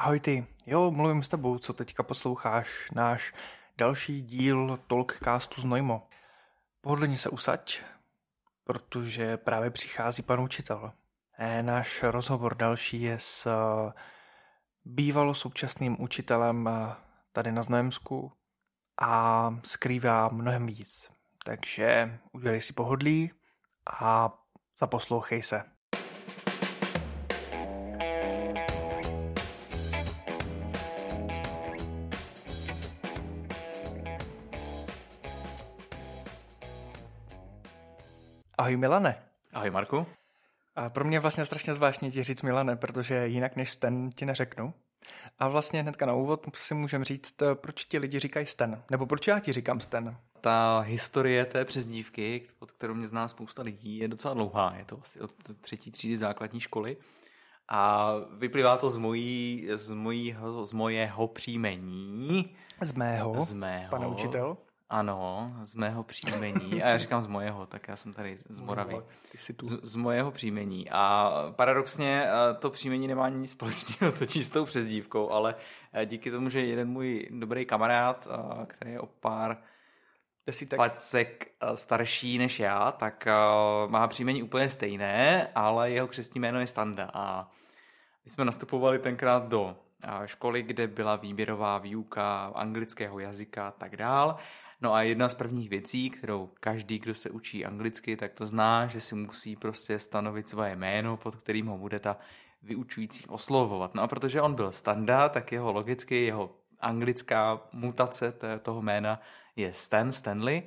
Ahoj ty, jo, mluvím s tebou, co teďka posloucháš, náš další díl Talkcastu z Nojmo. Pohodlně se usaď, protože právě přichází pan učitel. E, náš rozhovor další je s eh, bývalo současným učitelem eh, tady na Znojemsku a skrývá mnohem víc. Takže udělej si pohodlí a zaposlouchej se. Ahoj Milane. Ahoj Marku. A pro mě je vlastně strašně zvláštní ti říct Milane, protože jinak než Sten ti neřeknu. A vlastně hnedka na úvod si můžeme říct, proč ti lidi říkají Sten, nebo proč já ti říkám Sten. Ta historie té přezdívky, pod kterou mě zná spousta lidí, je docela dlouhá. Je to asi od třetí třídy základní školy. A vyplývá to z, mojí, z, mojího, z mojeho příjmení. Z mého, z mého, pane učitel. Ano, z mého příjmení. A já říkám z mojeho, tak já jsem tady z Moravy. Z, z mojeho příjmení. A paradoxně eh, to příjmení nemá nic společného točí s tou přezdívkou, ale eh, díky tomu, že jeden můj dobrý kamarád, eh, který je o pár desítek pacek starší než já, tak má příjmení úplně stejné, ale jeho křestní jméno je Standa. A my jsme nastupovali tenkrát do školy, kde byla výběrová výuka anglického jazyka a tak dál. No a jedna z prvních věcí, kterou každý, kdo se učí anglicky, tak to zná, že si musí prostě stanovit svoje jméno, pod kterým ho bude ta vyučující oslovovat. No a protože on byl standard, tak jeho logicky, jeho anglická mutace toho jména je Stan, Stanley.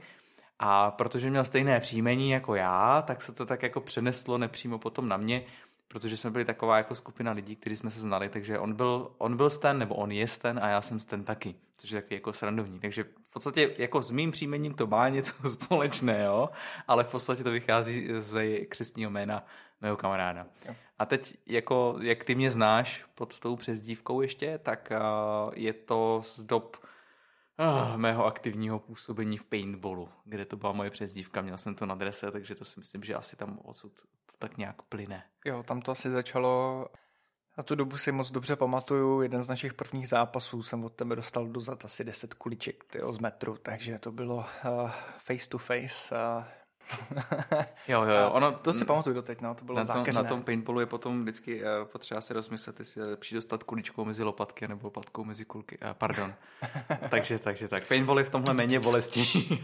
A protože měl stejné příjmení jako já, tak se to tak jako přeneslo nepřímo potom na mě, protože jsme byli taková jako skupina lidí, kteří jsme se znali, takže on byl, on byl Stan, nebo on je Stan a já jsem Stan taky, což je takový jako srandovní. Takže v podstatě jako s mým příjmením to má něco společného, ale v podstatě to vychází ze křestního jména mého kamaráda. A teď, jako, jak ty mě znáš pod tou přezdívkou ještě, tak uh, je to z dob oh, mého aktivního působení v paintballu, kde to byla moje přezdívka, měl jsem to na drese, takže to si myslím, že asi tam odsud to tak nějak plyne. Jo, tam to asi začalo a tu dobu si moc dobře pamatuju, jeden z našich prvních zápasů jsem od tebe dostal dozad asi 10 kuliček tyjo, z metru, takže to bylo uh, face to face. Uh, jo, jo, jo. Ono, to si pamatuju doteď, no, to bylo na tom, na tom paintballu je potom vždycky uh, potřeba si rozmyslet, jestli je lepší dostat kuličkou mezi lopatky nebo lopatkou mezi kulky. Uh, pardon. takže, takže tak. Paintball je v tomhle méně bolestí.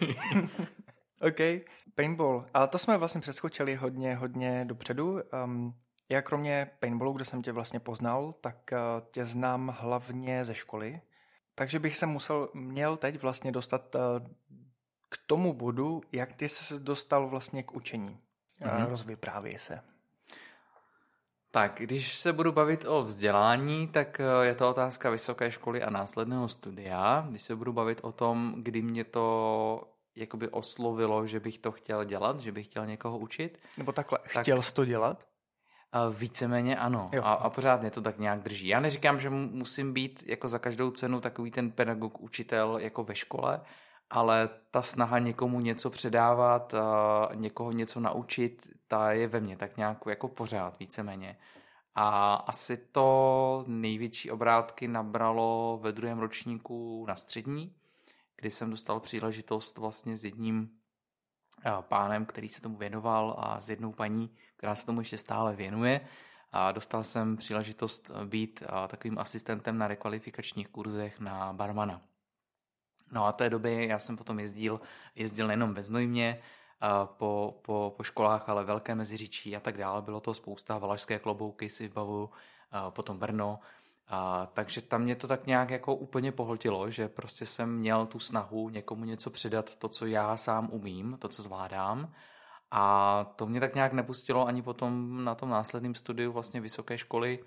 OK, paintball. A to jsme vlastně přeskočili hodně, hodně dopředu. Um, já kromě paintballu, kde jsem tě vlastně poznal, tak uh, tě znám hlavně ze školy. Takže bych se musel, měl teď vlastně dostat uh, k tomu bodu, jak ty se dostal vlastně k učení. Mm-hmm. Rozvyprávěj se. Tak, když se budu bavit o vzdělání, tak eh, je to otázka vysoké školy a následného studia. Když se budu bavit o tom, kdy mě to jakoby oslovilo, že bych to chtěl dělat, že bych chtěl někoho učit. Nebo takhle, tak... chtěl jsi to dělat? Víceméně ano. A, a pořád mě to tak nějak drží. Já neříkám, že musím být jako za každou cenu takový ten pedagog, učitel jako ve škole, ale ta snaha někomu něco předávat, někoho něco naučit, ta je ve mně tak nějak jako pořád víceméně. A asi to největší obrátky nabralo ve druhém ročníku na střední, kdy jsem dostal příležitost vlastně s jedním pánem, který se tomu věnoval a s jednou paní, která se tomu ještě stále věnuje. A dostal jsem příležitost být takovým asistentem na rekvalifikačních kurzech na barmana. No a té doby já jsem potom jezdil, jezdil nejenom ve Znojmě, po, po, po školách, ale Velké Meziříčí a tak dále. Bylo to spousta, Valašské klobouky si vybavu, potom Brno. A, takže tam mě to tak nějak jako úplně pohltilo, že prostě jsem měl tu snahu někomu něco předat, to, co já sám umím, to, co zvládám. A to mě tak nějak nepustilo ani potom na tom následném studiu vlastně vysoké školy,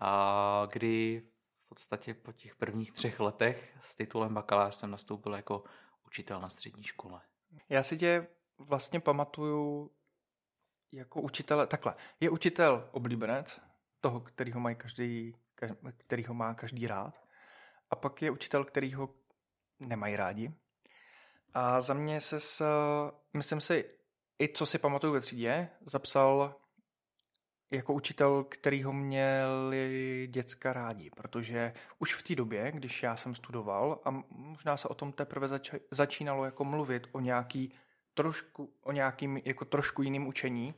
a kdy podstatě po těch prvních třech letech s titulem bakalář jsem nastoupil jako učitel na střední škole. Já si tě vlastně pamatuju jako učitele, takhle, je učitel oblíbenec, toho, kterýho mají každý, který ho má každý rád. A pak je učitel, který ho nemají rádi. A za mě se, s, myslím si, i co si pamatuju ve třídě, zapsal jako učitel, který ho měli děcka rádi, protože už v té době, když já jsem studoval a možná se o tom teprve zač- začínalo jako mluvit o nějaký trošku, o nějakým jako trošku jiným učení,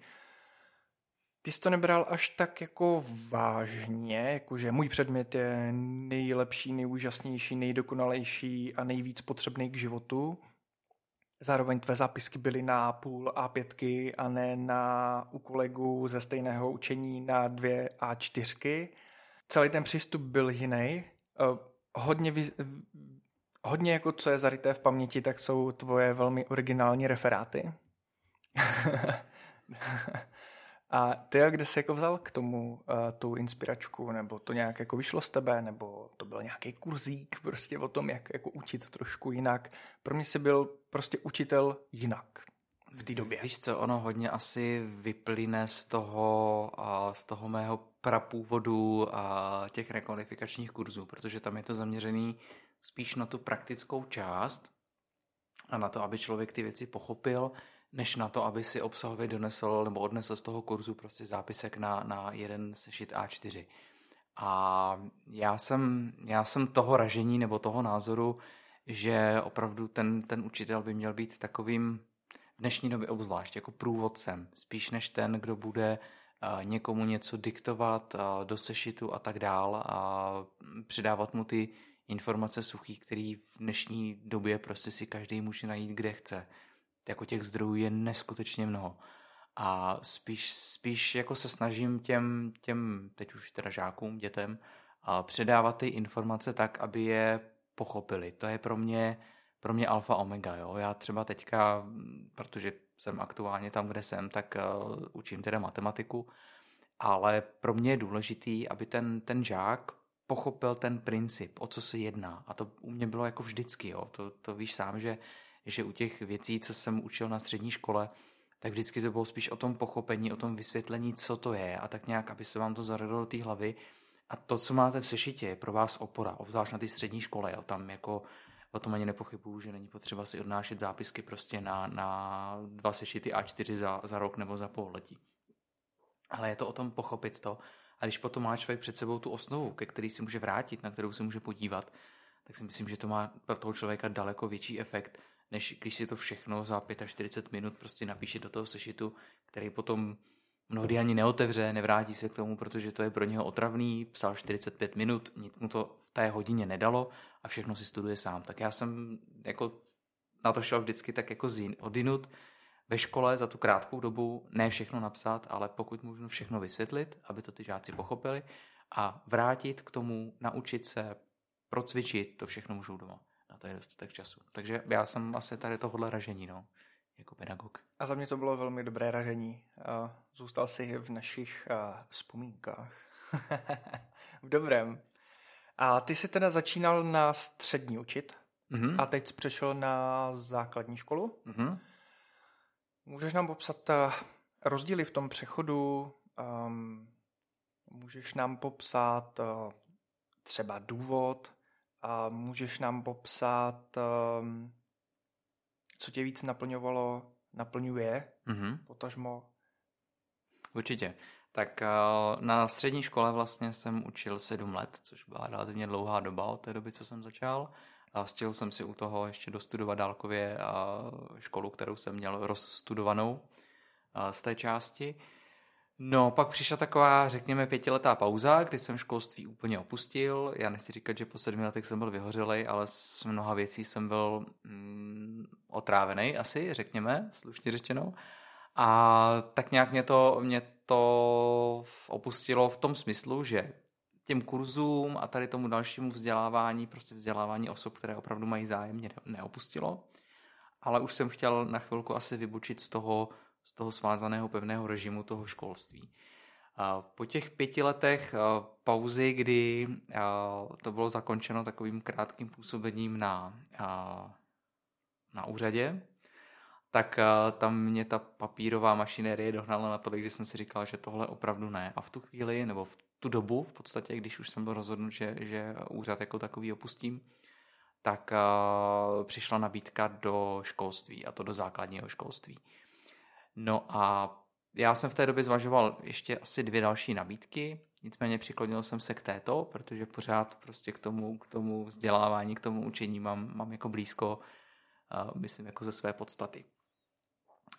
ty jsi to nebral až tak jako vážně, jakože můj předmět je nejlepší, nejúžasnější, nejdokonalejší a nejvíc potřebný k životu. Zároveň tvé zápisky byly na půl A5 a ne na u kolegů ze stejného učení na dvě A4. Celý ten přístup byl jiný. Eh, hodně, hodně jako co je zaryté v paměti, tak jsou tvoje velmi originální referáty. A ty, kde jsi jako vzal k tomu uh, tu inspiračku, nebo to nějak jako vyšlo z tebe, nebo to byl nějaký kurzík prostě o tom, jak jako učit trošku jinak. Pro mě jsi byl prostě učitel jinak v té době. Víš co, ono hodně asi vyplyne z toho, uh, z toho mého prapůvodu a těch rekonifikačních kurzů, protože tam je to zaměřený spíš na tu praktickou část a na to, aby člověk ty věci pochopil, než na to, aby si obsahově donesl nebo odnesl z toho kurzu prostě zápisek na, na jeden sešit A4. A já jsem, já jsem toho ražení nebo toho názoru, že opravdu ten, ten učitel by měl být takovým v dnešní době obzvlášť jako průvodcem, spíš než ten, kdo bude někomu něco diktovat do sešitu a tak dál a přidávat mu ty informace suchý, který v dnešní době prostě si každý může najít, kde chce jako těch zdrojů je neskutečně mnoho. A spíš, spíš jako se snažím těm, těm teď už teda žákům, dětem, a předávat ty informace tak, aby je pochopili. To je pro mě, pro mě alfa omega. Jo? Já třeba teďka, protože jsem aktuálně tam, kde jsem, tak uh, učím teda matematiku, ale pro mě je důležitý, aby ten, ten žák pochopil ten princip, o co se jedná. A to u mě bylo jako vždycky. Jo? To, to víš sám, že že u těch věcí, co jsem učil na střední škole, tak vždycky to bylo spíš o tom pochopení, o tom vysvětlení, co to je a tak nějak, aby se vám to zaradilo do té hlavy. A to, co máte v sešitě, je pro vás opora, obzvlášť na té střední škole. Jo. Tam jako o tom ani nepochybuju, že není potřeba si odnášet zápisky prostě na, na dva sešity A4 za, za rok nebo za pololetí. Ale je to o tom pochopit to. A když potom má člověk před sebou tu osnovu, ke který si může vrátit, na kterou se může podívat, tak si myslím, že to má pro toho člověka daleko větší efekt, než když si to všechno za 45 minut prostě napíše do toho sešitu, který potom mnohdy ani neotevře, nevrátí se k tomu, protože to je pro něho otravný, psal 45 minut, nic mu to v té hodině nedalo a všechno si studuje sám. Tak já jsem jako na to šel vždycky tak jako odinut ve škole za tu krátkou dobu ne všechno napsat, ale pokud možno všechno vysvětlit, aby to ty žáci pochopili a vrátit k tomu, naučit se, procvičit, to všechno můžou doma to je dostatek času. Takže já jsem asi tady tohle ražení, no, jako pedagog. A za mě to bylo velmi dobré ražení. Zůstal si v našich vzpomínkách. v dobrém. A ty jsi teda začínal na střední učit mm-hmm. a teď jsi přešel na základní školu. Mm-hmm. Můžeš nám popsat rozdíly v tom přechodu? Um, můžeš nám popsat uh, třeba důvod, a můžeš nám popsat, um, co tě víc naplňovalo, naplňuje, mm-hmm. potažmo? Určitě. Tak uh, na střední škole vlastně jsem učil sedm let, což byla relativně dlouhá doba od té doby, co jsem začal. A stihl jsem si u toho ještě dostudovat dálkově uh, školu, kterou jsem měl rozstudovanou uh, z té části. No, pak přišla taková, řekněme, pětiletá pauza, kdy jsem školství úplně opustil. Já nechci říkat, že po sedmi letech jsem byl vyhořelej, ale z mnoha věcí jsem byl mm, otrávený asi, řekněme, slušně řečeno. A tak nějak mě to, mě to opustilo v tom smyslu, že těm kurzům a tady tomu dalšímu vzdělávání, prostě vzdělávání osob, které opravdu mají zájem, mě neopustilo. Ale už jsem chtěl na chvilku asi vybučit z toho z toho svázaného pevného režimu toho školství. Po těch pěti letech pauzy, kdy to bylo zakončeno takovým krátkým působením na, na úřadě, tak tam mě ta papírová mašinérie dohnala na tolik, že jsem si říkal, že tohle opravdu ne. A v tu chvíli, nebo v tu dobu, v podstatě, když už jsem byl rozhodnut, že, že úřad jako takový opustím, tak přišla nabídka do školství, a to do základního školství. No a já jsem v té době zvažoval ještě asi dvě další nabídky, nicméně přiklonil jsem se k této, protože pořád prostě k tomu, k tomu vzdělávání, k tomu učení mám, mám jako blízko, myslím jako ze své podstaty.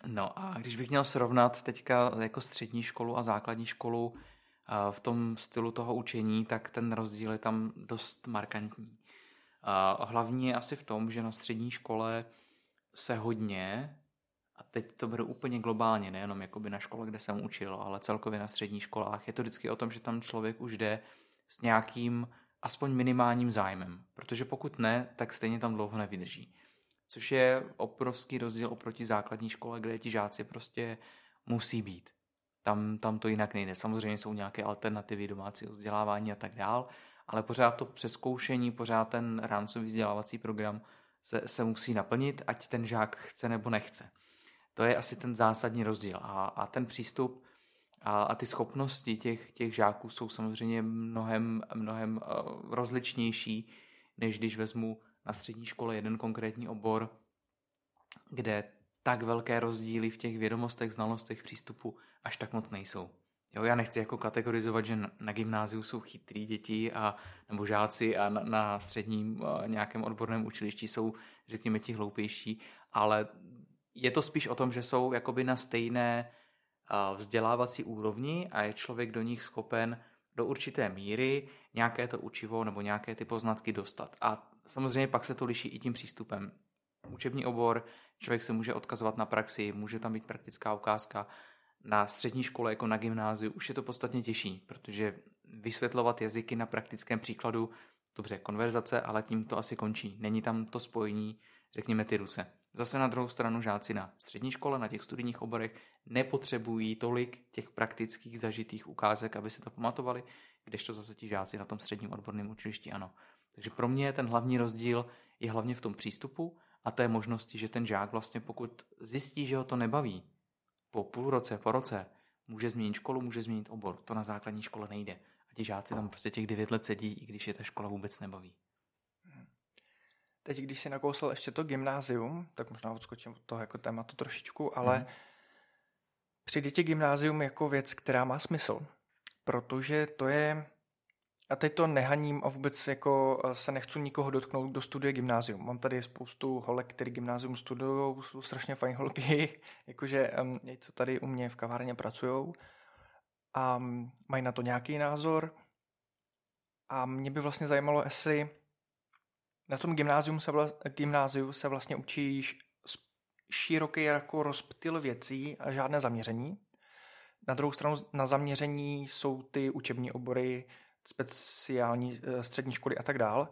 No a když bych měl srovnat teďka jako střední školu a základní školu v tom stylu toho učení, tak ten rozdíl je tam dost markantní. Hlavní je asi v tom, že na střední škole se hodně a teď to beru úplně globálně, nejenom jakoby na škole, kde jsem učil, ale celkově na středních školách. Je to vždycky o tom, že tam člověk už jde s nějakým aspoň minimálním zájmem, protože pokud ne, tak stejně tam dlouho nevydrží. Což je obrovský rozdíl oproti základní škole, kde ti žáci prostě musí být. Tam, tam to jinak nejde. Samozřejmě jsou nějaké alternativy domácího vzdělávání a tak dál, ale pořád to přeskoušení, pořád ten rámcový vzdělávací program se, se musí naplnit, ať ten žák chce nebo nechce. To je asi ten zásadní rozdíl. A, a ten přístup a, a ty schopnosti těch, těch žáků jsou samozřejmě mnohem, mnohem uh, rozličnější, než když vezmu na střední škole jeden konkrétní obor, kde tak velké rozdíly v těch vědomostech, znalostech, přístupu až tak moc nejsou. Jo, já nechci jako kategorizovat, že na gymnáziu jsou chytrý děti a, nebo žáci a na, na středním uh, nějakém odborném učilišti jsou, řekněme, ti hloupější, ale je to spíš o tom, že jsou jakoby na stejné vzdělávací úrovni a je člověk do nich schopen do určité míry nějaké to učivo nebo nějaké ty poznatky dostat. A samozřejmě pak se to liší i tím přístupem. Učební obor, člověk se může odkazovat na praxi, může tam být praktická ukázka. Na střední škole jako na gymnáziu už je to podstatně těžší, protože vysvětlovat jazyky na praktickém příkladu, dobře, konverzace, ale tím to asi končí. Není tam to spojení, řekněme, ty ruse. Zase na druhou stranu žáci na střední škole, na těch studijních oborech nepotřebují tolik těch praktických zažitých ukázek, aby si to pamatovali, kdežto zase ti žáci na tom středním odborném učilišti ano. Takže pro mě ten hlavní rozdíl je hlavně v tom přístupu a té možnosti, že ten žák vlastně pokud zjistí, že ho to nebaví, po půl roce, po roce, může změnit školu, může změnit obor. To na základní škole nejde. A ti žáci tam prostě těch devět let sedí, i když je ta škola vůbec nebaví. Teď, když si nakousl ještě to gymnázium, tak možná odskočím od toho jako tématu trošičku, ale mm. přijde ti gymnázium jako věc, která má smysl. Protože to je, a teď to nehaním a vůbec jako se nechci nikoho dotknout, do studie gymnázium. Mám tady spoustu holek, který gymnázium studují, jsou strašně fajn holky, jakože um, co tady u mě v kavárně pracují a um, mají na to nějaký názor. A mě by vlastně zajímalo, jestli na tom gymnázium se, vla, gymnáziu se vlastně učíš široký jako rozptyl věcí a žádné zaměření. Na druhou stranu na zaměření jsou ty učební obory, speciální eh, střední školy a tak dál.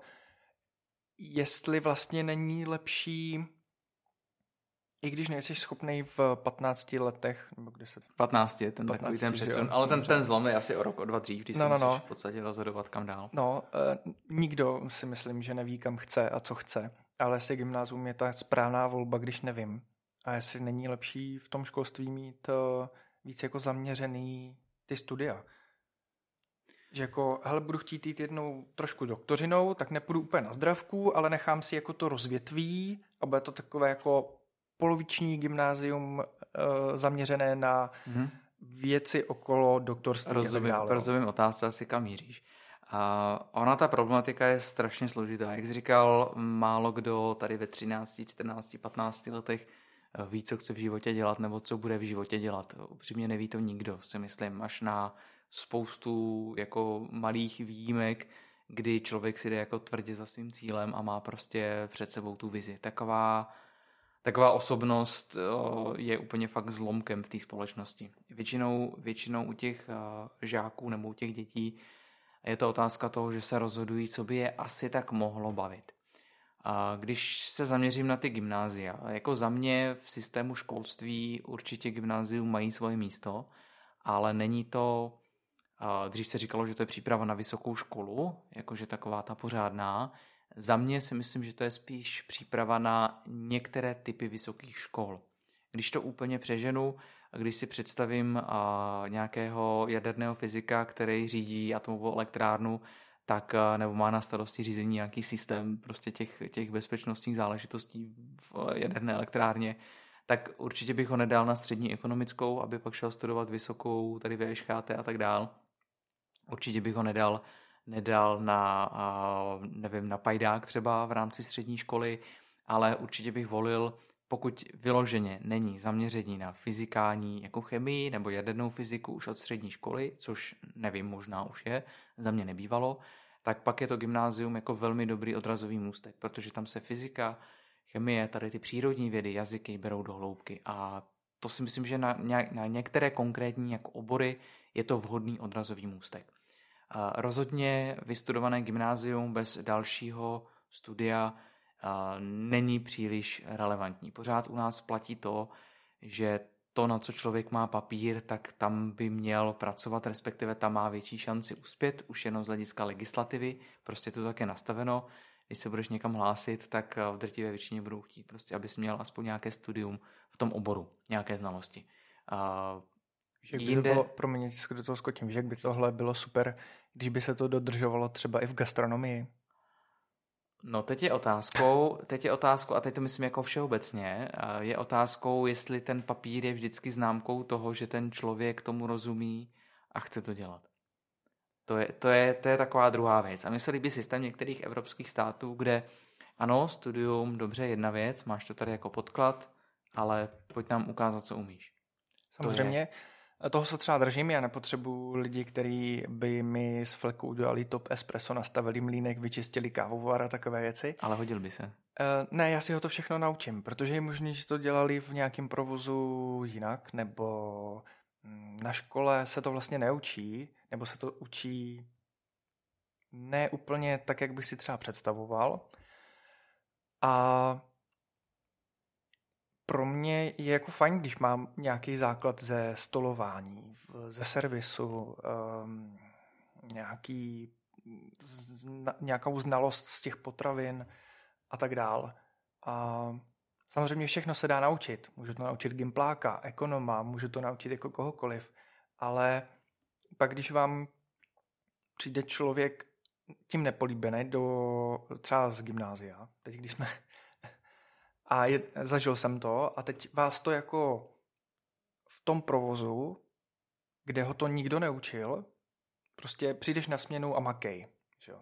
Jestli vlastně není lepší i když nejsi schopný v 15 letech, nebo kde se... 15 je ten 15, takový ten přesun, ale ten, ten zlom je asi o rok, o dva dřív, když no, no, no. v podstatě rozhodovat kam dál. No, uh, nikdo si myslím, že neví, kam chce a co chce, ale jestli gymnázium je ta správná volba, když nevím. A jestli není lepší v tom školství mít uh, víc jako zaměřený ty studia. Že jako, hele, budu chtít jít jednou trošku doktorinou, tak nepůjdu úplně na zdravku, ale nechám si jako to rozvětví a bude to takové jako poloviční gymnázium uh, zaměřené na mm-hmm. věci okolo doktorství rozumím, dále. Rozumím otázce asi kam míříš. A ona ta problematika je strašně složitá. Jak jsi říkal, málo kdo tady ve 13, 14, 15 letech eh, ví, co chce v životě dělat nebo co bude v životě dělat. Upřímně neví to nikdo, si myslím, až na spoustu jako malých výjimek, kdy člověk si jde jako tvrdě za svým cílem a má prostě před sebou tu vizi. Taková taková osobnost je úplně fakt zlomkem v té společnosti. Většinou, většinou u těch žáků nebo u těch dětí je to otázka toho, že se rozhodují, co by je asi tak mohlo bavit. A když se zaměřím na ty gymnázia, jako za mě v systému školství určitě gymnázium mají svoje místo, ale není to, dřív se říkalo, že to je příprava na vysokou školu, jakože taková ta pořádná, za mě si myslím, že to je spíš příprava na některé typy vysokých škol. Když to úplně přeženu, když si představím a, nějakého jaderného fyzika, který řídí atomovou elektrárnu, tak nebo má na starosti řízení nějaký systém prostě těch, těch bezpečnostních záležitostí v jaderné elektrárně, tak určitě bych ho nedal na střední ekonomickou, aby pak šel studovat vysokou, tady VŠKT a tak dál. Určitě bych ho nedal, nedal na, nevím, na pajdák třeba v rámci střední školy, ale určitě bych volil, pokud vyloženě není zaměření na fyzikální jako chemii nebo jadernou fyziku už od střední školy, což nevím, možná už je, za mě nebývalo, tak pak je to gymnázium jako velmi dobrý odrazový můstek, protože tam se fyzika, chemie, tady ty přírodní vědy, jazyky berou do hloubky a to si myslím, že na, na některé konkrétní jako obory je to vhodný odrazový můstek. Rozhodně vystudované gymnázium bez dalšího studia není příliš relevantní. Pořád u nás platí to, že to, na co člověk má papír, tak tam by měl pracovat, respektive tam má větší šanci uspět, už jenom z hlediska legislativy, prostě to tak je nastaveno. Když se budeš někam hlásit, tak v drtivé většině budou chtít, prostě, abys měl aspoň nějaké studium v tom oboru, nějaké znalosti. Jak by jinde... to bylo, promiň, do toho skočím, že by tohle bylo super, když by se to dodržovalo třeba i v gastronomii? No teď je otázkou, teď je otázkou, a teď to myslím jako všeobecně, je otázkou, jestli ten papír je vždycky známkou toho, že ten člověk tomu rozumí a chce to dělat. To je, to je, to je taková druhá věc. A mně se líbí systém některých evropských států, kde ano, studium, dobře, jedna věc, máš to tady jako podklad, ale pojď nám ukázat, co umíš. Samozřejmě, je... Toho se třeba držím, já nepotřebuji lidi, kteří by mi z fleku udělali top espresso, nastavili mlínek, vyčistili kávovar a takové věci. Ale hodil by se. Uh, ne, já si ho to všechno naučím, protože je možné, že to dělali v nějakém provozu jinak, nebo mm, na škole se to vlastně neučí, nebo se to učí ne úplně tak, jak bych si třeba představoval. A pro mě je jako fajn, když mám nějaký základ ze stolování, ze servisu, um, nějaký, zna, nějakou znalost z těch potravin a tak dál. A samozřejmě všechno se dá naučit. Můžu to naučit gimpláka, ekonoma, můžu to naučit jako kohokoliv, ale pak, když vám přijde člověk tím nepolíbený do třeba z gymnázia, teď když jsme a je, zažil jsem to a teď vás to jako v tom provozu, kde ho to nikdo neučil, prostě přijdeš na směnu a makej. Že jo?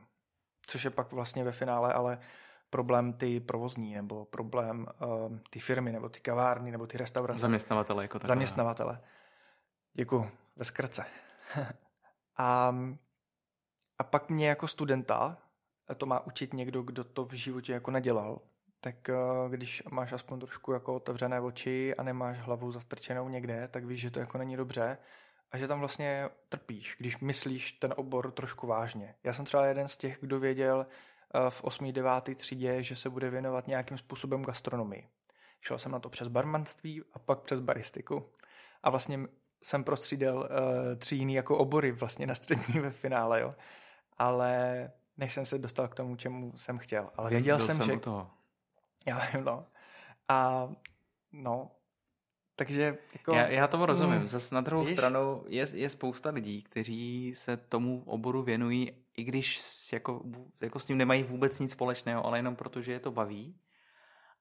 Což je pak vlastně ve finále ale problém ty provozní, nebo problém uh, ty firmy, nebo ty kavárny, nebo ty restaurace. Zaměstnavatele jako takové. Zaměstnavatele. Děkuji, ve skrce. a, a pak mě jako studenta to má učit někdo, kdo to v životě jako nedělal, tak eh, když máš aspoň trošku jako otevřené oči a nemáš hlavu zastrčenou někde, tak víš, že to jako není dobře a že tam vlastně trpíš, když myslíš ten obor trošku vážně. Já jsem třeba jeden z těch, kdo věděl eh, v 8. 9. třídě, že se bude věnovat nějakým způsobem gastronomii. Šel jsem na to přes barmanství a pak přes baristiku. A vlastně jsem prostřídal uh, tři jiný jako obory vlastně na střední ve finále, jo. Ale než jsem se dostal k tomu, čemu jsem chtěl. Ale věděl jsem, jsem, že... toho. Já vím, no. A no, takže jako... Já, já tomu rozumím. Mm, Zase na druhou víš? stranu je, je spousta lidí, kteří se tomu oboru věnují, i když jako, jako s ním nemají vůbec nic společného, ale jenom proto, že je to baví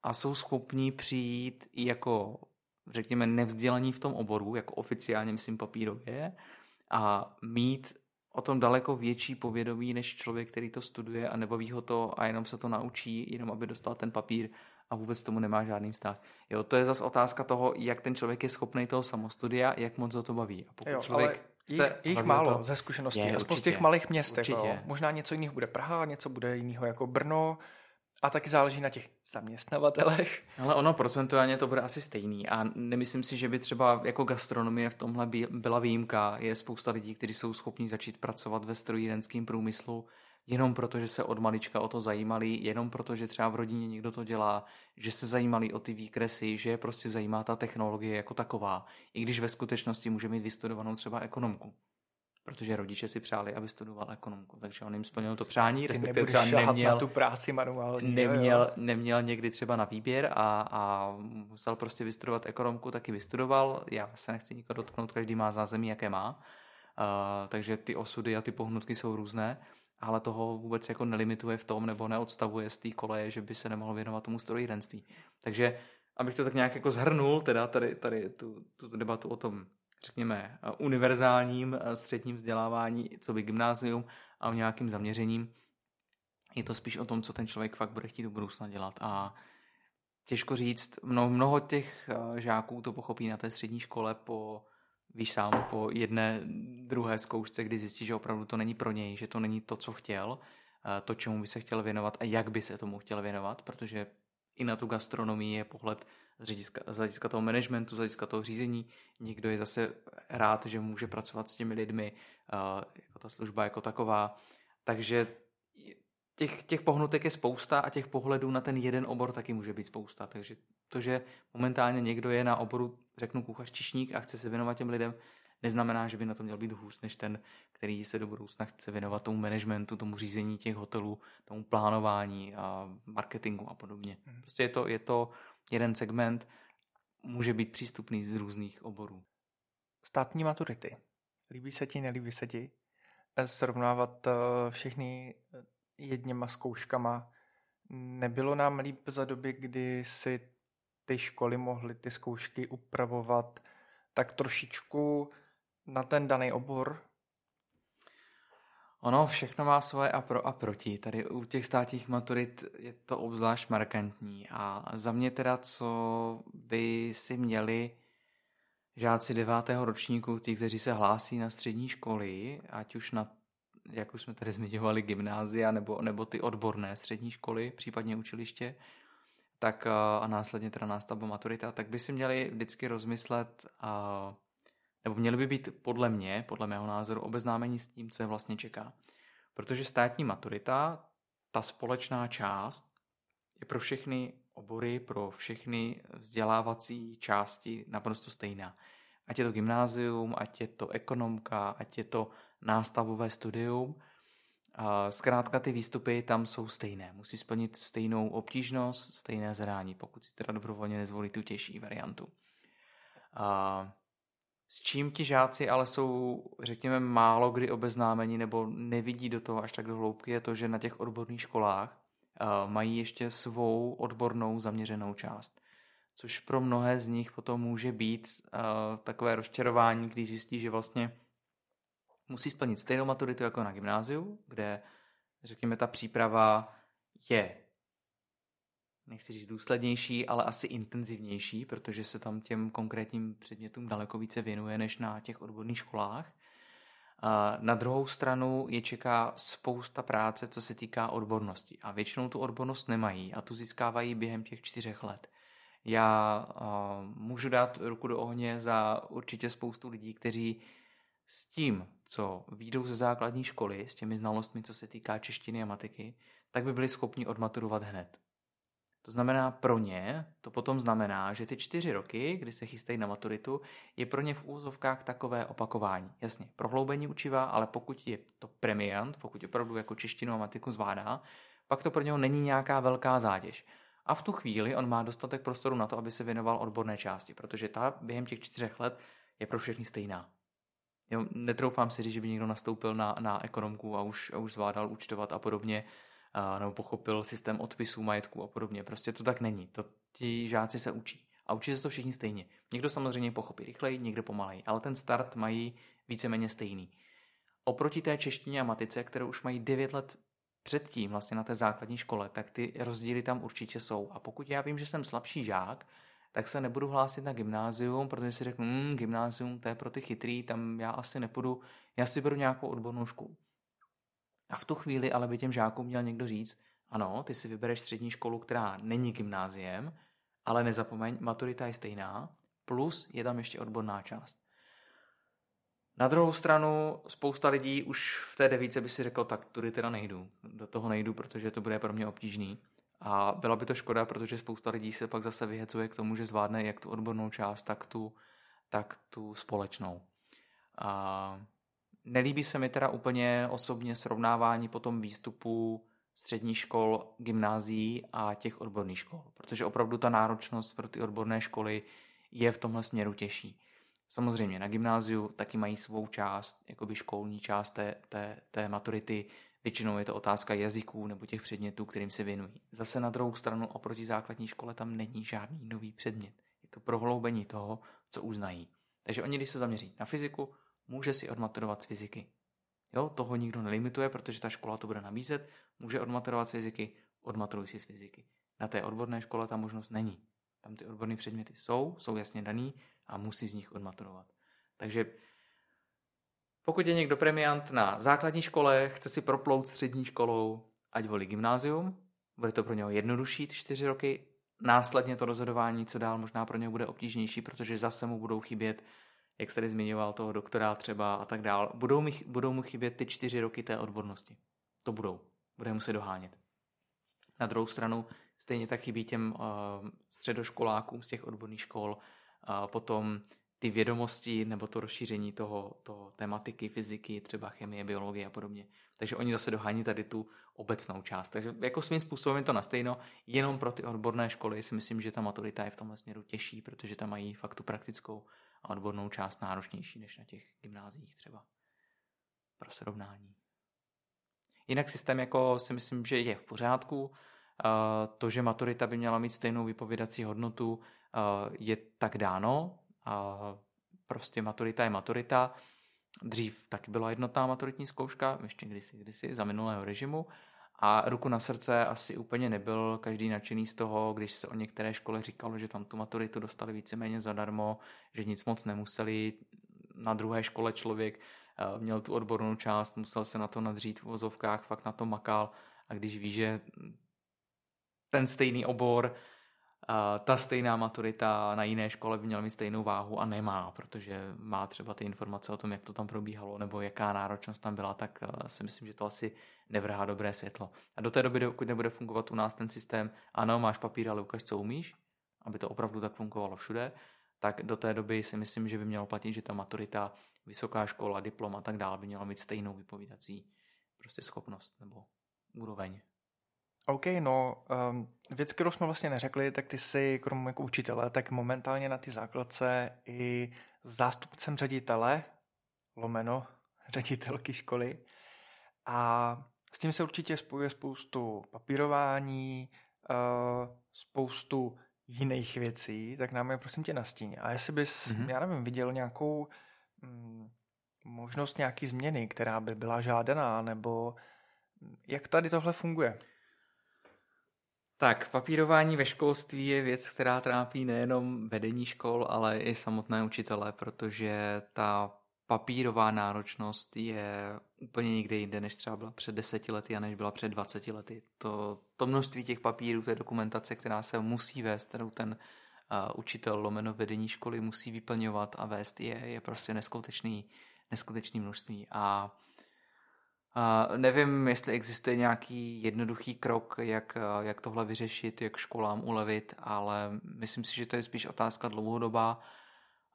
a jsou schopní přijít i jako, řekněme, nevzdělaní v tom oboru, jako oficiálně, myslím, papírově, a mít o tom daleko větší povědomí než člověk, který to studuje a nebaví ho to a jenom se to naučí, jenom aby dostal ten papír a vůbec tomu nemá žádný vztah. Jo, to je zase otázka toho, jak ten člověk je schopný toho samostudia, jak moc ho to baví. A pokud jo, člověk ale jich, jich málo to, ze zkušeností, aspoň z těch malých měst. Možná něco jiného bude Praha, něco bude jiného jako Brno, a taky záleží na těch zaměstnavatelech. Ale ono procentuálně to bude asi stejný a nemyslím si, že by třeba jako gastronomie v tomhle byla výjimka. Je spousta lidí, kteří jsou schopni začít pracovat ve strojírenském průmyslu jenom proto, že se od malička o to zajímali, jenom proto, že třeba v rodině někdo to dělá, že se zajímali o ty výkresy, že je prostě zajímá ta technologie jako taková, i když ve skutečnosti může mít vystudovanou třeba ekonomku protože rodiče si přáli, aby studoval ekonomku, takže on jim splnil to přání, respektive třeba neměl, na tu práci manuální. Neměl, jo. neměl někdy třeba na výběr a, a musel prostě vystudovat ekonomku, taky vystudoval. Já se nechci nikoho dotknout, každý má zázemí, jaké má. Uh, takže ty osudy a ty pohnutky jsou různé, ale toho vůbec jako nelimituje v tom nebo neodstavuje z té koleje, že by se nemohl věnovat tomu strojírenství. Takže abych to tak nějak jako zhrnul, teda tady, tady tu, tu debatu o tom, řekněme, univerzálním středním vzdělávání, co by gymnázium a o nějakým zaměřením, je to spíš o tom, co ten člověk fakt bude chtít do budoucna dělat. A těžko říct, mnoho, mnoho těch žáků to pochopí na té střední škole po víš sám, po jedné, druhé zkoušce, kdy zjistí, že opravdu to není pro něj, že to není to, co chtěl, to, čemu by se chtěl věnovat a jak by se tomu chtěl věnovat, protože i na tu gastronomii je pohled z hlediska, z hlediska toho managementu, z hlediska toho řízení. Někdo je zase rád, že může pracovat s těmi lidmi, jako ta služba jako taková. Takže těch, těch pohnutek je spousta a těch pohledů na ten jeden obor taky může být spousta. Takže to, že momentálně někdo je na oboru, řeknu kuchař čišník a chce se věnovat těm lidem, neznamená, že by na to měl být hůř než ten, který se do budoucna chce věnovat tomu managementu, tomu řízení těch hotelů, tomu plánování a marketingu a podobně. Mhm. Prostě je to, je to jeden segment, může být přístupný z různých oborů. Státní maturity. Líbí se ti, nelíbí se ti? Srovnávat eh, všechny jedněma zkouškama. Nebylo nám líp za doby, kdy si ty školy mohly ty zkoušky upravovat tak trošičku na ten daný obor? Ono všechno má svoje a pro a proti. Tady u těch státních maturit je to obzvlášť markantní. A za mě teda, co by si měli žáci devátého ročníku, ti, kteří se hlásí na střední školy, ať už na jak už jsme tady zmiňovali, gymnázia nebo, nebo ty odborné střední školy, případně učiliště, tak a následně teda nástavba maturita, tak by si měli vždycky rozmyslet, a, nebo měli by být podle mě, podle mého názoru, obeznámení s tím, co je vlastně čeká. Protože státní maturita, ta společná část, je pro všechny obory, pro všechny vzdělávací části naprosto stejná. Ať je to gymnázium, ať je to ekonomka, ať je to nástavové studium. Zkrátka ty výstupy tam jsou stejné. Musí splnit stejnou obtížnost, stejné zadání, pokud si teda dobrovolně nezvolí tu těžší variantu. A s čím ti žáci ale jsou, řekněme, málo kdy obeznámeni nebo nevidí do toho až tak do hloubky, je to, že na těch odborných školách mají ještě svou odbornou zaměřenou část. Což pro mnohé z nich potom může být takové rozčarování, když zjistí, že vlastně musí splnit stejnou maturitu jako na gymnáziu, kde, řekněme, ta příprava je, nechci říct důslednější, ale asi intenzivnější, protože se tam těm konkrétním předmětům daleko více věnuje než na těch odborných školách. Na druhou stranu je čeká spousta práce, co se týká odbornosti. A většinou tu odbornost nemají a tu získávají během těch čtyřech let. Já můžu dát ruku do ohně za určitě spoustu lidí, kteří s tím, co výjdou ze základní školy, s těmi znalostmi, co se týká češtiny a matiky, tak by byli schopni odmaturovat hned. To znamená pro ně, to potom znamená, že ty čtyři roky, kdy se chystají na maturitu, je pro ně v úzovkách takové opakování. Jasně, prohloubení učiva, ale pokud je to premiant, pokud opravdu jako češtinu a matiku zvládá, pak to pro něho není nějaká velká zátěž. A v tu chvíli on má dostatek prostoru na to, aby se věnoval odborné části, protože ta během těch čtyřech let je pro všechny stejná. Jo, netroufám si říct, že by někdo nastoupil na, na ekonomku a už, a už zvládal účtovat a podobně, nebo pochopil systém odpisů majetku a podobně. Prostě to tak není. To ti žáci se učí. A učí se to všichni stejně. Někdo samozřejmě pochopí rychleji, někdo pomaleji, ale ten start mají víceméně stejný. Oproti té češtině a matice, kterou už mají 9 let předtím vlastně na té základní škole, tak ty rozdíly tam určitě jsou. A pokud já vím, že jsem slabší žák, tak se nebudu hlásit na gymnázium, protože si řeknu, mm, gymnázium to je pro ty chytrý, tam já asi nepůjdu, já si beru nějakou odbornou školu. A v tu chvíli ale by těm žákům měl někdo říct, ano, ty si vybereš střední školu, která není gymnáziem, ale nezapomeň, maturita je stejná, plus je tam ještě odborná část. Na druhou stranu spousta lidí už v té devíce by si řekl, tak tudy teda nejdu, do toho nejdu, protože to bude pro mě obtížný. A byla by to škoda, protože spousta lidí se pak zase vyhecuje k tomu, že zvládne jak tu odbornou část, tak tu, tak tu společnou. A nelíbí se mi teda úplně osobně srovnávání potom výstupu středních škol, gymnázií a těch odborných škol, protože opravdu ta náročnost pro ty odborné školy je v tomhle směru těžší. Samozřejmě na gymnáziu taky mají svou část, jakoby školní část té, té, té maturity, Většinou je to otázka jazyků nebo těch předmětů, kterým se věnují. Zase na druhou stranu oproti základní škole tam není žádný nový předmět. Je to prohloubení toho, co už znají. Takže oni, když se zaměří na fyziku, může si odmaturovat z fyziky. Jo, toho nikdo nelimituje, protože ta škola to bude nabízet, může odmaturovat z fyziky, odmaturuj si z fyziky. Na té odborné škole ta možnost není. Tam ty odborné předměty jsou, jsou jasně daný a musí z nich odmaturovat. Takže pokud je někdo premiant na základní škole, chce si proplout střední školou, ať volí gymnázium, bude to pro něho jednodušší ty čtyři roky, následně to rozhodování, co dál, možná pro něho bude obtížnější, protože zase mu budou chybět, jak jste tady zmiňoval, toho doktora třeba a tak dál. Budou, mi, budou mu chybět ty čtyři roky té odbornosti. To budou. Bude muset dohánět. Na druhou stranu stejně tak chybí těm uh, středoškolákům z těch odborných škol uh, potom ty vědomosti nebo to rozšíření toho, toho tematiky, fyziky, třeba chemie, biologie a podobně. Takže oni zase dohání tady tu obecnou část. Takže jako svým způsobem je to na stejno, jenom pro ty odborné školy si myslím, že ta maturita je v tomhle směru těžší, protože tam mají fakt tu praktickou a odbornou část náročnější než na těch gymnáziích třeba. Pro srovnání. Jinak systém jako si myslím, že je v pořádku. To, že maturita by měla mít stejnou vypovědací hodnotu, je tak dáno. Prostě maturita je maturita. Dřív taky byla jednotná maturitní zkouška, ještě kdysi, kdysi, za minulého režimu. A ruku na srdce asi úplně nebyl každý nadšený z toho, když se o některé škole říkalo, že tam tu maturitu dostali víceméně zadarmo, že nic moc nemuseli. Na druhé škole člověk eh, měl tu odbornou část, musel se na to nadřít v vozovkách, fakt na to makal. A když ví, že ten stejný obor ta stejná maturita na jiné škole by měla mít stejnou váhu a nemá, protože má třeba ty informace o tom, jak to tam probíhalo nebo jaká náročnost tam byla, tak eh, si myslím, že to asi nevrhá dobré světlo. A do té doby, dokud nebude fungovat u nás ten systém, ano, máš papír, ale ukaž, co umíš, aby to opravdu tak fungovalo všude, tak do té doby si myslím, že by mělo platit, že ta maturita, vysoká škola, diplom a tak dále by měla mít stejnou vypovídací prostě schopnost nebo úroveň. OK, no, um, věc, kterou jsme vlastně neřekli, tak ty jsi, krom jako učitele, tak momentálně na ty základce i zástupcem ředitele, lomeno, ředitelky školy. A s tím se určitě spojuje spoustu papírování, uh, spoustu jiných věcí, tak nám je prosím tě nastíň. A jestli bys, mm-hmm. já nevím, viděl nějakou mm, možnost nějaký změny, která by byla žádaná, nebo jak tady tohle funguje? Tak, papírování ve školství je věc, která trápí nejenom vedení škol, ale i samotné učitele, protože ta papírová náročnost je úplně někde jinde, než třeba byla před deseti lety a než byla před 20 lety. To, to množství těch papírů, té dokumentace, která se musí vést, kterou ten uh, učitel lomeno vedení školy musí vyplňovat a vést, je, je prostě neskutečný, neskutečný množství. A Nevím, jestli existuje nějaký jednoduchý krok, jak, jak tohle vyřešit, jak školám ulevit, ale myslím si, že to je spíš otázka dlouhodobá,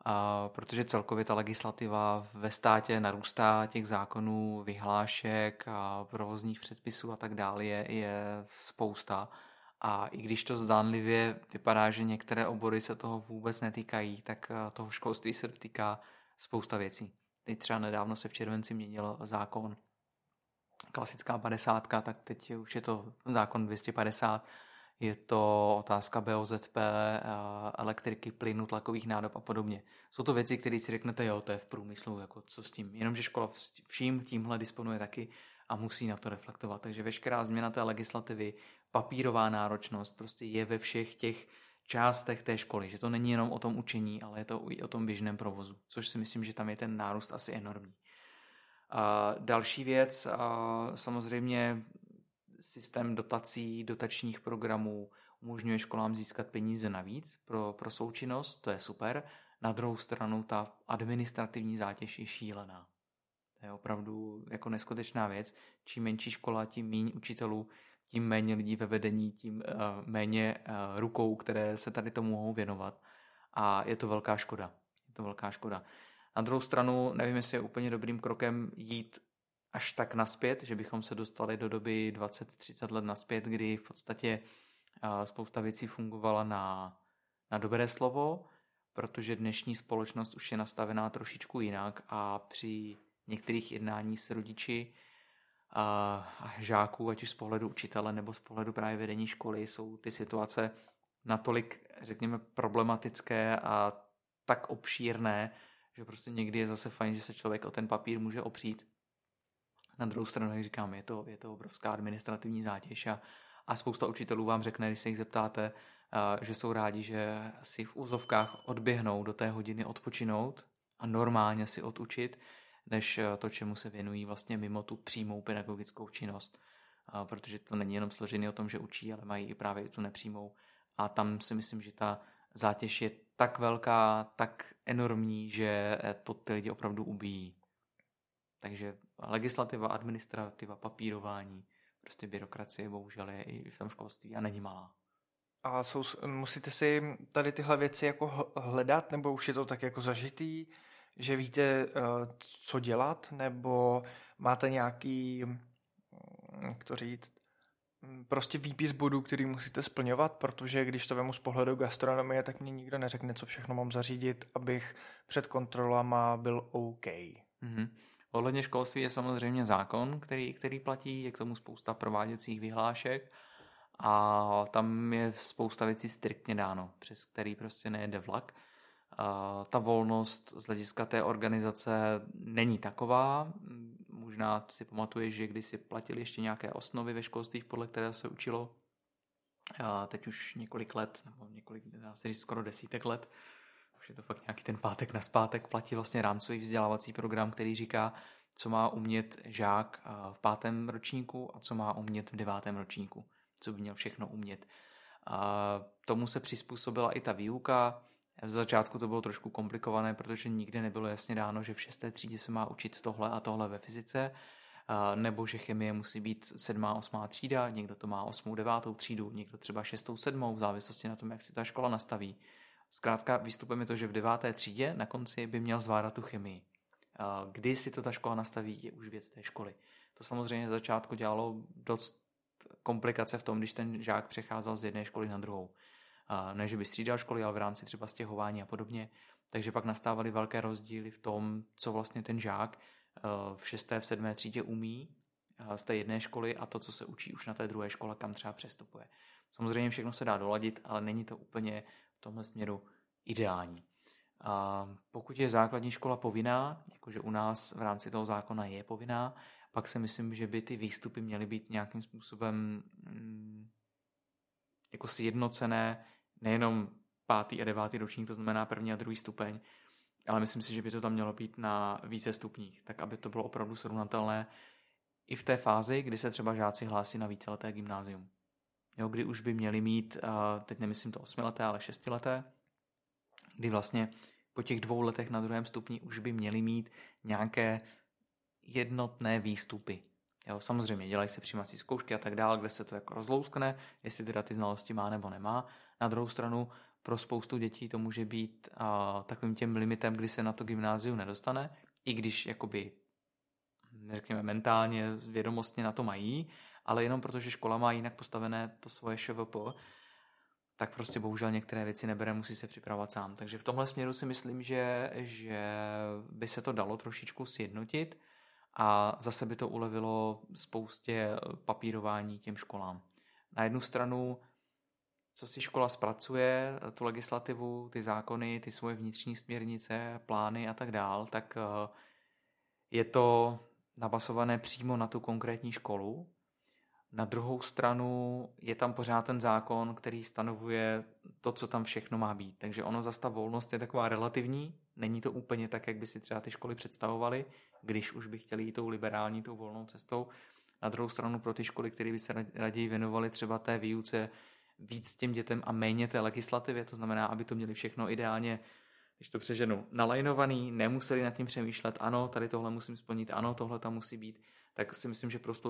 uh, protože celkově ta legislativa ve státě narůstá těch zákonů, vyhlášek a provozních předpisů a tak dále je, je spousta. A i když to zdánlivě vypadá, že některé obory se toho vůbec netýkají, tak toho školství se dotýká spousta věcí. Teď třeba nedávno se v červenci měnil zákon klasická 50, tak teď už je to zákon 250. Je to otázka BOZP, eh, elektriky, plynu, tlakových nádob a podobně. Jsou to věci, které si řeknete, jo, to je v průmyslu, jako co s tím. Jenomže škola vším tímhle disponuje taky a musí na to reflektovat. Takže veškerá změna té legislativy, papírová náročnost, prostě je ve všech těch částech té školy, že to není jenom o tom učení, ale je to i o tom běžném provozu, což si myslím, že tam je ten nárůst asi enormní. A další věc, a samozřejmě systém dotací, dotačních programů umožňuje školám získat peníze navíc pro, pro součinnost, to je super. Na druhou stranu ta administrativní zátěž je šílená. To je opravdu jako neskutečná věc. Čím menší škola, tím méně učitelů, tím méně lidí ve vedení, tím uh, méně uh, rukou, které se tady tomu mohou věnovat. A je to velká škoda. Je to velká škoda. Na druhou stranu nevím, jestli je úplně dobrým krokem jít až tak naspět, že bychom se dostali do doby 20-30 let naspět, kdy v podstatě spousta věcí fungovala na, na dobré slovo, protože dnešní společnost už je nastavená trošičku jinak a při některých jednání s rodiči a žáků, ať už z pohledu učitele nebo z pohledu právě vedení školy, jsou ty situace natolik, řekněme, problematické a tak obšírné, že prostě někdy je zase fajn, že se člověk o ten papír může opřít. Na druhou stranu, jak říkám, je to, je to obrovská administrativní zátěž a, a spousta učitelů vám řekne, když se jich zeptáte, že jsou rádi, že si v úzovkách odběhnou do té hodiny odpočinout a normálně si odučit, než eh, to, čemu se věnují vlastně mimo tu přímou pedagogickou činnost. Protože to není jenom složený o tom, že učí, ale mají i právě tu nepřímou. A tam si myslím, že ta zátěž je tak velká, tak enormní, že eh, to ty lidi opravdu ubíjí. Takže legislativa, administrativa, papírování, prostě byrokracie bohužel je i v tom školství a není malá. A jsou, musíte si tady tyhle věci jako hledat, nebo už je to tak jako zažitý, že víte, eh, co dělat, nebo máte nějaký, hm, jak to říct, prostě výpis bodů, který musíte splňovat, protože když to vemu z pohledu gastronomie, tak mě nikdo neřekne, co všechno mám zařídit, abych před kontrolama byl OK. Mm-hmm. Ohledně školství je samozřejmě zákon, který, který platí, je k tomu spousta prováděcích vyhlášek a tam je spousta věcí striktně dáno, přes který prostě nejede vlak. Ta volnost z hlediska té organizace není taková. Možná si pamatuješ, že když si platili ještě nějaké osnovy ve školství, podle které se učilo, a teď už několik let, nebo několik, dá se říct skoro desítek let, už je to fakt nějaký ten pátek na zpátek, platí vlastně rámcový vzdělávací program, který říká, co má umět žák v pátém ročníku a co má umět v devátém ročníku co by měl všechno umět. A tomu se přizpůsobila i ta výuka. V začátku to bylo trošku komplikované, protože nikdy nebylo jasně dáno, že v šesté třídě se má učit tohle a tohle ve fyzice, nebo že chemie musí být sedmá, osmá třída, někdo to má osmou, devátou třídu, někdo třeba šestou, sedmou, v závislosti na tom, jak si ta škola nastaví. Zkrátka výstupem je to, že v deváté třídě na konci by měl zvládat tu chemii. Kdy si to ta škola nastaví, je už věc té školy. To samozřejmě začátku dělalo dost komplikace v tom, když ten žák přecházel z jedné školy na druhou. Ne, že by střídal školy, ale v rámci třeba stěhování a podobně. Takže pak nastávaly velké rozdíly v tom, co vlastně ten žák eh, v šesté, v sedmé třídě umí eh, z té jedné školy a to, co se učí už na té druhé škole, kam třeba přestupuje. Samozřejmě všechno se dá doladit, ale není to úplně v tomhle směru ideální. A pokud je základní škola povinná, jakože u nás v rámci toho zákona je povinná, pak si myslím, že by ty výstupy měly být nějakým způsobem mm, jako sjednocené, nejenom pátý a devátý ročník, to znamená první a druhý stupeň, ale myslím si, že by to tam mělo být na více stupních, tak aby to bylo opravdu srovnatelné i v té fázi, kdy se třeba žáci hlásí na víceleté gymnázium. Jo, kdy už by měli mít, teď nemyslím to osmileté, ale šestileté, kdy vlastně po těch dvou letech na druhém stupni už by měli mít nějaké jednotné výstupy. Jo, samozřejmě dělají se přijímací zkoušky a tak dále, kde se to jako rozlouskne, jestli teda ty znalosti má nebo nemá. Na druhou stranu pro spoustu dětí to může být a, takovým těm limitem, kdy se na to gymnázium nedostane, i když jakoby řekněme mentálně, vědomostně na to mají, ale jenom protože škola má jinak postavené to svoje ŠVP, tak prostě bohužel některé věci nebere, musí se připravovat sám. Takže v tomhle směru si myslím, že, že by se to dalo trošičku sjednotit a zase by to ulevilo spoustě papírování těm školám. Na jednu stranu, co si škola zpracuje, tu legislativu, ty zákony, ty svoje vnitřní směrnice, plány a tak dál, tak eh, je to nabasované přímo na tu konkrétní školu. Na druhou stranu je tam pořád ten zákon, který stanovuje to, co tam všechno má být. Takže ono zase ta volnost je taková relativní, není to úplně tak, jak by si třeba ty školy představovaly, když už by chtěli jít tou liberální, tou volnou cestou. Na druhou stranu pro ty školy, které by se raději věnovaly třeba té výuce víc těm dětem a méně té legislativě, to znamená, aby to měli všechno ideálně, když to přeženu, nalajnovaný, nemuseli nad tím přemýšlet, ano, tady tohle musím splnit, ano, tohle tam musí být, tak si myslím, že prostě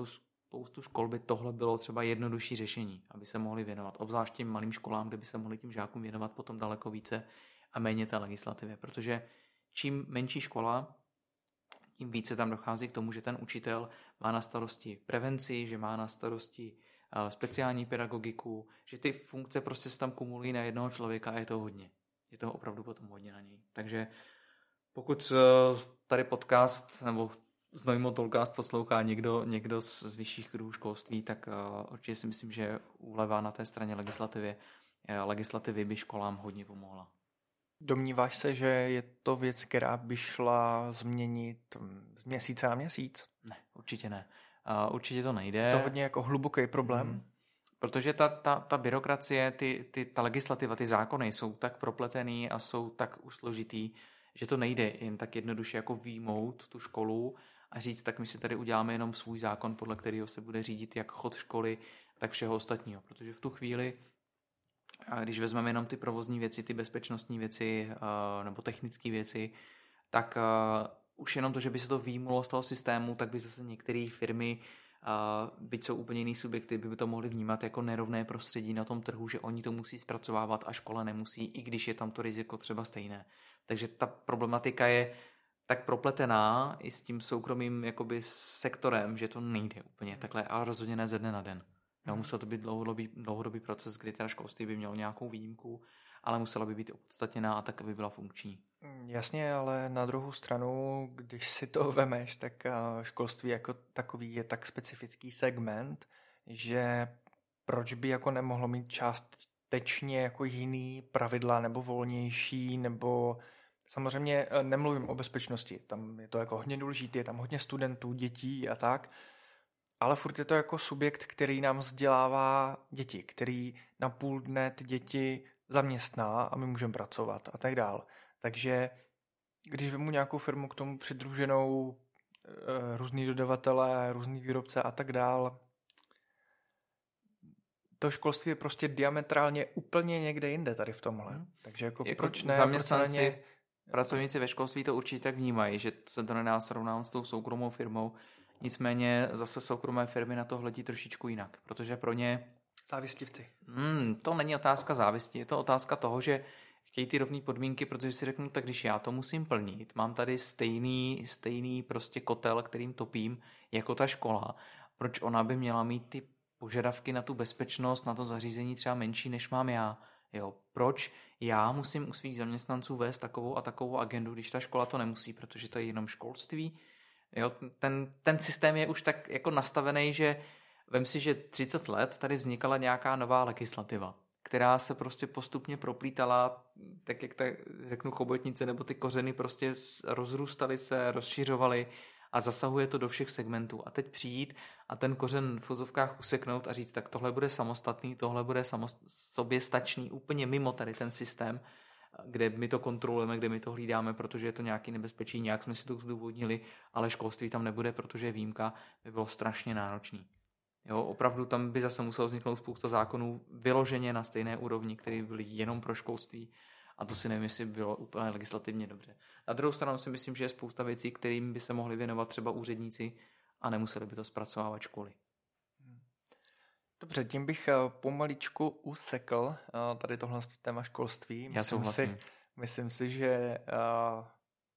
spoustu škol by tohle bylo třeba jednodušší řešení, aby se mohli věnovat, obzvlášť těm malým školám, kde by se mohli tím žákům věnovat potom daleko více a méně té legislativě, protože čím menší škola, tím více tam dochází k tomu, že ten učitel má na starosti prevenci, že má na starosti speciální pedagogiku, že ty funkce prostě se tam kumulují na jednoho člověka a je to hodně. Je to opravdu potom hodně na něj. Takže pokud eh, tady podcast nebo Znojmo Tolkast poslouchá někdo, někdo z, z vyšších kruhů školství, tak uh, určitě si myslím, že úleva na té straně legislativy, uh, legislativy by školám hodně pomohla. Domníváš se, že je to věc, která by šla změnit z měsíce na měsíc? Ne, určitě ne. Uh, určitě to nejde. To hodně jako hluboký problém. Hmm. Protože ta, ta, ta byrokracie, ty, ty, ta legislativa, ty zákony jsou tak propletený a jsou tak už složitý, že to nejde jen tak jednoduše jako výmout tu školu a říct, tak my si tady uděláme jenom svůj zákon, podle kterého se bude řídit jak chod školy, tak všeho ostatního. Protože v tu chvíli, když vezmeme jenom ty provozní věci, ty bezpečnostní věci nebo technické věci, tak už jenom to, že by se to výmulo z toho systému, tak by zase některé firmy a byť jsou úplně jiný subjekty, by to mohli vnímat jako nerovné prostředí na tom trhu, že oni to musí zpracovávat a škola nemusí, i když je tam to riziko třeba stejné. Takže ta problematika je tak propletená i s tím soukromým jakoby sektorem, že to nejde úplně takhle a rozhodně ne ze dne na den. Hmm. musel to být dlouhodobý, dlouhodobý proces, kdy teda školství by mělo nějakou výjimku, ale musela by být opodstatněná a tak, aby byla funkční. Jasně, ale na druhou stranu, když si to vemeš, tak školství jako takový je tak specifický segment, že proč by jako nemohlo mít částečně jako jiný pravidla nebo volnější, nebo samozřejmě e, nemluvím o bezpečnosti, tam je to jako hodně důležité, je tam hodně studentů, dětí a tak, ale furt je to jako subjekt, který nám vzdělává děti, který na půl dne ty děti zaměstná a my můžeme pracovat a tak dál. Takže když vemu nějakou firmu k tomu přidruženou e, různý dodavatelé, různý výrobce a tak dál, to školství je prostě diametrálně úplně někde jinde tady v tomhle. Hmm. Takže jako, jako proč ne? Zaměstnanci, proč ne... pracovníci ve školství to určitě tak vnímají, že se to nedá srovnávat s tou soukromou firmou. Nicméně zase soukromé firmy na to hledí trošičku jinak, protože pro ně... Závistivci. Hmm, to není otázka závisti, je to otázka toho, že chtějí ty rovné podmínky, protože si řeknu, tak když já to musím plnit, mám tady stejný, stejný prostě kotel, kterým topím, jako ta škola, proč ona by měla mít ty požadavky na tu bezpečnost, na to zařízení třeba menší, než mám já. Jo, proč já musím u svých zaměstnanců vést takovou a takovou agendu, když ta škola to nemusí, protože to je jenom školství. Jo, ten, ten systém je už tak jako nastavený, že vem si, že 30 let tady vznikala nějaká nová legislativa která se prostě postupně proplítala, tak jak tak řeknu chobotnice, nebo ty kořeny prostě rozrůstaly se, rozšiřovaly a zasahuje to do všech segmentů. A teď přijít a ten kořen v fuzovkách useknout a říct, tak tohle bude samostatný, tohle bude samost- sobě stačný, úplně mimo tady ten systém, kde my to kontrolujeme, kde my to hlídáme, protože je to nějaký nebezpečí, nějak jsme si to zdůvodnili, ale školství tam nebude, protože výjimka, by bylo strašně náročný. Jo, opravdu tam by zase muselo vzniknout spousta zákonů vyloženě na stejné úrovni, které byly jenom pro školství. A to si nevím, jestli bylo úplně legislativně dobře. Na druhou stranu si myslím, že je spousta věcí, kterým by se mohli věnovat třeba úředníci a nemuseli by to zpracovávat školy. Dobře, tím bych eh, pomaličku usekl eh, tady tohle téma školství. Já souhlasím. Si, myslím si, že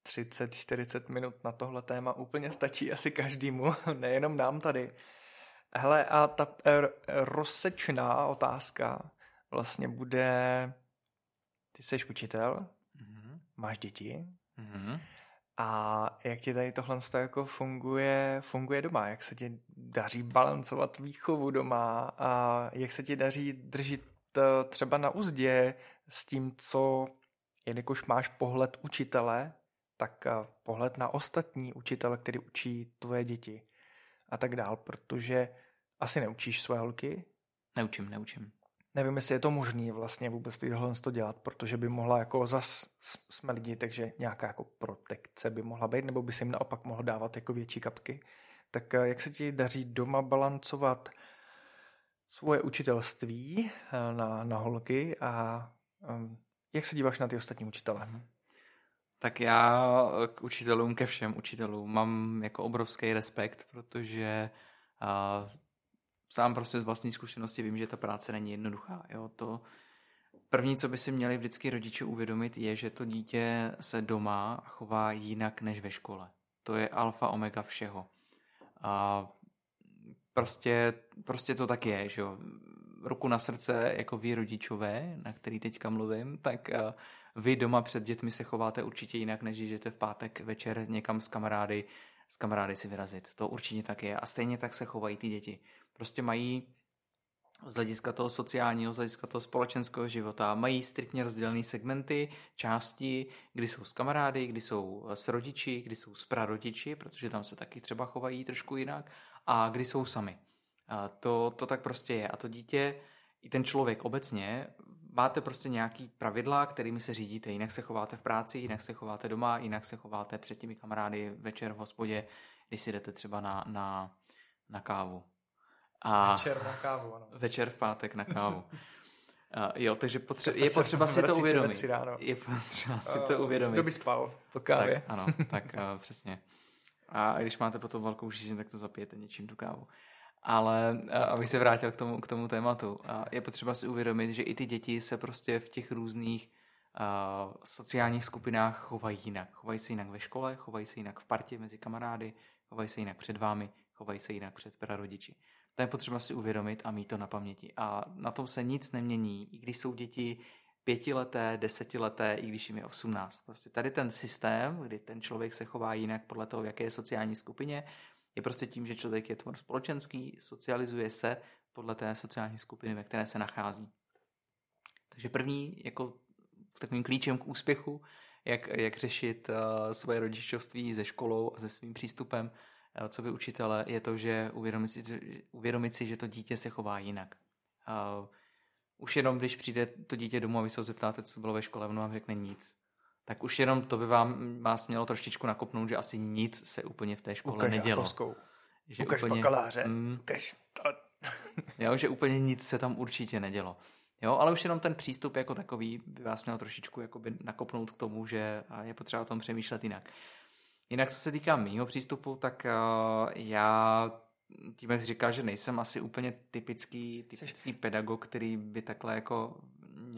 30-40 eh, minut na tohle téma úplně stačí asi každému, nejenom nám tady. Hele, a ta rozsečná otázka vlastně bude, ty jsi učitel, mm-hmm. máš děti mm-hmm. a jak ti tady tohle jako funguje, funguje doma, jak se ti daří balancovat výchovu doma a jak se ti daří držet třeba na úzdě s tím, co, jelikož máš pohled učitele, tak pohled na ostatní učitele, který učí tvoje děti a tak dál, protože asi neučíš své holky? Neučím, neučím. Nevím, jestli je to možné vlastně vůbec tohle to dělat, protože by mohla jako zas jsme lidi, takže nějaká jako protekce by mohla být, nebo by se jim naopak mohl dávat jako větší kapky. Tak eh, jak se ti daří doma balancovat svoje učitelství eh, na, na holky a um, jak se díváš na ty ostatní učitele? Mhm. Tak já k učitelům, ke všem učitelům mám jako obrovský respekt, protože uh, sám prostě z vlastní zkušenosti vím, že ta práce není jednoduchá. Jo? To první, co by si měli vždycky rodiče uvědomit, je, že to dítě se doma chová jinak než ve škole. To je alfa omega všeho. A prostě, prostě to tak je, že jo. Ruku na srdce, jako vy rodičové, na který teďka mluvím, tak vy doma před dětmi se chováte určitě jinak, než jdete v pátek večer někam s kamarády s kamarády si vyrazit. To určitě tak je. A stejně tak se chovají ty děti. Prostě mají z hlediska toho sociálního, z hlediska toho společenského života. Mají striktně rozdělené segmenty, části, kdy jsou s kamarády, kdy jsou s rodiči, kdy jsou s prarodiči, protože tam se taky třeba chovají trošku jinak, a kdy jsou sami. A to, to tak prostě je. A to dítě, i ten člověk obecně, máte prostě nějaký pravidla, kterými se řídíte. Jinak se chováte v práci, jinak se chováte doma, jinak se chováte před těmi kamarády večer v hospodě, když si jdete třeba na, na, na kávu. A večer na kávu, ano. Večer v pátek na kávu. Uh, jo, takže potře- je potřeba si to uvědomit. Je potřeba si to uvědomit. Kdo by spal po kávě? Tak, ano, tak uh, přesně. A když máte potom velkou žízeň, tak to zapijete něčím tu kávu. Ale uh, abych se vrátil k tomu, k tomu tématu, uh, je potřeba si uvědomit, že i ty děti se prostě v těch různých uh, sociálních skupinách chovají jinak. Chovají se jinak ve škole, chovají se jinak v partě mezi kamarády, chovají se jinak před vámi, chovají se jinak před prarodiči. To je potřeba si uvědomit a mít to na paměti. A na tom se nic nemění, i když jsou děti pětileté, desetileté, i když jim je 18. Prostě tady ten systém, kdy ten člověk se chová jinak podle toho, v jaké je sociální skupině, je prostě tím, že člověk je tvor společenský, socializuje se podle té sociální skupiny, ve které se nachází. Takže první jako takovým klíčem k úspěchu, jak, jak řešit uh, svoje rodičovství se školou a se svým přístupem, uh, co by učitele, je to, že uvědomit si, uvědomit si, že to dítě se chová jinak. Uh, už jenom, když přijde to dítě domů a vy se ho zeptáte, co bylo ve škole, ono vám řekne nic. Tak už jenom to by vám vás mělo trošičku nakopnout, že asi nic se úplně v té škole Ukaž nedělo. Aposkou. Že Ukaž úplně, bakaláře. Mm, Ukaž to. jo, že úplně nic se tam určitě nedělo. Jo, ale už jenom ten přístup jako takový by vás měl trošičku jakoby nakopnout k tomu, že je potřeba o tom přemýšlet jinak. Jinak, co se týká mýho přístupu, tak uh, já tím, jak říká, že nejsem asi úplně typický, typický pedagog, který by takhle jako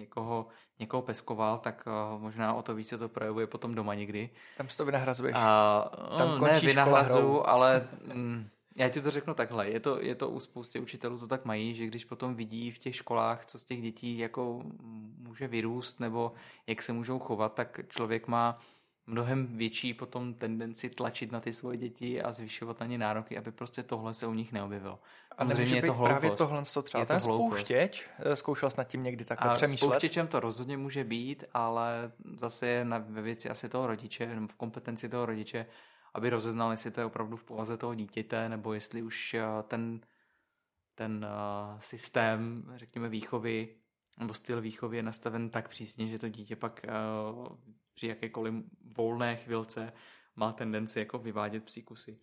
někoho, někoho peskoval, tak uh, možná o to více to projevuje potom doma někdy. Tam si to vynahrazuješ. A, Tam ne, vynahrazu, ale mm, já ti to řeknu takhle. Je to, je to u spoustě učitelů to tak mají, že když potom vidí v těch školách, co z těch dětí jako může vyrůst nebo jak se můžou chovat, tak člověk má mnohem větší potom tendenci tlačit na ty svoje děti a zvyšovat na ně nároky, aby prostě tohle se u nich neobjevilo. A nemůže je to hloupost. právě tohle to třeba je ten to spouštěč, eh, zkoušel jsi nad tím někdy takhle a přemýšlet? Spouštěčem to rozhodně může být, ale zase je na, ve věci asi toho rodiče, v kompetenci toho rodiče, aby rozeznal, jestli to je opravdu v povaze toho dítěte, nebo jestli už eh, ten, ten uh, systém, řekněme, výchovy nebo styl výchovy je nastaven tak přísně, že to dítě pak při jakékoliv volné chvilce má tendenci jako vyvádět psíkusy.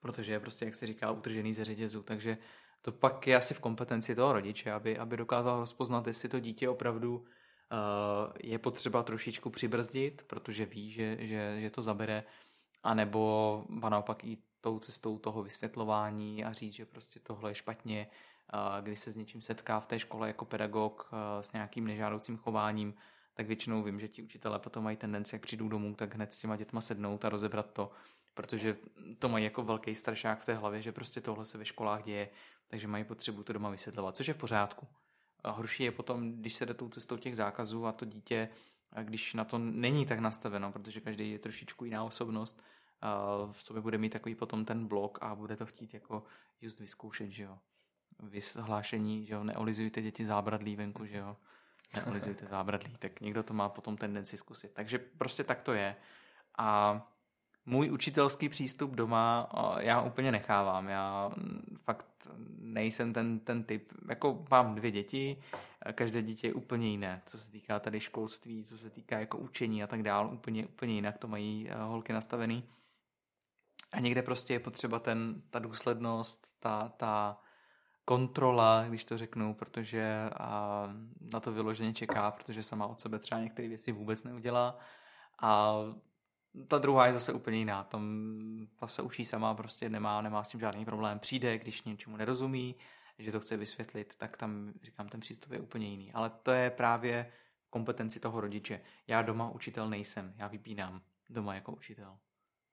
Protože je prostě, jak se říká, utržený ze řetězu. Takže to pak je asi v kompetenci toho rodiče, aby, aby dokázal rozpoznat, jestli to dítě opravdu uh, je potřeba trošičku přibrzdit, protože ví, že, že, že to zabere, anebo naopak i tou cestou toho vysvětlování a říct, že prostě tohle je špatně, když se s něčím setká v té škole jako pedagog s nějakým nežádoucím chováním, tak většinou vím, že ti učitelé potom mají tendenci, jak přijdou domů, tak hned s těma dětma sednout a rozebrat to, protože to mají jako velký strašák v té hlavě, že prostě tohle se ve školách děje, takže mají potřebu to doma vysvětlovat, což je v pořádku. A horší je potom, když se jde tou cestou těch zákazů a to dítě, když na to není tak nastaveno, protože každý je trošičku jiná osobnost, v sobě bude mít takový potom ten blok a bude to chtít jako just vyzkoušet, že jo. Vyhlášení, že jo, neolizujte děti zábradlí venku, že jo. Neolizujte zábradlí, tak někdo to má potom tendenci zkusit. Takže prostě tak to je. A můj učitelský přístup doma já úplně nechávám. Já fakt nejsem ten, ten typ. Jako mám dvě děti, každé dítě je úplně jiné, co se týká tady školství, co se týká jako učení a tak dále. Úplně, úplně jinak to mají holky nastavený. A někde prostě je potřeba ten, ta důslednost, ta, ta kontrola, když to řeknu, protože a na to vyloženě čeká, protože sama od sebe třeba některé věci vůbec neudělá. A ta druhá je zase úplně jiná. Tam ta se učí sama, prostě nemá, nemá s tím žádný problém. Přijde, když něčemu nerozumí, že to chce vysvětlit, tak tam, říkám, ten přístup je úplně jiný. Ale to je právě kompetenci toho rodiče. Já doma učitel nejsem, já vypínám doma jako učitel.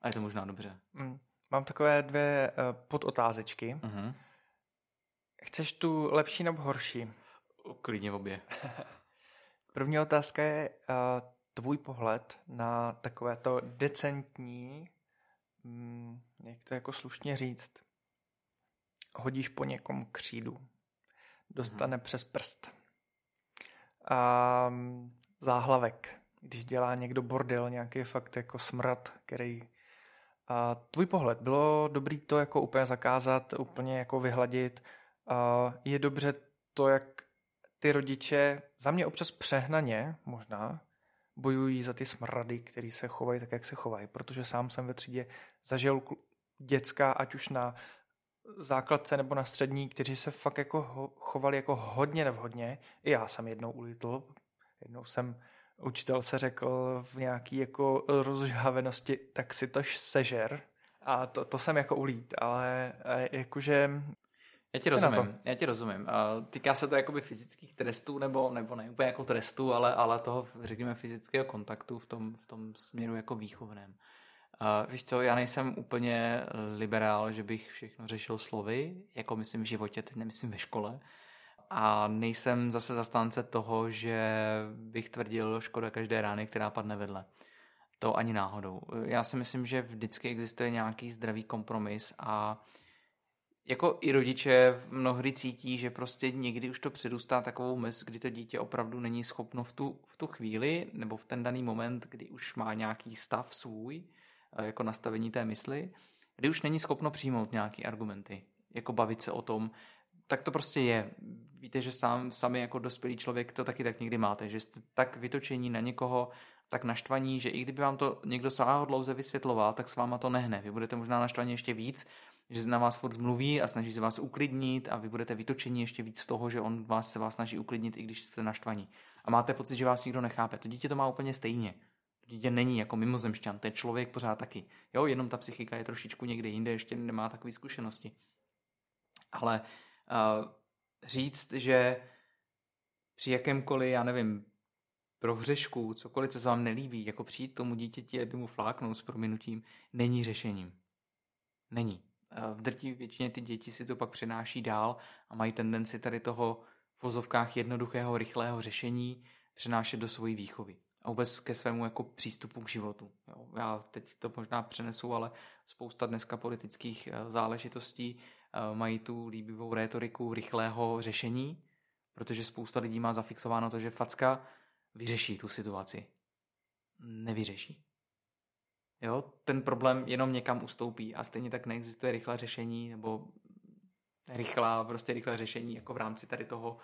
A je to možná dobře. Mm. Mám takové dvě uh, podotázečky. Uh-huh. Chceš tu lepší nebo horší? Klidně obě. První otázka je uh, tvůj pohled na takové to decentní mm, jak to jako slušně říct, hodíš po někom křídu, dostane hmm. přes prst. A mm, záhlavek, když dělá někdo bordel, nějaký fakt jako smrad, který a tvůj pohled, bylo dobrý to jako úplně zakázat, úplně jako vyhladit. Je dobře to, jak ty rodiče, za mě občas přehnaně možná, bojují za ty smrady, který se chovají tak, jak se chovají, protože sám jsem ve třídě zažil děcka, ať už na základce nebo na střední, kteří se fakt jako chovali jako hodně nevhodně. I já jsem jednou ulitl, jednou jsem učitelce řekl v nějaký jako rozžávenosti, tak si tož sežer. A to, to jsem jako ulít, ale jakože já ti rozumím, já ti rozumím. Týká se to jakoby fyzických trestů, nebo, nebo ne úplně jako trestů, ale, ale toho, řekněme, fyzického kontaktu v tom, v tom směru jako výchovném. Uh, víš co, já nejsem úplně liberál, že bych všechno řešil slovy, jako myslím v životě, teď nemyslím ve škole. A nejsem zase zastánce toho, že bych tvrdil škoda každé rány, která padne vedle. To ani náhodou. Já si myslím, že vždycky existuje nějaký zdravý kompromis a jako i rodiče mnohdy cítí, že prostě někdy už to předůstá takovou mez, kdy to dítě opravdu není schopno v tu, v tu chvíli nebo v ten daný moment, kdy už má nějaký stav svůj, eh, jako nastavení té mysli, kdy už není schopno přijmout nějaký argumenty, jako bavit se o tom, tak to prostě je. Víte, že sám, sami jako dospělý člověk to taky tak někdy máte, že jste tak vytočení na někoho, tak naštvaní, že i kdyby vám to někdo dlouze vysvětloval, tak s váma to nehne. Vy budete možná naštvaní ještě víc, že na vás furt zmluví a snaží se vás uklidnit a vy budete vytočení ještě víc z toho, že on vás se vás snaží uklidnit, i když jste naštvaní. A máte pocit, že vás nikdo nechápe. To dítě to má úplně stejně. To dítě není jako mimozemšťan, to je člověk pořád taky. Jo, jenom ta psychika je trošičku někde jinde, ještě nemá takové zkušenosti. Ale uh, říct, že při jakémkoliv, já nevím, prohřešku, cokoliv, co se vám nelíbí, jako přijít tomu dítěti a mu fláknout s prominutím, není řešením. Není. V drtí většině ty děti si to pak přenáší dál a mají tendenci tady toho v vozovkách jednoduchého, rychlého řešení přenášet do svojí výchovy a vůbec ke svému jako přístupu k životu. Jo. Já teď to možná přenesu, ale spousta dneska politických eh, záležitostí eh, mají tu líbivou rétoriku rychlého řešení, protože spousta lidí má zafixováno to, že facka vyřeší tu situaci. Nevyřeší. Jo, ten problém jenom někam ustoupí a stejně tak neexistuje rychlé řešení nebo rychlá, prostě rychlé řešení jako v rámci tady toho,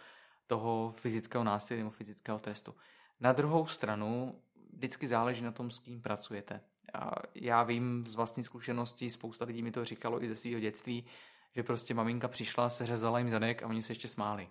toho fyzického násilí nebo fyzického trestu. Na druhou stranu vždycky záleží na tom, s kým pracujete. A já vím z vlastní zkušenosti, spousta lidí mi to říkalo i ze svého dětství, že prostě maminka přišla, seřezala jim zadek a oni se ještě smáli.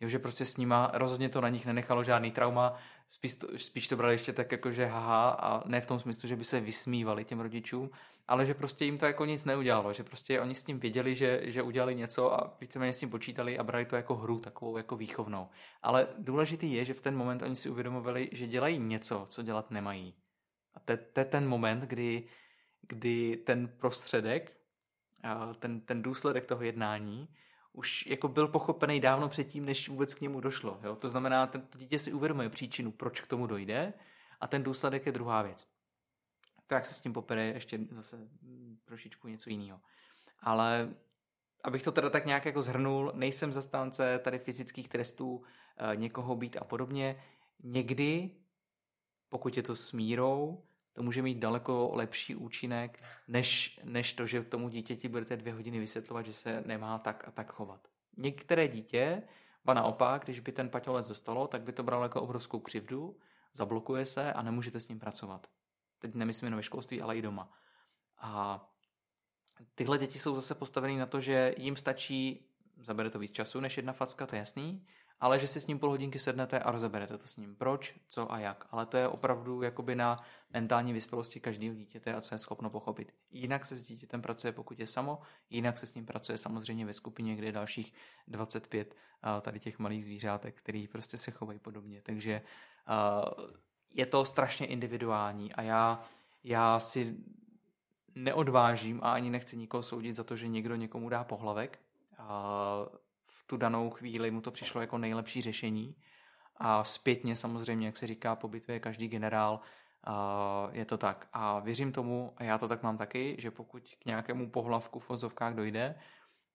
Jo, že prostě s nima rozhodně to na nich nenechalo žádný trauma, spíš to, spíš to brali ještě tak jako, že haha a ne v tom smyslu, že by se vysmívali těm rodičům, ale že prostě jim to jako nic neudělalo, že prostě oni s tím věděli, že, že udělali něco a víceméně s tím počítali a brali to jako hru, takovou jako výchovnou. Ale důležitý je, že v ten moment oni si uvědomovali, že dělají něco, co dělat nemají. A to je ten moment, kdy, kdy ten prostředek, ten, ten důsledek toho jednání už jako byl pochopený dávno předtím, než vůbec k němu došlo. Jo? To znamená, ten, to dítě si uvědomuje příčinu, proč k tomu dojde a ten důsledek je druhá věc. To, jak se s tím popere, ještě zase trošičku něco jiného. Ale abych to teda tak nějak jako zhrnul, nejsem zastánce tady fyzických trestů, e, někoho být a podobně. Někdy, pokud je to s mírou, to může mít daleko lepší účinek, než, než to, že tomu dítěti budete dvě hodiny vysvětlovat, že se nemá tak a tak chovat. Některé dítě, ba naopak, když by ten paťolec dostalo, tak by to bralo jako obrovskou křivdu, zablokuje se a nemůžete s ním pracovat. Teď nemyslím jen ve školství, ale i doma. A tyhle děti jsou zase postavené na to, že jim stačí, zabere to víc času než jedna facka, to je jasný, ale že si s ním půl hodinky sednete a rozeberete to s ním. Proč, co a jak. Ale to je opravdu jakoby na mentální vyspělosti každého dítěte a co je schopno pochopit. Jinak se s dítětem pracuje, pokud je samo, jinak se s ním pracuje samozřejmě ve skupině, kde je dalších 25 tady těch malých zvířátek, který prostě se chovají podobně. Takže je to strašně individuální a já, já si neodvážím a ani nechci nikoho soudit za to, že někdo někomu dá pohlavek v tu danou chvíli mu to přišlo jako nejlepší řešení. A zpětně samozřejmě, jak se říká, po bitvě každý generál, Uh, je to tak. A věřím tomu, a já to tak mám taky, že pokud k nějakému pohlavku v vozovkách dojde,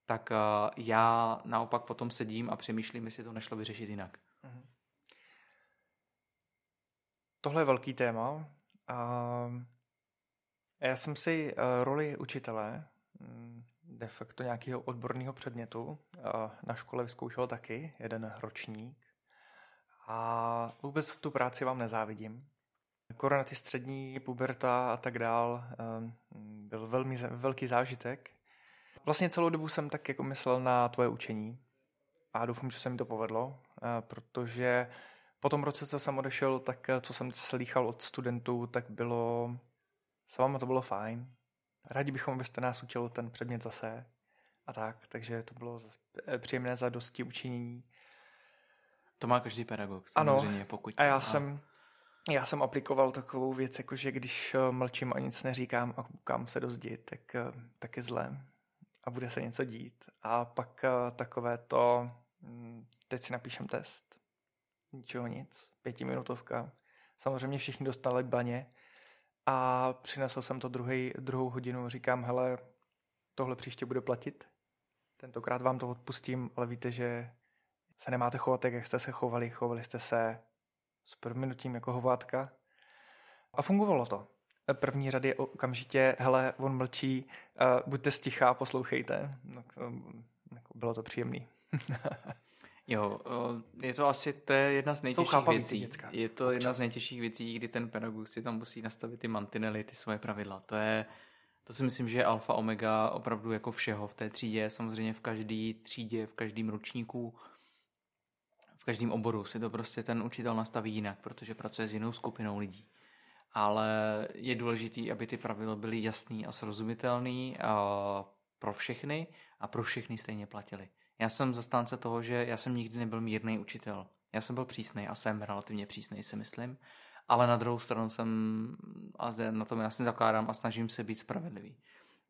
tak uh, já naopak potom sedím a přemýšlím, jestli to nešlo vyřešit jinak. Uh-huh. Tohle je velký téma. Uh, já jsem si roli učitele, mm, de facto nějakého odborného předmětu, uh, na škole vyzkoušel taky, jeden ročník. A vůbec tu práci vám nezávidím. Koro na ty střední, puberta a tak dál uh, byl velmi velký zážitek. Vlastně celou dobu jsem tak jako myslel na tvoje učení a doufám, že se mi to povedlo, protože po tom roce, co jsem odešel, tak co jsem slýchal od studentů, tak bylo s váma to bylo fajn. Rádi bychom, abyste nás učil ten předmět zase a tak, takže to bylo příjemné za dosti učinění. To má každý pedagog, samozřejmě, ano, pokud... a já má. jsem, já jsem aplikoval takovou věc, jako že když eh, mlčím a nic neříkám a koukám se do zdi, tak, eh, tak je zlé a bude se něco dít. A pak eh, takové to, hm, teď si napíšem test, ničeho nic, pětiminutovka. Samozřejmě všichni dostali baně, a přinesl jsem to druhý, druhou hodinu, říkám, hele, tohle příště bude platit, tentokrát vám to odpustím, ale víte, že se nemáte chovat tak, jak jste se chovali, chovali jste se s minutím jako hovátka a fungovalo to. První řady okamžitě, hele, on mlčí, uh, buďte stichá, poslouchejte. No, jako bylo to příjemný. Jo, je to asi to je jedna z nejtěžších věcí. Je to Občas. jedna z nejtěžších věcí, kdy ten pedagog si tam musí nastavit ty mantinely, ty svoje pravidla. To je, to si myslím, že je alfa omega opravdu jako všeho v té třídě, samozřejmě v každé třídě, v každém ročníku, v každém oboru si to prostě ten učitel nastaví jinak, protože pracuje s jinou skupinou lidí. Ale je důležité, aby ty pravidla byly jasný a srozumitelný a pro všechny a pro všechny stejně platily. Já jsem zastánce toho, že já jsem nikdy nebyl mírný učitel. Já jsem byl přísný a jsem relativně přísný, si myslím. Ale na druhou stranu jsem, a na tom já si zakládám a snažím se být spravedlivý.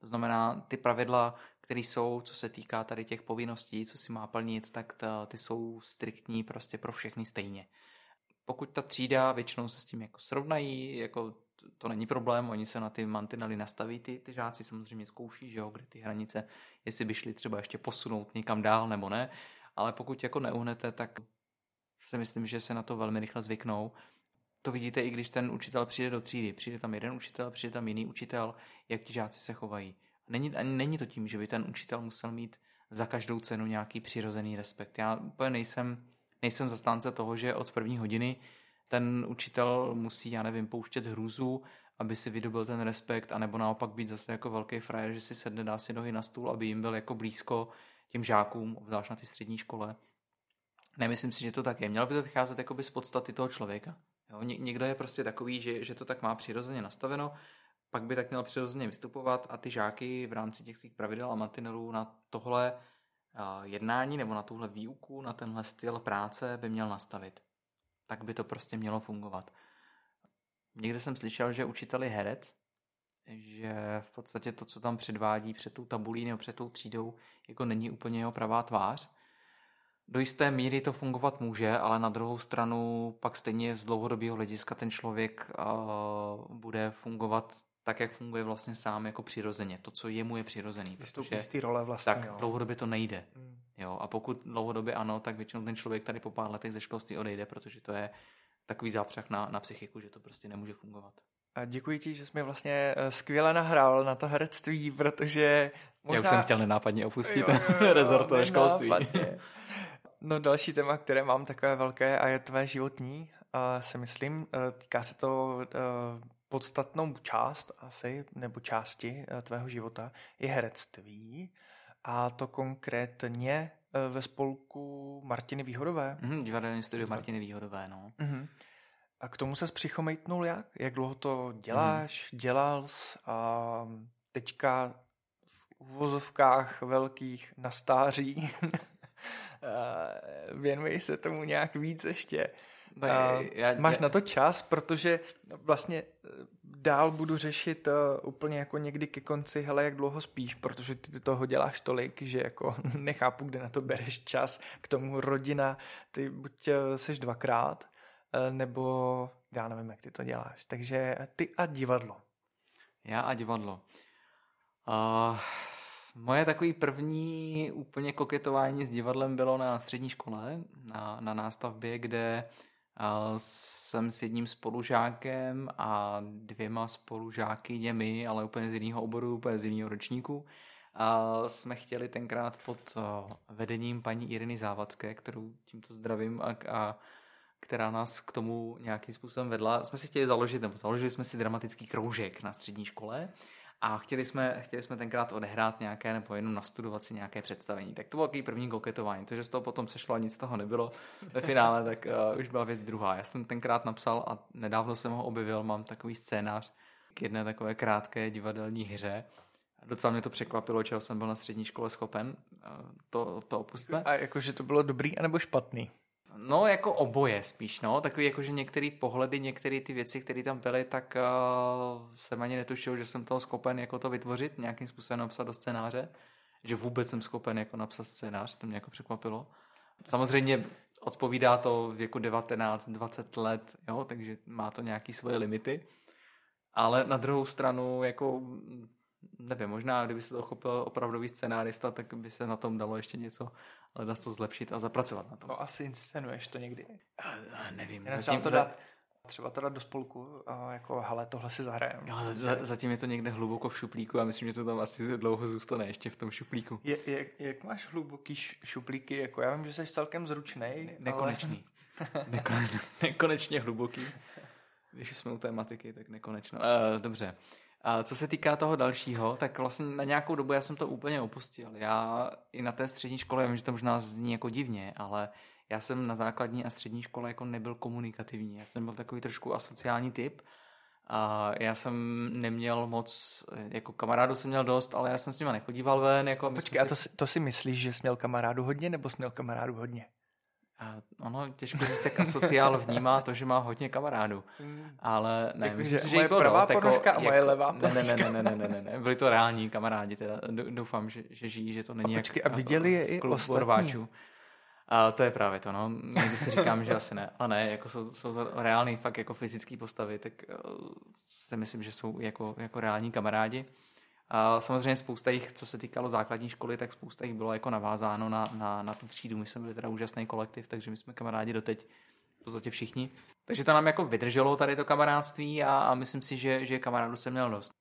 To znamená, ty pravidla, které jsou, co se týká tady těch povinností, co si má plnit, tak ta, ty jsou striktní prostě pro všechny stejně. Pokud ta třída většinou se s tím jako srovnají, jako to není problém, oni se na ty mantinely nastaví, ty, ty žáci samozřejmě zkouší, že jo, kde ty hranice, jestli by šli třeba ještě posunout někam dál nebo ne, ale pokud jako neuhnete, tak si myslím, že se na to velmi rychle zvyknou. To vidíte i když ten učitel přijde do třídy. Přijde tam jeden učitel, přijde tam jiný učitel, jak ti žáci se chovají. Není, není to tím, že by ten učitel musel mít za každou cenu nějaký přirozený respekt. Já úplně nejsem, nejsem zastánce toho, že od první hodiny ten učitel musí, já nevím, pouštět hrůzu, aby si vydobil ten respekt, anebo naopak být zase jako velký frajer, že si sedne, dá si nohy na stůl, aby jim byl jako blízko těm žákům, obzvlášť na ty střední škole. Nemyslím si, že to tak je. Mělo by to vycházet jakoby z podstaty toho člověka. Jo? někdo je prostě takový, že, že to tak má přirozeně nastaveno, pak by tak měl přirozeně vystupovat a ty žáky v rámci těch svých pravidel a mantinelů na tohle jednání nebo na tuhle výuku, na tenhle styl práce by měl nastavit tak by to prostě mělo fungovat. Někde jsem slyšel, že učitel je herec, že v podstatě to, co tam předvádí před tou tabulí nebo před tou třídou, jako není úplně jeho pravá tvář. Do jisté míry to fungovat může, ale na druhou stranu pak stejně z dlouhodobého hlediska ten člověk uh, bude fungovat tak, jak funguje vlastně sám jako přirozeně. To, co jemu je přirozený. Protože, z té role vlastně. Tak jo. dlouhodobě to nejde. Hmm. Jo, a pokud dlouhodobě ano, tak většinou ten člověk tady po pár letech ze školství odejde, protože to je takový zápřah na, na psychiku, že to prostě nemůže fungovat. A děkuji ti, že jsi mi vlastně eh, skvěle nahrál na to herectví, protože možná... Já už jsem chtěl nenápadně opustit jo, jo, jo, rezort školství. No další téma, které mám takové velké a je tvé životní, uh, si myslím, uh, týká se to uh, podstatnou část asi, nebo části uh, tvého života, je herectví a to konkrétně eh, ve spolku Martiny Výhodové. Mm, divadelní studio Martiny Výhodové, no. Mm-hmm. A k tomu se přichomejtnul jak? Jak dlouho to děláš, mm. dělal jsi a teďka v uvozovkách velkých na stáří věnuji se tomu nějak víc ještě. No, já, já, máš já... na to čas, protože vlastně eh, dál budu řešit uh, úplně jako někdy ke konci, hele, jak dlouho spíš, protože ty toho děláš tolik, že jako nechápu, kde na to bereš čas, k tomu rodina, ty buď uh, seš dvakrát, eh, nebo já nevím, jak ty to děláš. Takže ty a divadlo. Já a divadlo. Uh, moje takový první úplně koketování s divadlem bylo na střední škole, na, na nástavbě, kde uh, jsem s jedním spolužákem a dvěma spolužáky němi, ale úplně z jiného oboru, úplně z jiného ročníku, a jsme chtěli tenkrát pod uh, vedením paní Iriny Závadské, kterou tímto zdravím a, a která nás k tomu nějakým způsobem vedla. Jsme si chtěli založit, nebo založili jsme si dramatický kroužek na střední škole a chtěli jsme, chtěli jsme tenkrát odehrát nějaké, nebo jenom nastudovat si nějaké představení. Tak to bylo takový první koketování. To, že z toho potom sešlo a nic z toho nebylo ve finále, tak uh, už byla věc druhá. Já jsem tenkrát napsal a nedávno jsem ho objevil, mám takový scénář k jedné takové krátké divadelní hře. Docela mě to překvapilo, čeho jsem byl na střední škole schopen. To, to opustíme. A jakože to bylo dobrý anebo špatný? No, jako oboje spíš, no. Takový jako, že některé pohledy, některé ty věci, které tam byly, tak uh, jsem ani netušil, že jsem toho schopen jako to vytvořit, nějakým způsobem napsat do scénáře. Že vůbec jsem schopen jako napsat scénář, to mě jako překvapilo. Samozřejmě odpovídá to věku 19-20 let, jo, takže má to nějaké svoje limity. Ale na druhou stranu, jako nevím, možná kdyby se to chopil opravdový scénárista, tak by se na tom dalo ještě něco hledat, co zlepšit a zapracovat na to. No asi inscenuješ to někdy. Uh, nevím. Já zatím to dát, třeba to dát do spolku a jako, hele, tohle si zahrajeme. Ale za, zatím je to někde hluboko v šuplíku a myslím, že to tam asi dlouho zůstane ještě v tom šuplíku. Je, jak, jak máš hluboký šuplíky? Jako já vím, že jsi celkem zručný. Ne, nekonečný. Ale... Nekone, nekonečně hluboký. Když jsme u tématiky, tak nekonečno. Uh, dobře. A co se týká toho dalšího, tak vlastně na nějakou dobu já jsem to úplně opustil. Já i na té střední škole, vím, že to možná zní jako divně, ale já jsem na základní a střední škole jako nebyl komunikativní. Já jsem byl takový trošku asociální typ. A já jsem neměl moc, jako kamarádu jsem měl dost, ale já jsem s nimi nechodíval ven. Jako Počkej, si... a to, to si myslíš, že jsi měl kamarádu hodně, nebo jsi měl kamarádu hodně? A ono těžko říct, jak sociál vnímá to, že má hodně kamarádů. Hmm. Ale ne, jako, myslím že, si, že moje pravá dost, jako, a moje jako, levá ne, ne, ne, ne, ne, ne, ne, ne, byli to reální kamarádi, teda doufám, že, že žijí, že to není a počkej, jak a viděli je i ostatní. A to je právě to, no. Někdy si říkám, že asi ne. A ne, jako jsou, jsou reální fakt jako fyzické postavy, tak uh, si myslím, že jsou jako, jako reální kamarádi. Samozřejmě spousta jich, co se týkalo základní školy, tak spousta jich bylo jako navázáno na, na, na tu třídu. My jsme byli teda úžasný kolektiv, takže my jsme kamarádi doteď v podstatě všichni. Takže to nám jako vydrželo tady to kamarádství a, a myslím si, že, že kamarádu jsem měl dost.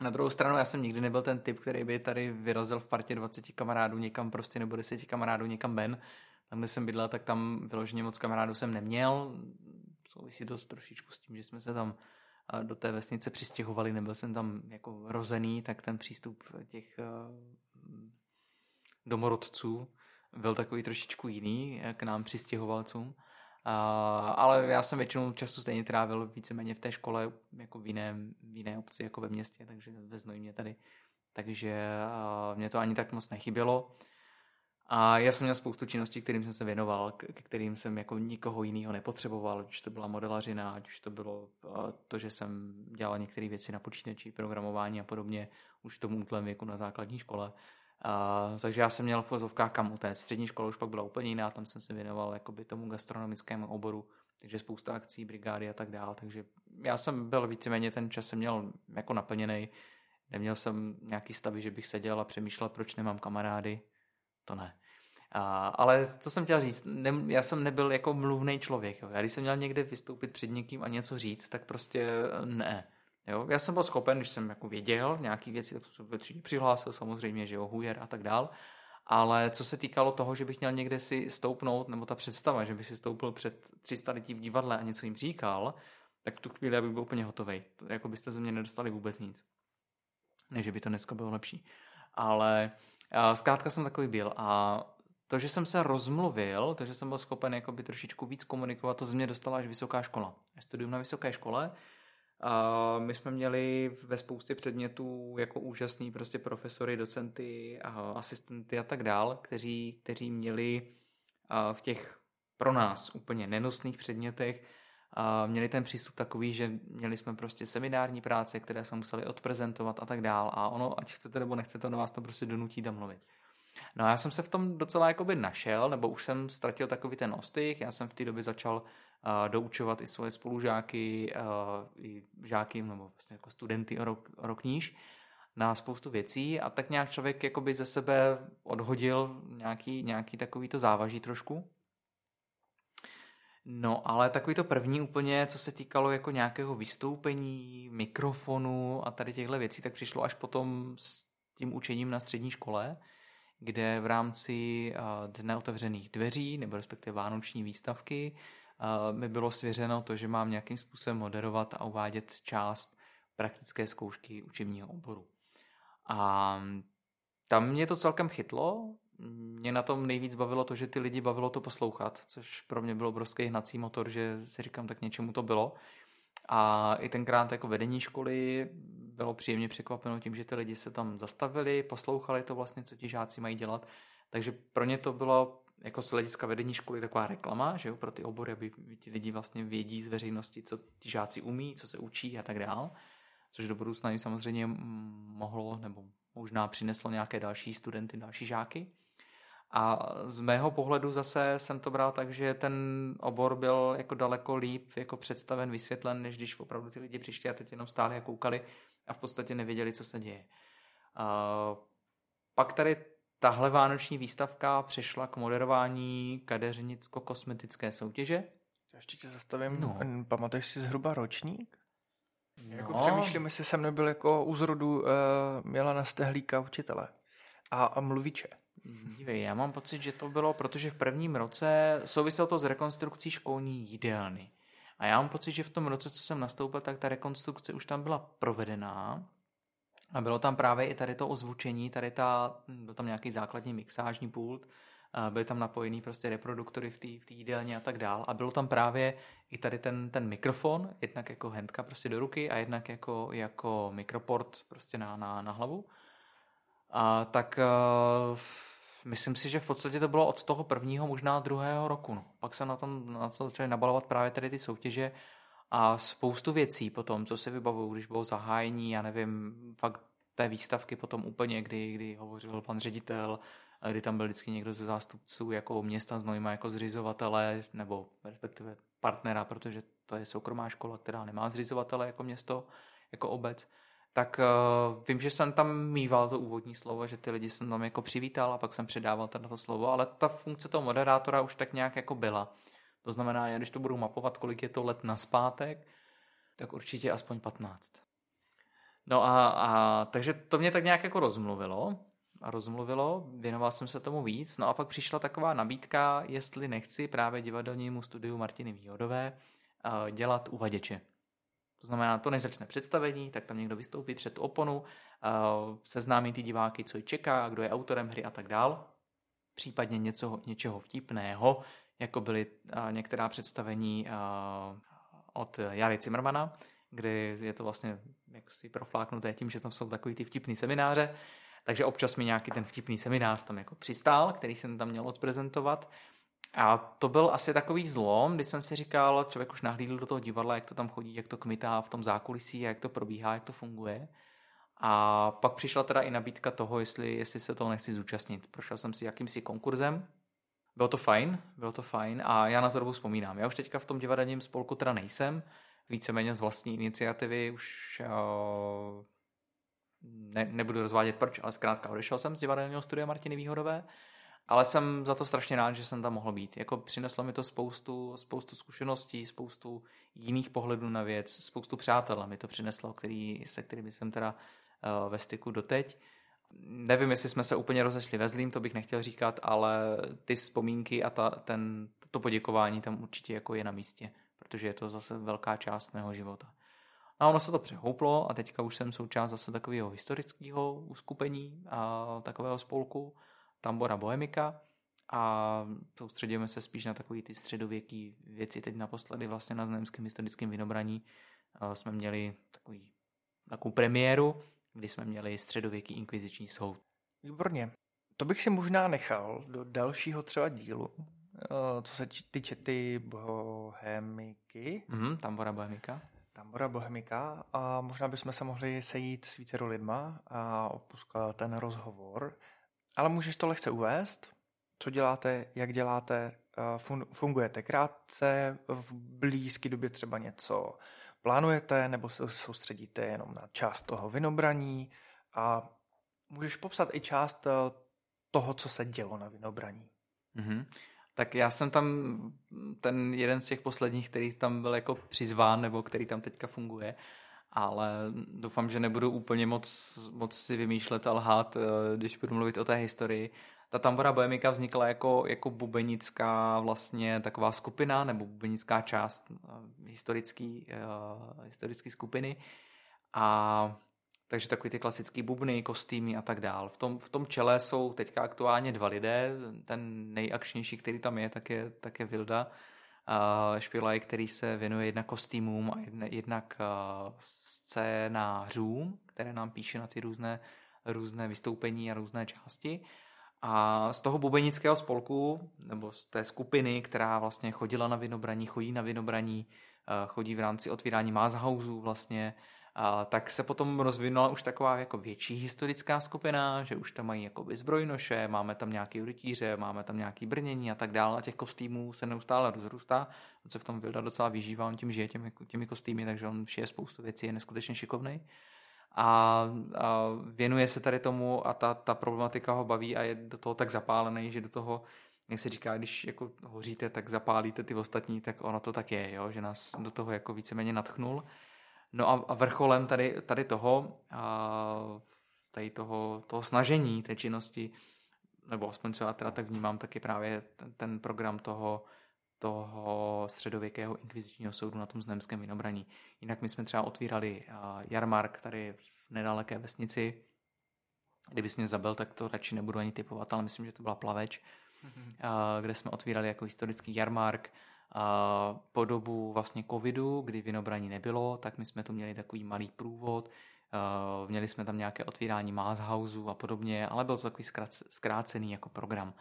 Na druhou stranu já jsem nikdy nebyl ten typ, který by tady vyrazil v partě 20 kamarádů někam prostě nebo 10 kamarádů někam ven. Tam, kde jsem bydlel, tak tam vyloženě moc kamarádů jsem neměl. Souvisí to trošičku s tím, že jsme se tam do té vesnice přistěhovali, nebyl jsem tam jako rozený, tak ten přístup těch eh, domorodců byl takový trošičku jiný k nám přistěhovalcům. ale já jsem většinou času stejně trávil víceméně v té škole, jako v jiné, v jiné obci, jako ve městě, takže ve Znojmě tady. Takže eh, mě to ani tak moc nechybělo. A já jsem měl spoustu činností, kterým jsem se věnoval, k kterým jsem jako nikoho jiného nepotřeboval, ať už to byla modelařina, ať už to bylo to, že jsem dělal některé věci na počítači, programování a podobně, už v tom útlém věku na základní škole. A, takže já jsem měl v vozovkách kam u té střední školy už pak byla úplně jiná, tam jsem se věnoval jakoby tomu gastronomickému oboru, takže spousta akcí, brigády a tak dále, takže já jsem byl víceméně ten čas jsem měl jako naplněný, neměl jsem nějaký stavy, že bych seděl a přemýšlel, proč nemám kamarády, to ne. A, ale co jsem chtěl říct, ne, já jsem nebyl jako mluvný člověk. Jo. Já když jsem měl někde vystoupit před někým a něco říct, tak prostě ne. Jo. Já jsem byl schopen, když jsem jako věděl nějaký věci, tak jsem se přihlásil samozřejmě, že jo, hujer a tak dál. Ale co se týkalo toho, že bych měl někde si stoupnout, nebo ta představa, že bych si stoupil před 300 lidí v divadle a něco jim říkal, tak v tu chvíli bych byl úplně hotový. Jako byste ze mě nedostali vůbec nic. Ne, že by to dneska bylo lepší. Ale zkrátka jsem takový byl a to, že jsem se rozmluvil, to, že jsem byl schopen jakoby trošičku víc komunikovat, to z mě dostala až vysoká škola. Studium na vysoké škole. A my jsme měli ve spoustě předmětů jako úžasný prostě profesory, docenty, asistenty a tak dál, kteří, kteří měli v těch pro nás úplně nenosných předmětech a měli ten přístup takový, že měli jsme prostě seminární práce, které jsme museli odprezentovat a tak dál a ono, ať chcete nebo nechcete, ono vás to prostě donutí tam mluvit. No a já jsem se v tom docela jakoby našel, nebo už jsem ztratil takový ten ostych. Já jsem v té době začal uh, doučovat i svoje spolužáky, uh, i žáky, nebo vlastně jako studenty o rok, o rok níž na spoustu věcí a tak nějak člověk jakoby ze sebe odhodil nějaký, nějaký takovýto závaží trošku. No, ale takový to první úplně, co se týkalo jako nějakého vystoupení, mikrofonu a tady těchto věcí, tak přišlo až potom s tím učením na střední škole, kde v rámci Dne otevřených dveří, nebo respektive Vánoční výstavky, mi bylo svěřeno to, že mám nějakým způsobem moderovat a uvádět část praktické zkoušky učebního oboru. A tam mě to celkem chytlo. Mě na tom nejvíc bavilo to, že ty lidi bavilo to poslouchat, což pro mě bylo obrovský hnací motor, že si říkám, tak něčemu to bylo. A i tenkrát jako vedení školy bylo příjemně překvapeno tím, že ty lidi se tam zastavili, poslouchali to vlastně, co ti žáci mají dělat. Takže pro ně to bylo jako z hlediska vedení školy taková reklama, že jo, pro ty obory, aby ti lidi vlastně vědí z veřejnosti, co ti žáci umí, co se učí a tak dál což do budoucna jim samozřejmě mohlo nebo možná přineslo nějaké další studenty, další žáky. A z mého pohledu zase jsem to bral tak, že ten obor byl jako daleko líp jako představen, vysvětlen, než když opravdu ty lidi přišli a teď jenom stáli a koukali a v podstatě nevěděli, co se děje. A pak tady tahle vánoční výstavka přešla k moderování kadeřnicko-kosmetické soutěže. Ještě tě zastavím. No. Pamatuješ si zhruba ročník? No. Jako přemýšlím, jestli jsem nebyl jako u zrodu uh, Milana Stehlíka učitele a, a mluviče. Dívej, já mám pocit, že to bylo, protože v prvním roce souviselo to s rekonstrukcí školní jídelny. A já mám pocit, že v tom roce, co jsem nastoupil, tak ta rekonstrukce už tam byla provedená. A bylo tam právě i tady to ozvučení, tady ta, byl tam nějaký základní mixážní pult, byly tam napojený prostě reproduktory v té v jídelně a tak dál. A bylo tam právě i tady ten, ten mikrofon, jednak jako handka prostě do ruky a jednak jako, jako mikroport prostě na, na, na hlavu. A tak uh, myslím si, že v podstatě to bylo od toho prvního, možná druhého roku. No. Pak se na tom na to začaly nabalovat právě tady ty soutěže a spoustu věcí potom, co si vybavuju, když bylo zahájení, já nevím, fakt té výstavky potom úplně, kdy, kdy hovořil pan ředitel, kdy tam byl vždycky někdo ze zástupců jako města Znojma jako zřizovatele nebo respektive partnera, protože to je soukromá škola, která nemá zřizovatele jako město, jako obec, tak uh, vím, že jsem tam mýval to úvodní slovo, že ty lidi jsem tam jako přivítal a pak jsem předával teda to slovo, ale ta funkce toho moderátora už tak nějak jako byla. To znamená, já když to budu mapovat, kolik je to let na zpátek, tak určitě aspoň 15. No a, a takže to mě tak nějak jako rozmluvilo a rozmluvilo, věnoval jsem se tomu víc, no a pak přišla taková nabídka, jestli nechci právě divadelnímu studiu Martiny Výhodové eh, dělat uvaděče. To znamená, to než začne představení, tak tam někdo vystoupí před tu oponu, eh, seznámí ty diváky, co ji čeká, kdo je autorem hry a tak dál. Případně něco, něčeho vtipného, jako byly eh, některá představení od Jary Zimmermana, kde je to vlastně jak si profláknuté tím, že tam jsou takový ty vtipný semináře, takže občas mi nějaký ten vtipný seminář tam jako přistál, který jsem tam měl odprezentovat. A to byl asi takový zlom, kdy jsem si říkal, člověk už nahlídl do toho divadla, jak to tam chodí, jak to kmitá v tom zákulisí, jak to probíhá, jak to funguje. A pak přišla teda i nabídka toho, jestli, jestli se toho nechci zúčastnit. Prošel jsem si jakýmsi konkurzem, bylo to fajn, bylo to fajn a já na to dobu vzpomínám. Já už teďka v tom divadelním spolku teda nejsem, víceméně z vlastní iniciativy už uh, ne, nebudu rozvádět proč, ale zkrátka odešel jsem z divadelního studia Martiny Výhodové, ale jsem za to strašně rád, že jsem tam mohl být. Jako přineslo mi to spoustu, spoustu zkušeností, spoustu jiných pohledů na věc, spoustu přátel mi to přineslo, který, se kterými jsem teda uh, ve styku doteď. Nevím, jestli jsme se úplně rozešli ve zlým, to bych nechtěl říkat, ale ty vzpomínky a ta, ten, to poděkování tam určitě jako je na místě, protože je to zase velká část mého života. A ono se to přehouplo a teďka už jsem součást zase takového historického uskupení a takového spolku Tambora Bohemika a soustředíme se spíš na takové ty středověké věci. Teď naposledy vlastně na Znojemském historickém vinobraní jsme měli takový, takovou premiéru, kdy jsme měli středověký inkviziční soud. Výborně. To bych si možná nechal do dalšího třeba dílu, co se týče ty bohemiky. Mm, Tambora Bohemika. Tambora Bohemika a možná bychom se mohli sejít s více lidma a opuskat ten rozhovor ale můžeš to lehce uvést, co děláte, jak děláte, eh, fungujete krátce, v blízké době třeba něco plánujete, nebo se soustředíte jenom na část toho vinobraní a můžeš popsat i část eh, toho, co se dělo na vinobraní. Mm-hmm. Tak já jsem tam ten jeden z těch posledních, který tam byl jako přizván, nebo který tam teďka funguje, ale doufám, že nebudu úplně moc, moc si vymýšlet a lhát, eh, když budu mluvit o té historii. Ta Tambora Bohemika vznikla jako, jako bubenická vlastně taková skupina, nebo bubenická část uh, historický, uh, historický skupiny. A takže takový ty klasické bubny, kostýmy a tak dál. V tom, v tom čele jsou teďka aktuálně dva lidé. Ten nejakčnější, který tam je, tak je, tak je Vilda Špilaj, který se věnuje jednak kostýmům a jedna, jednak uh, scénářům, které nám píše na ty různé, různé vystoupení a různé části. A z toho bubenického spolku, nebo z té skupiny, která vlastně chodila na vinobraní, chodí na vinobraní, chodí v rámci otvírání Mazhausů vlastně, a tak se potom rozvinula už taková jako větší historická skupina, že už tam mají jako zbrojnoše, máme tam nějaký rytíře, máme tam nějaký brnění a tak dále a těch kostýmů se neustále rozrůstá. On se v tom Vilda docela vyžívá, on tím žije těmi, těmi kostýmy, takže on šije spoustu věcí, je neskutečně šikovný. A, a věnuje se tady tomu a ta, ta problematika ho baví a je do toho tak zapálený, že do toho jak se říká, když jako hoříte, tak zapálíte ty ostatní, tak ono to tak je, jo? že nás do toho jako víceméně natchnul. No a, a vrcholem tady, tady toho, a tady toho, toho snažení té činnosti, nebo aspoň co já teda tak vnímám, tak je právě ten, ten program toho, toho středověkého inkvizičního soudu na tom Znemském vinobraní. Jinak my jsme třeba otvírali jarmark tady v nedaleké vesnici, kdyby mě zabil, tak to radši nebudu ani typovat, ale myslím, že to byla Plaveč, mm-hmm. kde jsme otvírali jako historický jarmark, po dobu vlastně covidu, kdy vinobraní nebylo, tak my jsme tu měli takový malý průvod, měli jsme tam nějaké otvírání Maßhausu a podobně, ale byl to takový zkrácený jako program.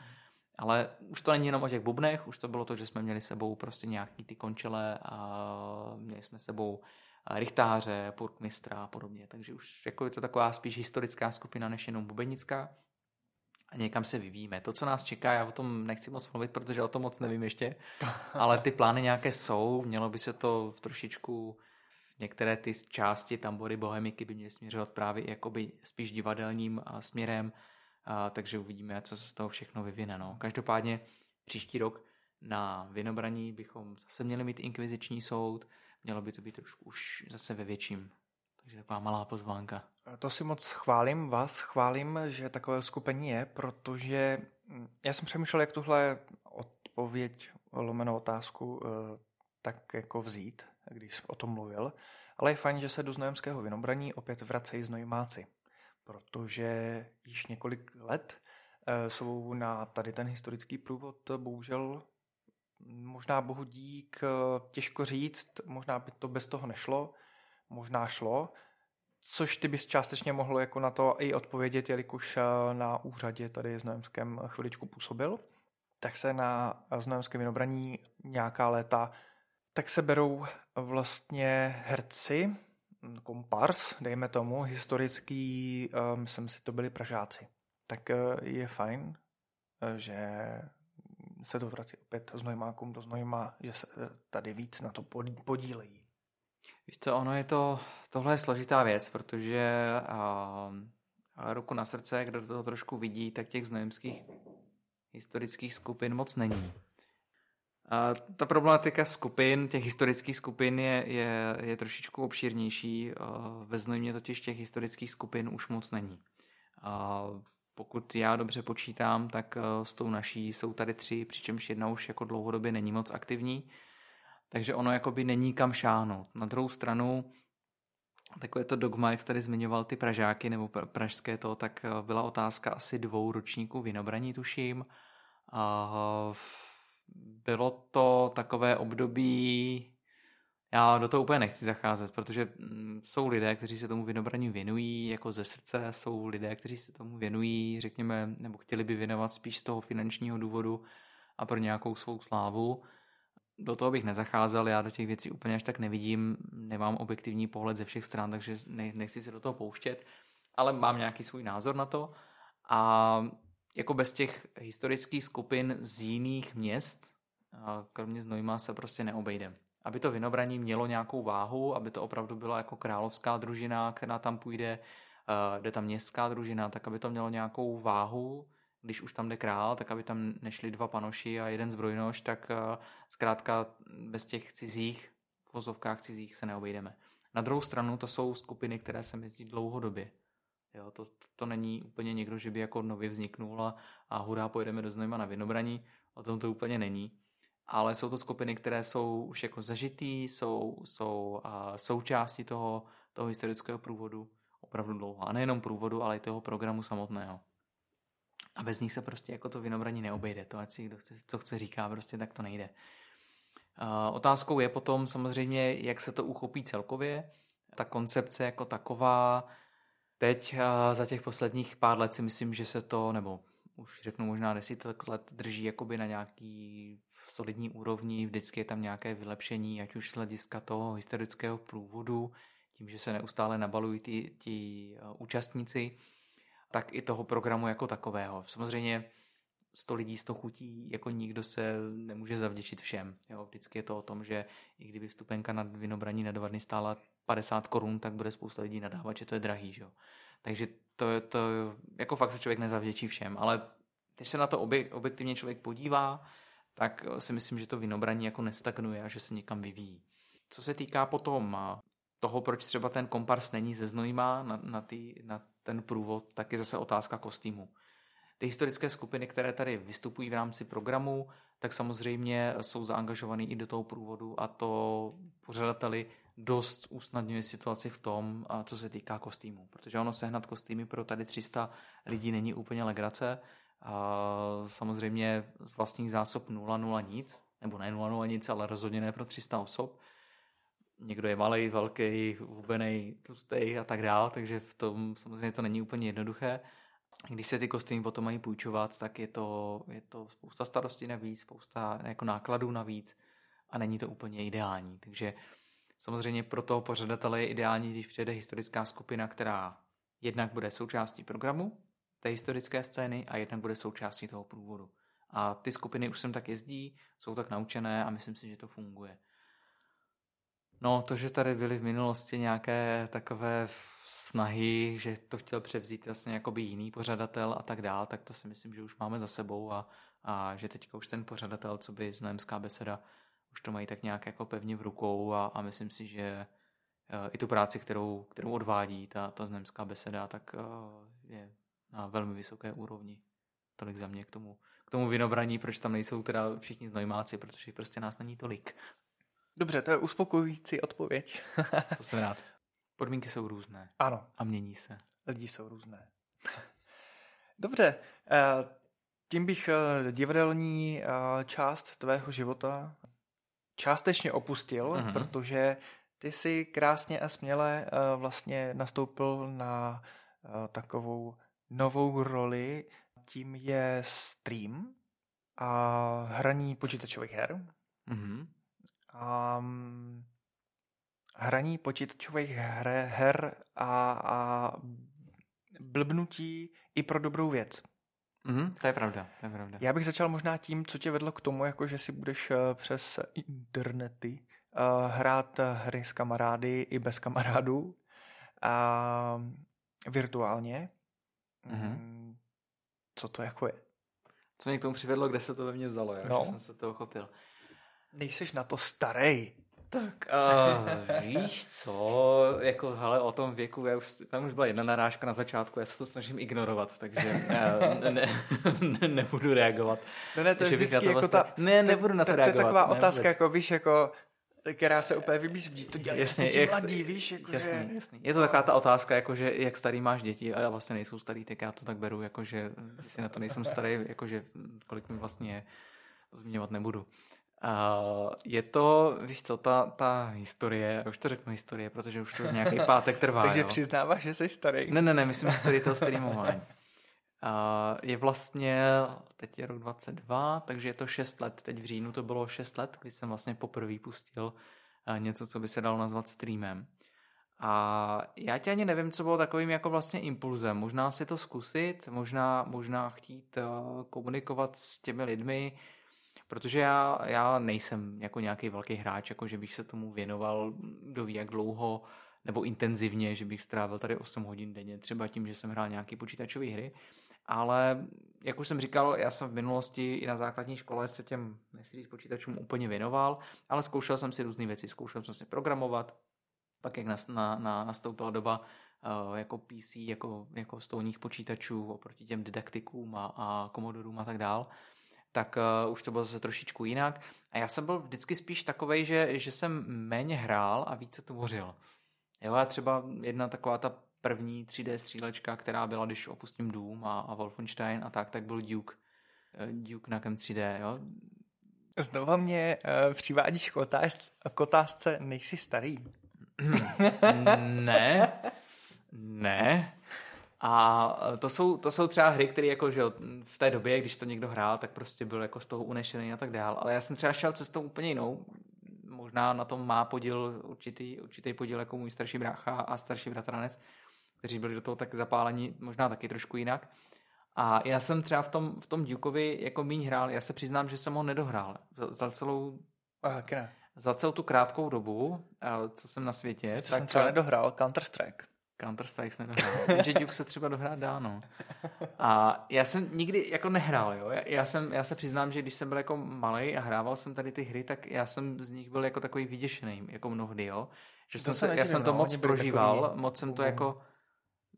Ale už to není jenom o těch bubnech, už to bylo to, že jsme měli sebou prostě nějaký ty končele a měli jsme sebou richtáře, purkmistra a podobně. Takže už jako je to taková spíš historická skupina než jenom bubenická a někam se vyvíjíme. To, co nás čeká, já o tom nechci moc mluvit, protože o tom moc nevím ještě, ale ty plány nějaké jsou, mělo by se to trošičku některé ty části tambory bohemiky by měly směřovat právě jakoby spíš divadelním směrem, takže uvidíme, co se z toho všechno vyvine. No. Každopádně příští rok na Vinobraní bychom zase měli mít inkviziční soud, mělo by to být trošku už zase ve větším takže taková malá pozvánka. To si moc chválím, vás chválím, že takové skupení je, protože hm, já jsem přemýšlel, jak tuhle odpověď, lomenou otázku, eh, tak jako vzít, když o tom mluvil. Ale je fajn, že se do znojemského vinobraní opět vracejí znojmáci, protože již několik let eh, jsou na tady ten historický průvod bohužel možná bohu dík, eh, těžko říct, možná by to bez toho nešlo, možná šlo, což ty bys částečně mohl jako na to i odpovědět, jelikož eh, na úřadě tady s Nojemském chviličku působil, tak se na Znojemském vinobraní nějaká léta tak se berou vlastně herci, kompars, dejme tomu, historický, eh, myslím si, to byli Pražáci. Tak eh, je fajn, že se to vrací opět z Nojmákům do Znojma, že se tady víc na to podílejí. Víš co, ono je to, tohle je složitá věc, protože a ruku na srdce, kdo to trošku vidí, tak těch znojemských historických skupin moc není. A ta problematika skupin, těch historických skupin je, je, je trošičku obšírnější. Ve Znojmě totiž těch historických skupin už moc není. A pokud já dobře počítám, tak s tou naší jsou tady tři, přičemž jedna už jako dlouhodobě není moc aktivní takže ono jakoby není kam šáhnout. Na druhou stranu, takové to dogma, jak jsi tady zmiňoval ty Pražáky nebo pražské to, tak eh, byla otázka asi dvou ročníků vinobraní, tuším. A bylo to takové období, já do toho úplně nechci zacházet, protože mm, jsou lidé, kteří se tomu vinobraní věnují jako ze srdce, jsou lidé, kteří se tomu věnují, řekněme, nebo chtěli by věnovat spíš z toho finančního důvodu a pro nějakou svou slávu do toho bych nezacházel, já do těch věcí úplně až tak nevidím, nemám objektivní pohled ze všech stran, takže nechci se do toho pouštět, ale mám nějaký svůj názor na to a jako bez těch historických skupin z jiných měst, kromě Znojma se prostě neobejde. Aby to vinobraní mělo nějakou váhu, aby to opravdu byla jako královská družina, která tam půjde, jde tam městská družina, tak aby to mělo nějakou váhu, když už tam jde král, tak aby tam nešli dva panoši a jeden zbrojnož, tak zkrátka bez těch cizích, v vozovkách cizích se neobejdeme. Na druhou stranu to jsou skupiny, které se jezdí dlouhodobě. Jo, to, to není úplně někdo, že by jako nově vzniknul a, a hurá, pojedeme do Znojma na Vinobraní, o tom to úplně není. Ale jsou to skupiny, které jsou už jako zažitý, jsou, jsou a, součástí toho, toho historického průvodu opravdu dlouho. A nejenom průvodu, ale i toho programu samotného. A bez nich se prostě jako to vinobraní neobejde. To, ať si kdo chce, co chce říká, prostě tak to nejde. Uh, otázkou je potom samozřejmě, jak se to uchopí celkově. Ta koncepce jako taková, teď uh, za těch posledních pár let si myslím, že se to, nebo už řeknu možná desítek let, drží jakoby na nějaký solidní úrovni, vždycky je tam nějaké vylepšení, ať už z hlediska toho historického průvodu, tím, že se neustále nabalují ti, ti uh, účastníci, tak i toho programu jako takového. Samozřejmě 100 lidí, 100 chutí, jako nikdo se nemůže zavděčit všem. Jo? Vždycky je to o tom, že i kdyby vstupenka na vinobraní na dva dny stála 50 korun, tak bude spousta lidí nadávat, že to je drahý. Že? Takže to, je to, jako fakt se člověk nezavděčí všem, ale když se na to objektivně člověk podívá, tak si myslím, že to vinobraní jako nestagnuje a že se někam vyvíjí. Co se týká potom toho, proč třeba ten kompars není ze Znojma na, na, tý, na ten průvod, tak je zase otázka kostýmu. Ty historické skupiny, které tady vystupují v rámci programu, tak samozřejmě jsou zaangažovaný i do toho průvodu a to pořadateli dost usnadňuje situaci v tom, co se týká kostýmu. Protože ono sehnat kostýmy pro tady 300 lidí není úplně legrace. Samozřejmě z vlastních zásob 0,0 nic, nebo ne 0,0 nic, ale rozhodně ne pro 300 osob. Někdo je malý, velký, hubený, tlustý a tak dále, takže v tom samozřejmě to není úplně jednoduché. Když se ty kostýmy potom mají půjčovat, tak je to, je to spousta starostí navíc, spousta jako nákladů navíc a není to úplně ideální. Takže samozřejmě pro toho pořadatele je ideální, když přijede historická skupina, která jednak bude součástí programu té historické scény a jednak bude součástí toho průvodu. A ty skupiny už sem tak jezdí, jsou tak naučené a myslím si, že to funguje. No, to, že tady byly v minulosti nějaké takové snahy, že to chtěl převzít vlastně jakoby jiný pořadatel a tak dál, tak to si myslím, že už máme za sebou a, a že teďka už ten pořadatel, co by znojemská beseda, už to mají tak nějak jako pevně v rukou a, a myslím si, že e, i tu práci, kterou, kterou odvádí ta, ta znojemská beseda, tak e, je na velmi vysoké úrovni. Tolik za mě k tomu, k tomu vinobraní, proč tam nejsou teda všichni znojmáci, protože prostě nás není tolik. Dobře, to je uspokojující odpověď. to jsem rád. Podmínky jsou různé. Ano. A mění se. Lidi jsou různé. Dobře, eh, tím bych eh, divadelní eh, část tvého života částečně opustil, mm-hmm. protože ty si krásně a směle vlastně nastoupil na takovou novou roli, tím je stream a hraní počítačových her. Mm-hmm. Mm, hraní počítačových her, her a, a blbnutí i pro dobrou věc. Mm, to je pravda, to je pravda. Já bych začal možná tím, co tě vedlo k tomu, jako že si budeš eh, přes internety uh, hrát hry s kamarády i bez kamarádů uh, virtuálně. Mm-hmm. Mm, co to jako je? Co mě k tomu přivedlo, kde se to ve mně vzalo, já no. jsem se toho chopil. Nejseš na to starý. Tak uh, víš co, jako hele, o tom věku, já už, tam už byla jedna narážka na začátku, já se to snažím ignorovat, takže uh, ne, ne, nebudu reagovat. No ne, to je vždycky to jako vlastně, ta... Ne, nebudu na to, to reagovat. To je taková ne, otázka, jako víš, jako která se úplně vybízí, to dělají jasně, jak, mladí, víš, jako jasný, že... jasný. Je to taková ta otázka, jako že jak starý máš děti, a vlastně nejsou starý, tak já to tak beru, jako že si na to nejsem starý, jako že kolik mi vlastně je, zmiňovat nebudu. Uh, je to, víš co, ta, ta historie, už to řeknu historie, protože už to nějaký pátek trvá. Takže jo. přiznáváš, že jsi starý. Ne, ne, ne, myslím historii toho streamování. Uh, je vlastně, teď je rok 22, takže je to 6 let, teď v říjnu to bylo 6 let, kdy jsem vlastně poprvé pustil uh, něco, co by se dalo nazvat streamem. A já tě ani nevím, co bylo takovým jako vlastně impulzem. Možná si to zkusit, možná, možná chtít komunikovat s těmi lidmi, protože já, já nejsem jako nějaký velký hráč, jako že bych se tomu věnoval, kdo ví jak dlouho, nebo intenzivně, že bych strávil tady 8 hodin denně, třeba tím, že jsem hrál nějaké počítačové hry. Ale, jak už jsem říkal, já jsem v minulosti i na základní škole se těm, nechci říct, počítačům úplně věnoval, ale zkoušel jsem si různé věci. Zkoušel jsem si programovat, pak jak na, na, na, nastoupila doba uh, jako PC, jako, jako stolních počítačů oproti těm didaktikům a, a komodorům a tak dál, tak uh, už to bylo zase trošičku jinak. A já jsem byl vždycky spíš takovej, že, že jsem méně hrál a více tvořil. Jo, a třeba jedna taková ta první 3D střílečka, která byla, když opustím Doom a, a Wolfenstein a tak, tak byl Duke. Eh, Duke na 3D, jo. Znova mě uh, přivádíš k, otázce, k otázce, nejsi starý. ne, ne. A to jsou, to jsou třeba hry, které jako, že v té době, když to někdo hrál, tak prostě byl jako z toho unešený a tak dál. Ale já jsem třeba šel cestou úplně jinou. Možná na tom má podíl určitý, určitý podíl jako můj starší brácha a starší bratranec, kteří byli do toho tak zapálení, možná taky trošku jinak. A já jsem třeba v tom, v tom Dukeovi jako míň hrál, já se přiznám, že jsem ho nedohrál. Za, za celou... A, ne za celou tu krátkou dobu, co jsem na světě. Tak jsem třeba nedohrál Counter-Strike. Counter-Strike jsem nedohrál. Jenže Duke se třeba dohrát dá, no. A já jsem nikdy jako nehrál, jo. Já, jsem, já se přiznám, že když jsem byl jako malý a hrával jsem tady ty hry, tak já jsem z nich byl jako takový vyděšený, jako mnohdy, jo. Že to jsem se, já jsem to moc prožíval, moc jsem to jako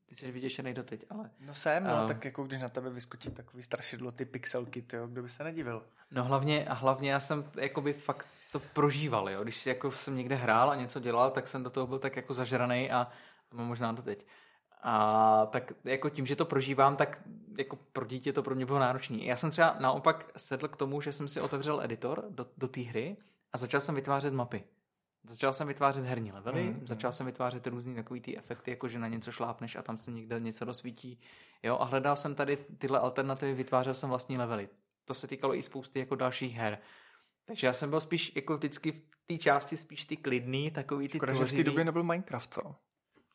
ty jsi vyděšený doteď, ale... No jsem, no, uh, tak jako když na tebe vyskočí takový strašidlo, ty pixelky, tyjo, kdo by se nedivil. No hlavně, a hlavně já jsem jakoby fakt to prožíval, jo. Když jako jsem někde hrál a něco dělal, tak jsem do toho byl tak jako zažraný a mám možná doteď. A tak jako tím, že to prožívám, tak jako pro dítě to pro mě bylo náročné. Já jsem třeba naopak sedl k tomu, že jsem si otevřel editor do, do té hry a začal jsem vytvářet mapy. Začal jsem vytvářet herní levely, mm. začal jsem vytvářet různý takový ty efekty, jako že na něco šlápneš a tam se někde něco rozsvítí. Jo, a hledal jsem tady tyhle alternativy, vytvářel jsem vlastní levely. To se týkalo i spousty jako dalších her. Takže já jsem byl spíš jako vždycky v té části spíš ty klidný, takový ty Škoda, že v té době nebyl Minecraft, co?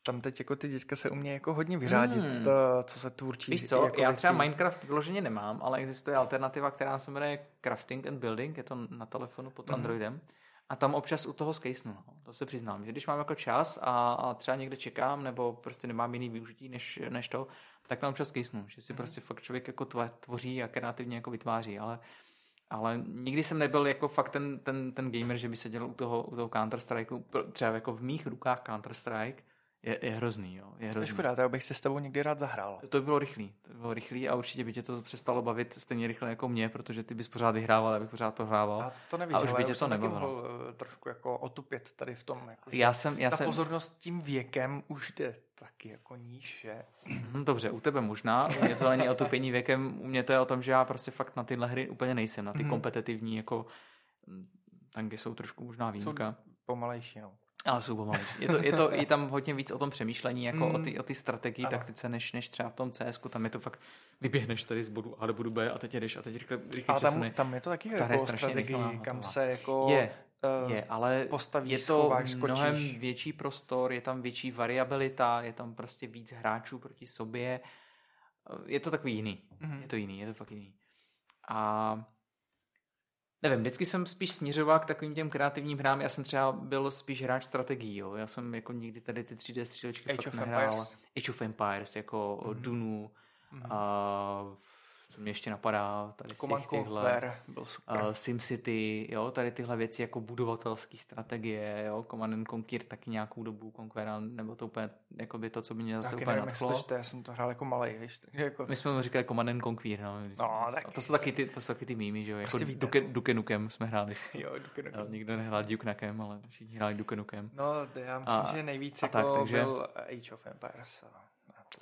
Tam teď jako ty děcka se umějí jako hodně vyřádit, hmm. to, co se tvůrčí. Víš co, jako já třeba Minecraft vyloženě nemám, ale existuje alternativa, která se jmenuje Crafting and Building, je to na telefonu pod hmm. Androidem. A tam občas u toho skejsnu, no. to se přiznám, že když mám jako čas a, a třeba někde čekám, nebo prostě nemám jiný využití než, než to, tak tam občas skejsnu, že si hmm. prostě fakt člověk jako tvoří a kreativně jako vytváří, ale ale nikdy jsem nebyl jako fakt ten, ten, ten gamer, že by se dělal u toho, u toho Counter-Strike, třeba jako v mých rukách Counter-Strike, je, je hrozný, jo. Je hrozný. Škoda, to bych se s tebou někdy rád zahrál. To by bylo rychlý, to by bylo rychlý a určitě by tě to přestalo bavit stejně rychle jako mě, protože ty bys pořád vyhrával, já bych pořád prohrával. A to nevíš, a už by tě to nebavilo. Eh, trošku jako otupět tady v tom. Jako, já jsem, já ta jsem... pozornost tím věkem už jde taky jako níž, že? Hm, dobře, u tebe možná, u mě to není otupení věkem, u mě to je o tom, že já prostě fakt na tyhle hry úplně nejsem, na ty mm. kompetitivní jako hm, tanky jsou trošku možná výjimka. Jsou pomalejší, no. Ale jsou pomalejší. Je, to, je, to, je tam hodně víc o tom přemýšlení, jako mm. o ty, o ty strategii, ano. taktice, než, než třeba v tom cs Tam je to fakt, vyběhneš tady z bodu A do bodu B a teď jdeš a teď rychle, rychle A tam, tam je to taky jako je strategii, kam se jako je, uh, je, ale postaví, je to schováš, mnohem větší prostor, je tam větší variabilita, je tam prostě víc hráčů proti sobě. Je to takový jiný. Mm. Je to jiný, je to fakt jiný. A Nevím, vždycky jsem spíš směřoval k takovým těm kreativním hrám. Já jsem třeba byl spíš hráč strategií, jo. Já jsem jako nikdy tady ty 3D střílečky Age fakt nehrál. Empires. Age of Empires, jako mm-hmm. Dunu, mm-hmm. a co mě ještě napadá, tady Command z těch, tyhle, byl super. Uh, SimCity, jo, tady tyhle věci jako budovatelské strategie, jo, Command and Conquer taky nějakou dobu Conquera, nebo to úplně, jako by to, co by mě zase taky úplně nevím, nadchlo. To, já jsem to hrál jako malý, víš, takže jako... My jsme mu říkali Command and Conquer, no. no tak to jsou taky ty, to jsou taky ty mýmy, že jo, jako prostě Duke, Duke Nukem jsme hráli. jo, Duke Nukem. Nikdo nehrál Duke Nukem, ale všichni hráli Duke Nukem. No, já myslím, a, že nejvíc jako tak, takže... byl Age of Empires.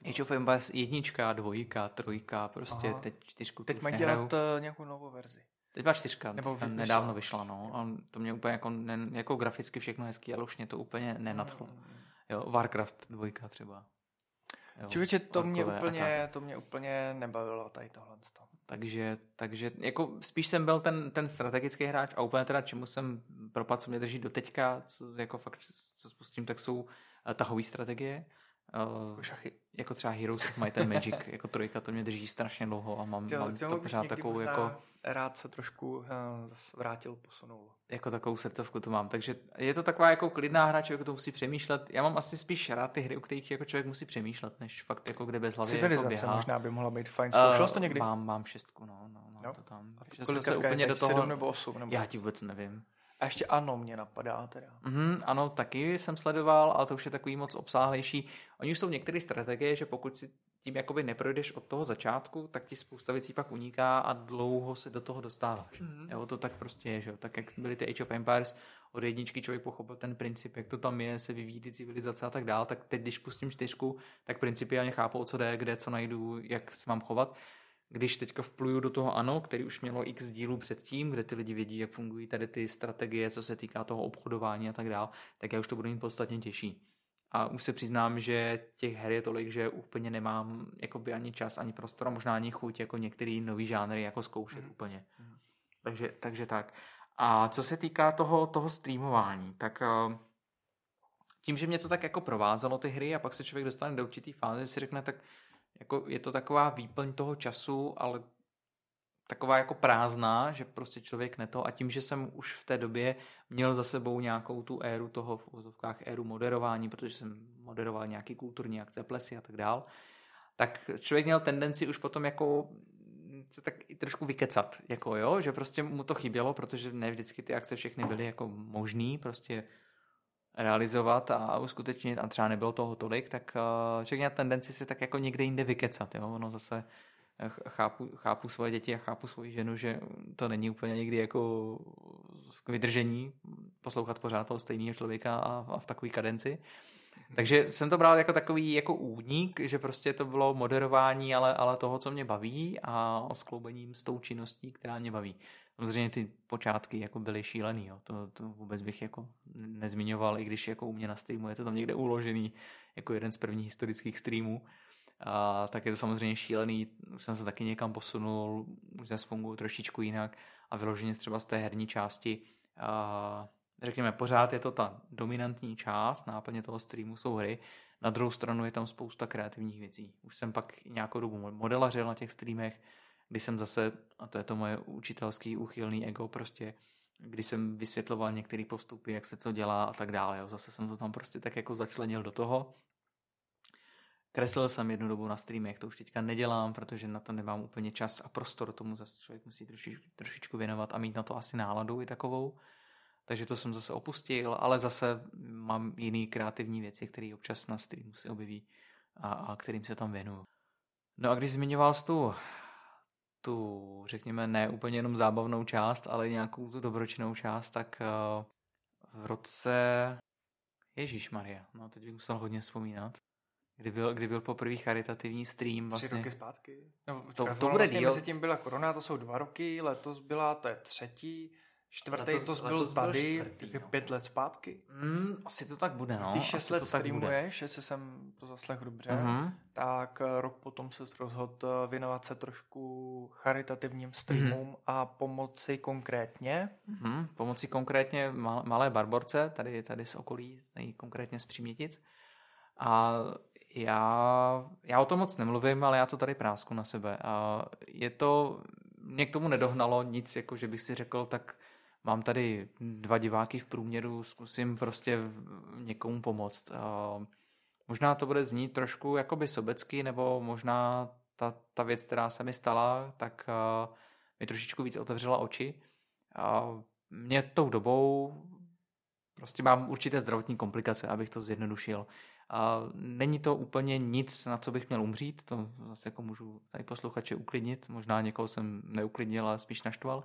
Age of Empires jednička, dvojka, trojka, prostě Aha. teď čtyřku. Teď mají dělat uh, nějakou novou verzi. Teď byla čtyřka, Nebo vyšla. nedávno vyšla, no. A to mě úplně jako, ne, jako graficky všechno hezký, ale už mě to úplně nenadchlo. Mm. Jo, Warcraft dvojka třeba. Člověče, to mě, úplně, to mě úplně nebavilo tady tohle. Takže, takže jako spíš jsem byl ten, ten strategický hráč a úplně teda čemu jsem propad, co mě drží do teďka, co jako fakt, co spustím, tak jsou tahové strategie. Jako šachy. Jako třeba Heroes of Might and Magic, jako trojka, to mě drží strašně dlouho a mám, Těl, mám to pořád takovou jako... Rád se trošku uh, vrátil, posunul. Jako takovou srdcovku to mám, takže je to taková jako klidná hra, člověk to musí přemýšlet. Já mám asi spíš rád ty hry, u kterých jako člověk musí přemýšlet, než fakt jako kde bez hlavy jako běhá. možná by mohla být fajn. Zkoušel uh, to někdy? Mám, mám šestku, no, no mám jo? to tam. A kolik se úplně do toho... nebo osm? Nebo já ti vůbec nevím. A ještě ano, mě napadá teda. Mm, ano, taky jsem sledoval, ale to už je takový moc obsáhlejší. Oni už jsou některé strategie, že pokud si tím jakoby neprojdeš od toho začátku, tak ti spousta věcí pak uniká a dlouho se do toho dostáváš. Mm-hmm. Jo, to tak prostě je, že Tak jak byly ty Age of Empires, od jedničky člověk pochopil ten princip, jak to tam je, se vyvíjí ty civilizace a tak dál, tak teď, když pustím čtyřku, tak principiálně chápu, o co jde, kde, co najdu, jak se mám chovat. Když teďka vpluju do toho ANO, který už mělo x dílů předtím, kde ty lidi vědí, jak fungují tady ty strategie, co se týká toho obchodování a tak dále, tak já už to budu mít podstatně těžší. A už se přiznám, že těch her je tolik, že úplně nemám jakoby ani čas, ani prostor a možná ani chuť jako některý nový žánry jako zkoušet mm. úplně. Mm. Takže, takže tak. A co se týká toho, toho streamování, tak eh, tím, že mě to tak jako provázelo ty hry a pak se člověk dostane do určitý fáze, že si řekne, tak jako je to taková výplň toho času, ale taková jako prázdná, že prostě člověk neto a tím, že jsem už v té době měl za sebou nějakou tu éru toho v uvozovkách éru moderování, protože jsem moderoval nějaký kulturní akce, plesy a tak dál, tak člověk měl tendenci už potom jako se tak i trošku vykecat, jako jo, že prostě mu to chybělo, protože ne vždycky ty akce všechny byly jako možný, prostě realizovat a uskutečnit a třeba nebylo toho tolik, tak člověk měl tendenci se tak jako někde jinde vykecat, jo, ono zase eh, chápu, chápu svoje děti a chápu svoji ženu, že to není úplně někdy jako k vydržení poslouchat pořád toho stejného člověka a, a v takové kadenci. Takže jsem to bral jako takový jako únik, že prostě to bylo moderování, ale, ale toho, co mě baví a skloubením s tou činností, která mě baví. Samozřejmě ty počátky jako byly šílený, jo. To, to vůbec bych jako nezmiňoval, i když jako u mě na streamu je to tam někde uložený jako jeden z prvních historických streamů. A, tak je to samozřejmě šílený, už jsem se taky někam posunul, už zase funguji trošičku jinak a vyloženě třeba z té herní části a, řekněme, pořád je to ta dominantní část, náplně toho streamu jsou hry, na druhou stranu je tam spousta kreativních věcí. Už jsem pak nějakou dobu modelařil na těch streamech, kdy jsem zase, a to je to moje učitelský úchylný ego prostě, kdy jsem vysvětloval některé postupy, jak se co dělá a tak dále. Jo. Zase jsem to tam prostě tak jako začlenil do toho. Kreslil jsem jednu dobu na streamech, to už teďka nedělám, protože na to nemám úplně čas a prostor, tomu zase člověk musí trošič, trošičku věnovat a mít na to asi náladu i takovou. Takže to jsem zase opustil, ale zase mám jiný kreativní věci, které občas na streamu se objeví a, a kterým se tam věnuju. No a když zmiňoval tu tu, řekněme, ne úplně jenom zábavnou část, ale nějakou tu dobročnou část, tak uh, v roce Ježíš Maria, no teď bych musel hodně vzpomínat. Kdy byl, kdy byl poprvé charitativní stream vlastně. Tři roky zpátky? No, to, to, to bude vlastně díl. Mezi tím byla korona, to jsou dva roky, letos byla, to je třetí. Čtvrtý letos, to byl tady, čtvrtý, no. pět let zpátky. Mm, asi to tak bude, no. Ty šest let streamuješ, jestli jsem to zaslech dobře, uh-huh. tak eh, rok potom se rozhodl eh, věnovat se trošku charitativním streamům uh-huh. a pomoci konkrétně. Uh-huh. Pomoci konkrétně malé barborce, tady, tady z okolí, konkrétně z Přímětic. A já, já o tom moc nemluvím, ale já to tady prásku na sebe. A je to, mě k tomu nedohnalo nic, jako že bych si řekl, tak mám tady dva diváky v průměru, zkusím prostě někomu pomoct. Možná to bude znít trošku jakoby sobecky, nebo možná ta, ta věc, která se mi stala, tak mi trošičku víc otevřela oči. Mě tou dobou prostě mám určité zdravotní komplikace, abych to zjednodušil. A není to úplně nic, na co bych měl umřít, to zase jako můžu tady posluchače uklidnit, možná někoho jsem neuklidnil, ale spíš naštval,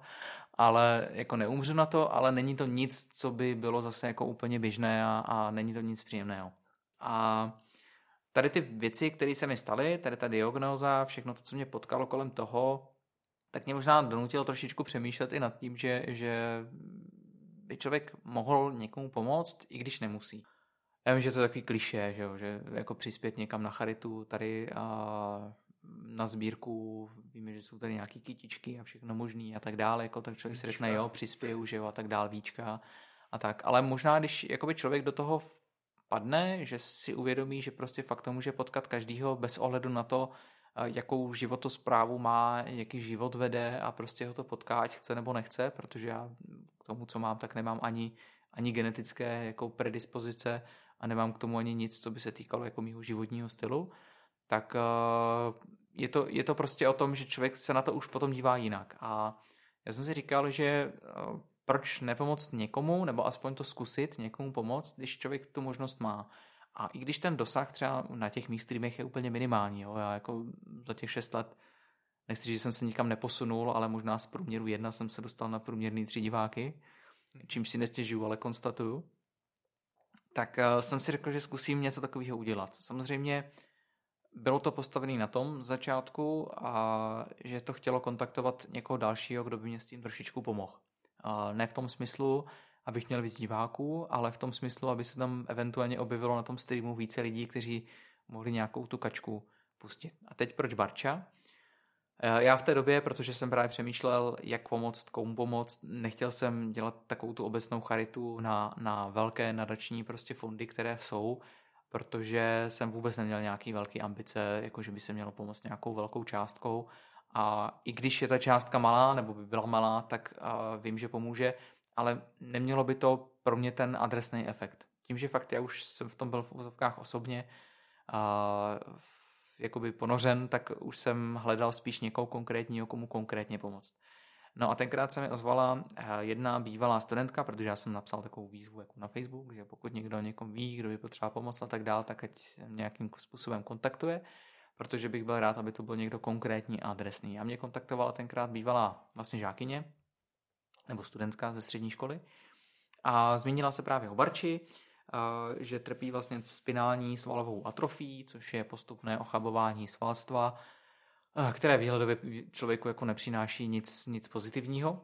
ale jako neumřu na to, ale není to nic, co by bylo zase jako úplně běžné a, a není to nic příjemného. A tady ty věci, které se mi staly, tady ta diagnoza, všechno to, co mě potkalo kolem toho, tak mě možná donutilo trošičku přemýšlet i nad tím, že, že by člověk mohl někomu pomoct, i když nemusí. Já vím, že to je takový kliše, že, jo, že jako přispět někam na charitu tady a na sbírku, víme, že jsou tady nějaký kytičky a všechno možný a tak dále, jako tak člověk si řekne, jo, přispěju, že jo, a tak dále, víčka a tak. Ale možná, když jakoby člověk do toho padne, že si uvědomí, že prostě fakt to může potkat každýho bez ohledu na to, jakou životosprávu má, jaký život vede a prostě ho to potká, ať chce nebo nechce, protože já k tomu, co mám, tak nemám ani, ani genetické jako predispozice a nemám k tomu ani nic, co by se týkalo jako mýho životního stylu, tak je to, je to prostě o tom, že člověk se na to už potom dívá jinak. A já jsem si říkal, že proč nepomoct někomu, nebo aspoň to zkusit někomu pomoct, když člověk tu možnost má. A i když ten dosah třeba na těch mých streamech je úplně minimální, jo, já jako za těch šest let nechci že jsem se nikam neposunul, ale možná z průměru jedna jsem se dostal na průměrný tři diváky, čím si nestěžuju, ale konstatuju, tak uh, jsem si řekl, že zkusím něco takového udělat. Samozřejmě bylo to postavené na tom začátku a že to chtělo kontaktovat někoho dalšího, kdo by mě s tím trošičku pomohl. Uh, ne v tom smyslu, abych měl víc diváků, ale v tom smyslu, aby se tam eventuálně objevilo na tom streamu více lidí, kteří mohli nějakou tu kačku pustit. A teď proč Barča? Eh, já v té době, protože jsem právě přemýšlel, jak pomoct, komu pomoct, nechtěl jsem dělat takovou tu obecnou charitu na, na velké nadační prostě fondy, které jsou, protože jsem vůbec neměl nějaký velký ambice, jako že by se mělo pomoct nějakou velkou částkou. A i když je ta částka malá, nebo by byla malá, tak uh, vím, že pomůže, ale nemělo by to pro mě ten adresný efekt. Tím, že fakt já už jsem v tom byl v úzovkách osobně a jakoby ponořen, tak už jsem hledal spíš někoho konkrétního, komu konkrétně pomoct. No a tenkrát se mi ozvala eh, jedna bývalá studentka, protože já jsem napsal takovou výzvu jako na Facebook, že pokud někdo někom ví, kdo by potřeboval pomoct a tak dál, tak ať nějakým způsobem kontaktuje, protože bych byl rád, aby to byl někdo konkrétní a adresný. A mě kontaktovala tenkrát bývalá vlastně žákyně, nebo studentka ze střední školy. A zmínila se právě o Barči, že trpí vlastně spinální svalovou atrofí, což je postupné ochabování svalstva, které výhledově člověku jako nepřináší nic, nic pozitivního.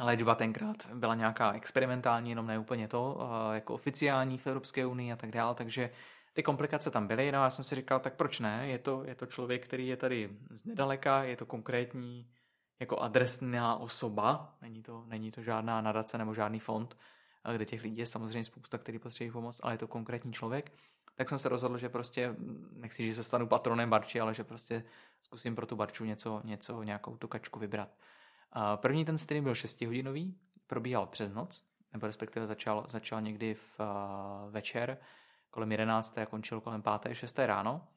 Léčba tenkrát byla nějaká experimentální, jenom ne úplně to, jako oficiální v Evropské unii a tak dále, takže ty komplikace tam byly, no já jsem si říkal, tak proč ne, je to, je to člověk, který je tady z nedaleka, je to konkrétní jako adresná osoba, není to, není to žádná nadace nebo žádný fond, kde těch lidí je samozřejmě spousta, který potřebují pomoc, ale je to konkrétní člověk, tak jsem se rozhodl, že prostě, nechci, že se stanu patronem Barči, ale že prostě zkusím pro tu Barču něco, něco nějakou tu kačku vybrat. První ten stream byl 6 hodinový, probíhal přes noc, nebo respektive začal, začal někdy v večer, kolem 11. a končil kolem 5. 6. ráno.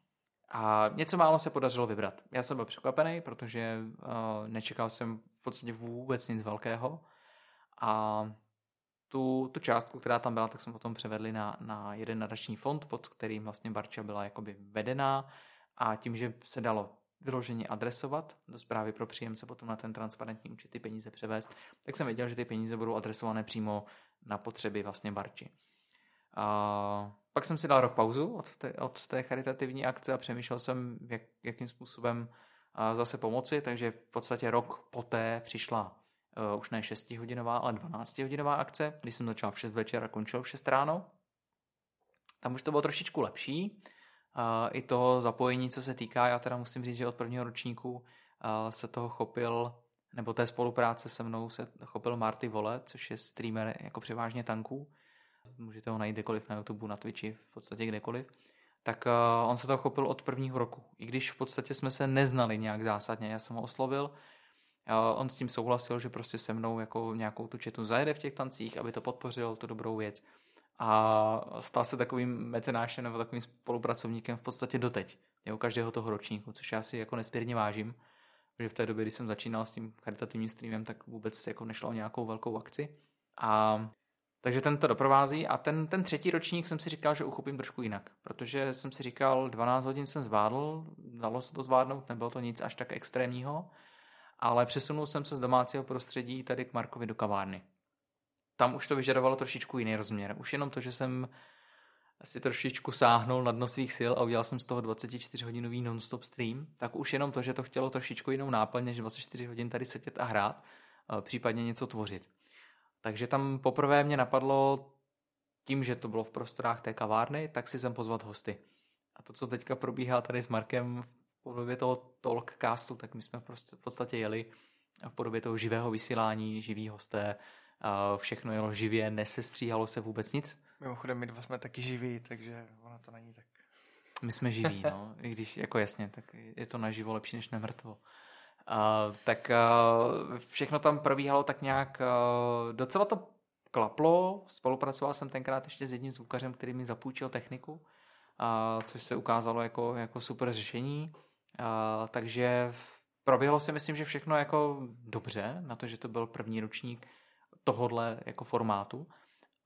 A něco málo se podařilo vybrat. Já jsem byl překvapený, protože nečekal jsem v podstatě vůbec nic velkého. A tu, tu částku, která tam byla, tak jsme potom převedli na, na jeden nadační fond, pod kterým vlastně Barča byla jakoby vedená a tím, že se dalo vyloženě adresovat do zprávy pro příjemce, potom na ten transparentní účet ty peníze převést, tak jsem věděl, že ty peníze budou adresované přímo na potřeby vlastně Barči. A pak jsem si dal rok pauzu od té, od té charitativní akce a přemýšlel jsem, jak, jakým způsobem zase pomoci, takže v podstatě rok poté přišla uh, už ne 6-hodinová, ale 12-hodinová akce, kdy jsem začal v 6 večer a končil v 6 ráno. Tam už to bylo trošičku lepší. Uh, I to zapojení, co se týká, já teda musím říct, že od prvního ročníku uh, se toho chopil, nebo té spolupráce se mnou se chopil Marty Vole, což je streamer jako převážně tanků. Můžete ho najít kdekoliv na YouTube, na Twitchi, v podstatě kdekoliv tak on se toho chopil od prvního roku. I když v podstatě jsme se neznali nějak zásadně, já jsem ho oslovil, on s tím souhlasil, že prostě se mnou jako nějakou tu četu zajede v těch tancích, aby to podpořil, tu dobrou věc. A stal se takovým mecenášem nebo takovým spolupracovníkem v podstatě doteď, u každého toho ročníku, což já si jako nespěrně vážím, že v té době, kdy jsem začínal s tím charitativním streamem, tak vůbec jako nešlo o nějakou velkou akci. A takže ten to doprovází a ten, ten třetí ročník jsem si říkal, že uchopím trošku jinak, protože jsem si říkal, 12 hodin jsem zvládl, dalo se to zvládnout, nebylo to nic až tak extrémního, ale přesunul jsem se z domácího prostředí tady k Markovi do kavárny. Tam už to vyžadovalo trošičku jiný rozměr. Už jenom to, že jsem si trošičku sáhnul na dno svých sil a udělal jsem z toho 24-hodinový non-stop stream, tak už jenom to, že to chtělo trošičku jinou náplň, než 24 hodin tady sedět a hrát, případně něco tvořit. Takže tam poprvé mě napadlo, tím, že to bylo v prostorách té kavárny, tak si jsem pozvat hosty. A to, co teďka probíhá tady s Markem podobě toho talkcastu, tak my jsme prostě v podstatě jeli v podobě toho živého vysílání, živí hosté, všechno jelo živě, nesestříhalo se vůbec nic. Mimochodem, my dva jsme taky živí, takže ono to není tak. My jsme živí, no, i když jako jasně, tak je to naživo lepší než nemrtvo. Uh, tak uh, všechno tam probíhalo tak nějak, uh, docela to klaplo, spolupracoval jsem tenkrát ještě s jedním zvukařem, který mi zapůjčil techniku, uh, což se ukázalo jako, jako super řešení, takže proběhlo si myslím, že všechno jako dobře, na to, že to byl první ročník tohodle jako formátu.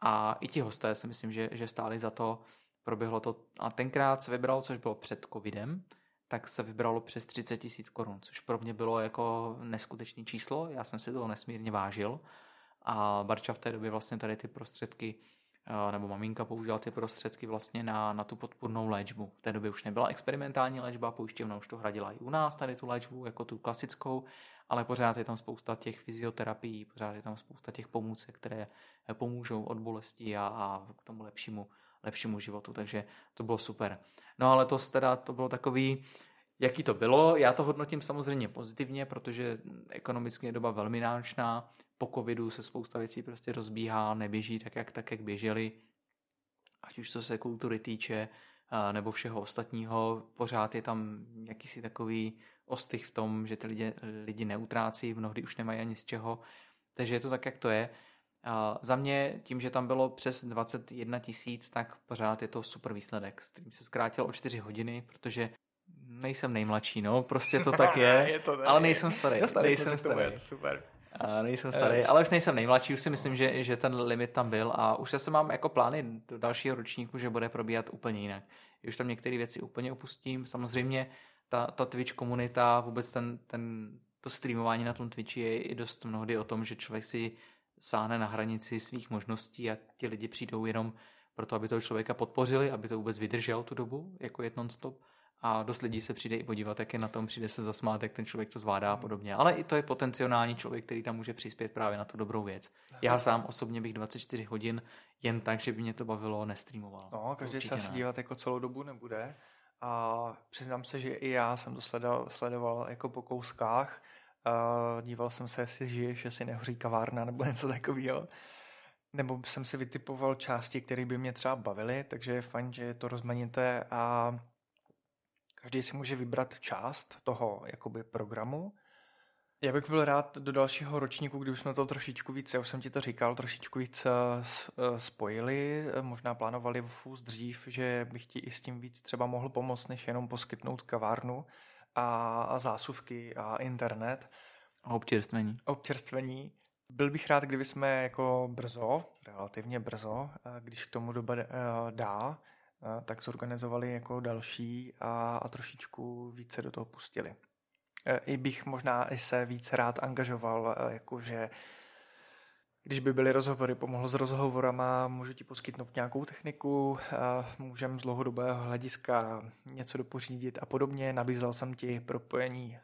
A i ti hosté si myslím, že, že stáli za to, proběhlo to a tenkrát se vybralo, což bylo před covidem, tak se vybralo přes 30 tisíc korun, což pro mě bylo jako neskutečné číslo, já jsem si toho nesmírně vážil. A Barča v té době vlastně tady ty prostředky nebo maminka použila ty prostředky vlastně na, na tu podpůrnou léčbu. V té době už nebyla experimentální léčba, pojišťovna už to hradila i u nás, tady tu léčbu, jako tu klasickou, ale pořád je tam spousta těch fyzioterapií, pořád je tam spousta těch pomůcek, které pomůžou od bolesti a, a k tomu lepšímu lepšímu životu, takže to bylo super. No ale to teda to bylo takový, jaký to bylo. Já to hodnotím samozřejmě pozitivně, protože ekonomicky je doba velmi náročná. Po covidu se spousta věcí prostě rozbíhá, neběží tak, jak, tak, jak běželi. Ať už co se kultury týče, nebo všeho ostatního, pořád je tam jakýsi takový ostych v tom, že ty lidi, lidi neutrácí, mnohdy už nemají ani z čeho. Takže je to tak, jak to je. A za mě, tím, že tam bylo přes 21 tisíc, tak pořád je to super výsledek, s se zkrátil o 4 hodiny, protože nejsem nejmladší, no, prostě to tak je, je to ale nejsem starý. Dostali nejsem starý. Tomu, super. A nejsem starý, ale už nejsem nejmladší, už si myslím, že, že ten limit tam byl a už se mám jako plány do dalšího ročníku, že bude probíhat úplně jinak. Už tam některé věci úplně opustím, samozřejmě ta, ta Twitch komunita, vůbec ten, ten, to streamování na tom Twitchi je i dost mnohdy o tom, že člověk si sáhne na hranici svých možností a ti lidi přijdou jenom proto, aby toho člověka podpořili, aby to vůbec vydržel tu dobu, jako je non-stop. A dost lidí se přijde i podívat, jak je na tom, přijde se zasmát, jak ten člověk to zvládá a podobně. Ale i to je potenciální člověk, který tam může přispět právě na tu dobrou věc. Já sám osobně bych 24 hodin jen tak, že by mě to bavilo, nestreamoval. No, každý se asi dívat jako celou dobu nebude. A přiznám se, že i já jsem to sledoval, sledoval jako po kouskách díval jsem se, jestli žiješ, jestli nehoří kavárna nebo něco takového. Nebo jsem si vytipoval části, které by mě třeba bavily, takže je fajn, že je to rozmanité a každý si může vybrat část toho jakoby programu. Já bych byl rád do dalšího ročníku, kdyby jsme to trošičku víc, já už jsem ti to říkal, trošičku víc eh, eh, spojili, možná plánovali v fůz dřív, že bych ti i s tím víc třeba mohl pomoct, než jenom poskytnout kavárnu a, zásuvky a internet. A občerstvení. Občerstvení. Byl bych rád, kdyby jsme jako brzo, relativně brzo, když k tomu doba eh, dá, eh, tak zorganizovali jako další a, a trošičku více do toho pustili. Eh, I bych možná i se víc rád angažoval, jakože když by byly rozhovory, pomohl s rozhovorama, můžu ti poskytnout nějakou techniku, můžem z dlouhodobého hlediska něco dopořídit a podobně. Nabízel jsem ti propojení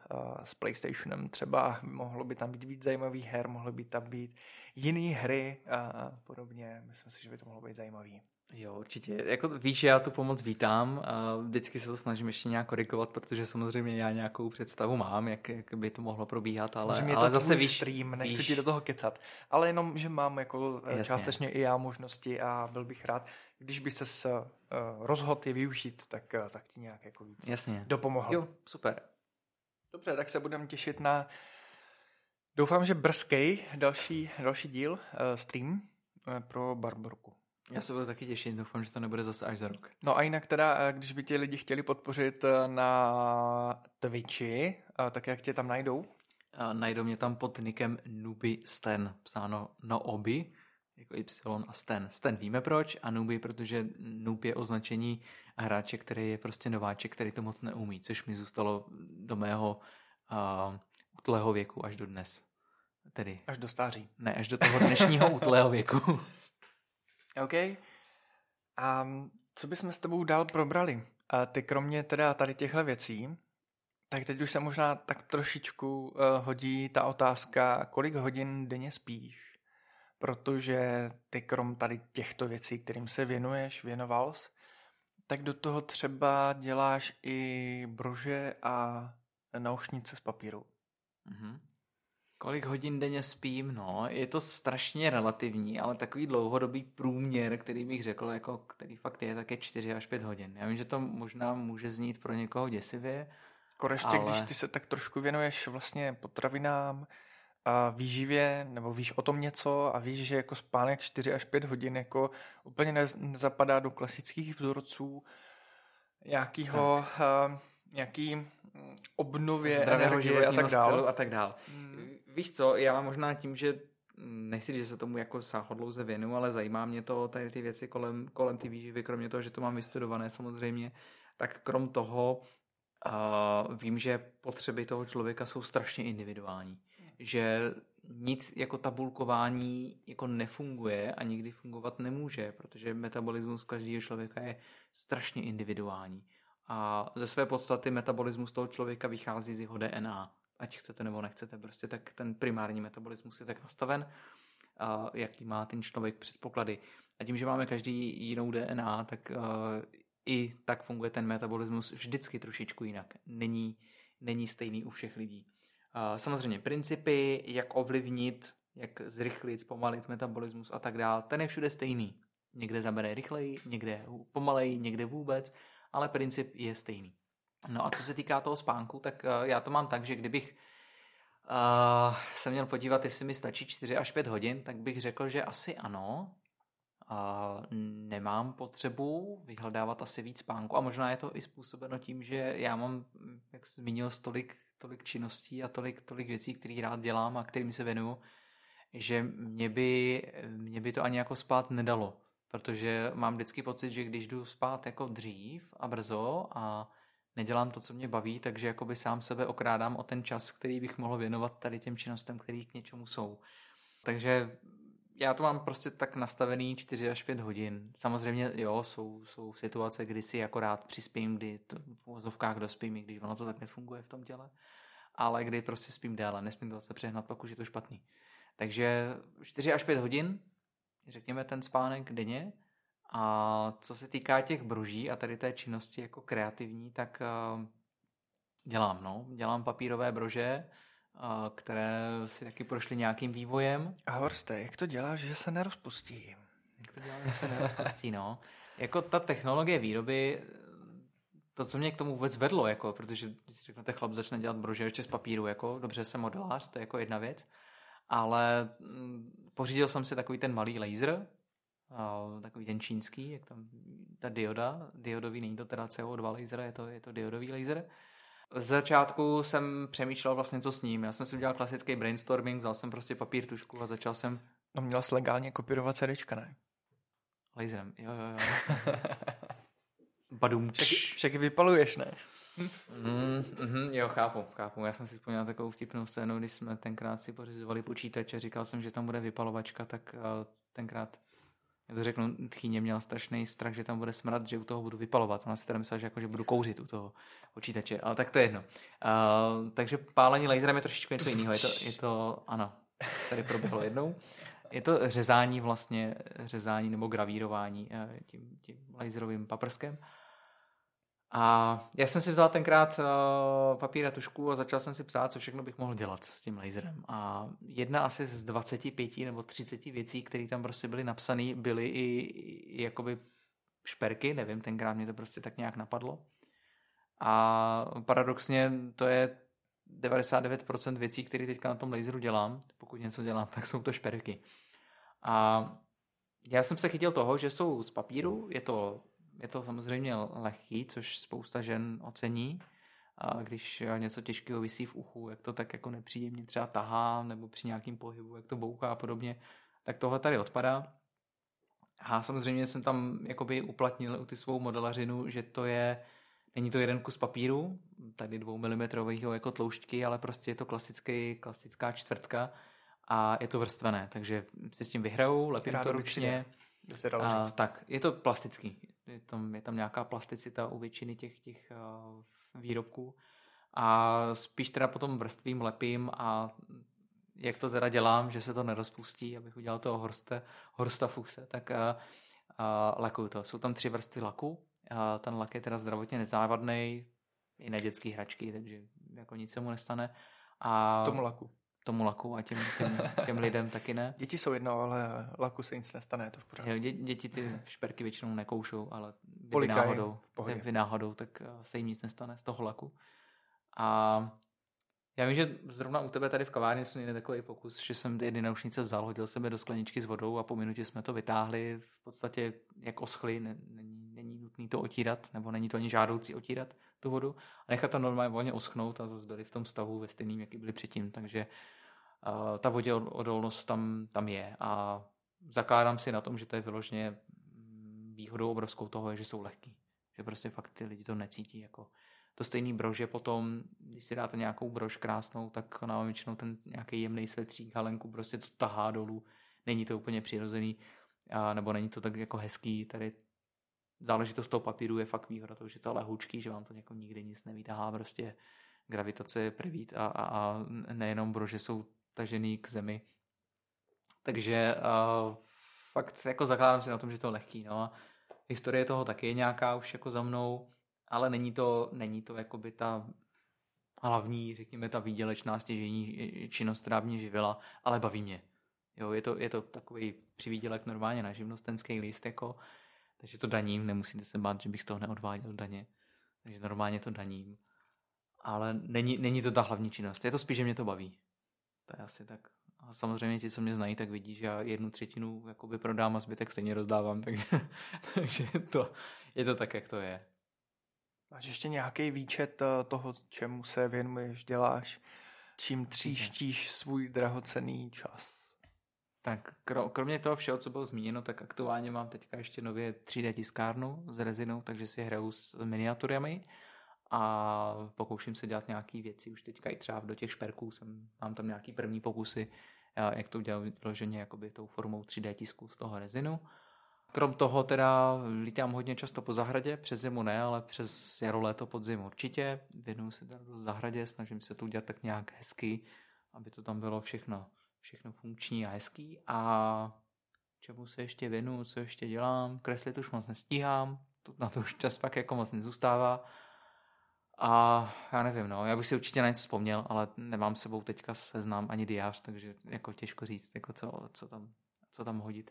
s PlayStationem, třeba mohlo by tam být víc zajímavých her, mohly by tam být jiné hry a podobně. Myslím si, že by to mohlo být zajímavý. Jo, určitě. Jako víš, já tu pomoc vítám a vždycky se to snažím ještě nějak korigovat, protože samozřejmě já nějakou představu mám, jak, jak by to mohlo probíhat, ale, samozřejmě ale to zase víš, stream, nechci víš, ti do toho kecat, ale jenom, že mám jako eh, jasně. částečně i já možnosti a byl bych rád, když by se uh, rozhodl je využít, tak, uh, tak ti nějak jako víc jasně. dopomohl. Jo, super. Dobře, tak se budeme těšit na doufám, že brzkej další, další díl uh, stream pro Barborku. Já se budu taky těšit, doufám, že to nebude zase až za rok. No a jinak teda, eh, když by ti lidi chtěli podpořit eh, na Twitchi, eh, tak jak tě tam najdou? Najdou mě tam pod nikem Nuby Sten, psáno no oby, jako Y a Sten. Sten víme proč a Nuby, protože Noob je označení hráče, který je prostě nováček, který to moc neumí, což mi zůstalo do mého uh, utlého věku až do dnes. Tedy. Až do stáří. Ne, až do toho dnešního utlého věku. OK. A co bychom s tebou dál probrali? A ty kromě teda tady těchto věcí, tak teď už se možná tak trošičku uh, hodí ta otázka, kolik hodin denně spíš? Protože ty krom tady těchto věcí, kterým se věnuješ, věnoval jsi, tak do toho třeba děláš i brože a naušnice z papíru. Mm-hmm. Kolik hodin denně spím? No, je to strašně relativní, ale takový dlouhodobý průměr, který bych řekl, jako, který fakt je, tak je 4 až 5 hodin. Já vím, že to možná může znít pro někoho děsivě. Koreště, ale... když ty se tak trošku věnuješ vlastně potravinám, a výživě, nebo víš o tom něco a víš, že jako spánek 4 až 5 hodin jako úplně nezapadá do klasických vzorců nějakýho, uh, nějaký mm, obnově energie a tak dále. A tak dál. Hmm. Víš co, já mám možná tím, že nechci říct, že se tomu jako sáhodlouze věnu, ale zajímá mě to, tady ty věci kolem, kolem ty výživy, kromě toho, že to mám vystudované samozřejmě, tak krom toho uh, vím, že potřeby toho člověka jsou strašně individuální že nic jako tabulkování jako nefunguje a nikdy fungovat nemůže, protože metabolismus každého člověka je strašně individuální. A ze své podstaty metabolismus toho člověka vychází z jeho DNA. Ať chcete nebo nechcete, prostě tak ten primární metabolismus je tak nastaven, a jaký má ten člověk předpoklady. A tím, že máme každý jinou DNA, tak uh, i tak funguje ten metabolismus vždycky trošičku jinak. Není, není stejný u všech lidí. Samozřejmě principy, jak ovlivnit, jak zrychlit, zpomalit metabolismus a tak dále, ten je všude stejný. Někde zabere rychleji, někde pomaleji, někde vůbec, ale princip je stejný. No a co se týká toho spánku, tak uh, já to mám tak, že kdybych uh, se měl podívat, jestli mi stačí 4 až 5 hodin, tak bych řekl, že asi ano. Uh, nemám potřebu vyhledávat asi víc spánku a možná je to i způsobeno tím, že já mám, jak jsi zmínil, tolik tolik činností a tolik, tolik věcí, které rád dělám a kterým se věnuju, že mě by, mě by to ani jako spát nedalo. Protože mám vždycky pocit, že když jdu spát jako dřív a brzo a nedělám to, co mě baví, takže jakoby sám sebe okrádám o ten čas, který bych mohl věnovat tady těm činnostem, který k něčemu jsou. Takže já to mám prostě tak nastavený 4 až 5 hodin. Samozřejmě, jo, jsou, jsou situace, kdy si akorát přispím, kdy to v uvozovkách dospím, i když ono to tak nefunguje v tom těle, ale kdy prostě spím déle, nesmím to se přehnat, pokud je to špatný. Takže 4 až 5 hodin, řekněme ten spánek denně. A co se týká těch broží a tady té činnosti jako kreativní, tak uh, dělám, no. Dělám papírové brože, které si taky prošly nějakým vývojem. A Horste, jak to děláš, že se nerozpustí? Jak to děláš, že se nerozpustí, no. Jako ta technologie výroby, to, co mě k tomu vůbec vedlo, jako, protože když si řeknete, chlap začne dělat brože ještě z papíru, jako, dobře jsem modelář, to je jako jedna věc, ale mm, pořídil jsem si takový ten malý laser, takový ten čínský, jak tam ta dioda, diodový, není to teda CO2 laser, je to, je to diodový laser, z začátku jsem přemýšlel vlastně, co s ním. Já jsem si udělal klasický brainstorming, vzal jsem prostě papír, tušku a začal jsem... No měl jsi legálně kopírovat CDčka, ne? Laserem, jo, jo, jo. Badum. Však, však vypaluješ, ne? Mm, mm, jo, chápu, chápu. Já jsem si vzpomněl takovou vtipnou scénu, když jsme tenkrát si pořizovali počítač a říkal jsem, že tam bude vypalovačka, tak uh, tenkrát já to řeknu, tchýně měla strašný strach, že tam bude smrad, že u toho budu vypalovat. Ona si teda myslela, že, jako, že budu kouřit u toho počítače, ale tak to je jedno. Uh, takže pálení laserem je trošičku něco jiného. Je to, je to, ano, tady proběhlo jednou. Je to řezání vlastně, řezání nebo gravírování uh, tím, tím laserovým paprskem. A já jsem si vzal tenkrát uh, papír a tušku a začal jsem si psát, co všechno bych mohl dělat s tím laserem. A jedna asi z 25 nebo 30 věcí, které tam prostě byly napsané, byly i, i jakoby šperky, nevím, tenkrát mě to prostě tak nějak napadlo. A paradoxně to je 99% věcí, které teďka na tom laseru dělám, pokud něco dělám, tak jsou to šperky. A já jsem se chytil toho, že jsou z papíru, je to je to samozřejmě lehký, což spousta žen ocení. A když něco těžkého visí v uchu, jak to tak jako nepříjemně třeba tahá, nebo při nějakým pohybu, jak to bouchá a podobně, tak tohle tady odpadá. A samozřejmě jsem tam jakoby uplatnil u ty svou modelařinu, že to je, není to jeden kus papíru, tady dvou milimetrového jako tloušťky, ale prostě je to klasický, klasická čtvrtka a je to vrstvené, takže si s tím vyhrajou, lepím to ručně. A, tak, je to plastický, je tam, je tam nějaká plasticita u většiny těch, těch uh, výrobků a spíš teda potom vrstvím lepím a jak to teda dělám, že se to nerozpustí, abych udělal toho horste, horsta fuse, tak uh, uh, lakuju to. Jsou tam tři vrstvy laku, uh, ten lak je teda zdravotně nezávadný, i na dětské hračky, takže jako nic se mu nestane. A tomu laku. Tomu laku a těm, těm, těm lidem taky ne. Děti jsou jedno, ale laku se nic nestane, je to v pořádku. Jo, dě, děti ty šperky většinou nekoušou, ale kdyby náhodou, kdyby náhodou, tak eh, se jim nic nestane z toho laku. A já vím, že zrovna u tebe tady v kavárně jsem měl takový pokus, že jsem ty naušnice vzal, hodil jsem je do skleničky s vodou a po minutě jsme to vytáhli. V podstatě jak oschly, není, není nutný to otírat, nebo není to ani žádoucí otírat tu vodu a nechat to normálně volně oschnout a zase byli v tom stavu ve stejným, jaký byli předtím. Takže uh, ta vodě odolnost tam, tam je a zakládám si na tom, že to je vyloženě výhodou obrovskou toho, že jsou lehký. Že prostě fakt ty lidi to necítí jako to stejný brože potom, když si dáte nějakou brož krásnou, tak na většinou ten nějaký jemný svetřík, halenku prostě to tahá dolů. Není to úplně přirozený, a, nebo není to tak jako hezký. Tady záležitost toho papíru je fakt výhoda toho, že to je lehoučký, že vám to jako nikdy nic nevítahá, prostě gravitace je prevít a, a, a nejenom brože jsou tažený k zemi. Takže uh, fakt jako zakládám si na tom, že to je lehký. No a historie toho taky je nějaká už jako za mnou ale není to, není to jakoby ta hlavní, řekněme, ta výdělečná stěžení činnost, která mě živila, ale baví mě. Jo, je to, je to takový přivídělek normálně na živnostenský list, jako, takže to daním, nemusíte se bát, že bych z toho neodváděl daně, takže normálně to daním. Ale není, není to ta hlavní činnost, je to spíš, že mě to baví. To je asi tak. A samozřejmě ti, co mě znají, tak vidí, že já jednu třetinu jakoby prodám a zbytek stejně rozdávám, takže, takže to, je to tak, jak to je. Máš ještě nějaký výčet eh, toho, čemu se věnuješ, děláš, čím tříštíš svůj drahocený čas? Tak kromě toho všeho, co bylo zmíněno, tak aktuálně mám teďka ještě nově 3D tiskárnu s rezinou, takže si hraju s miniaturami a pokouším se dělat nějaké věci. Už teďka i třeba do těch šperků jsem, mám tam nějaký první pokusy, eh, jak to udělat vyloženě jakoby tou formou 3D tisku z toho rezinu. Krom toho teda lítám hodně často po zahradě, přes zimu ne, ale přes jaro, léto, podzim určitě. Věnuju se teda do zahradě, snažím se to udělat tak nějak hezky, aby to tam bylo všechno, všechno funkční a hezký. A čemu se ještě věnuju, co ještě dělám, kreslit už moc nestíhám, na to už čas pak jako moc nezůstává. A já nevím, no, já bych si určitě na něco vzpomněl, ale nemám sebou teďka seznám ani diář, takže jako těžko říct, jako co, co, tam, co tam hodit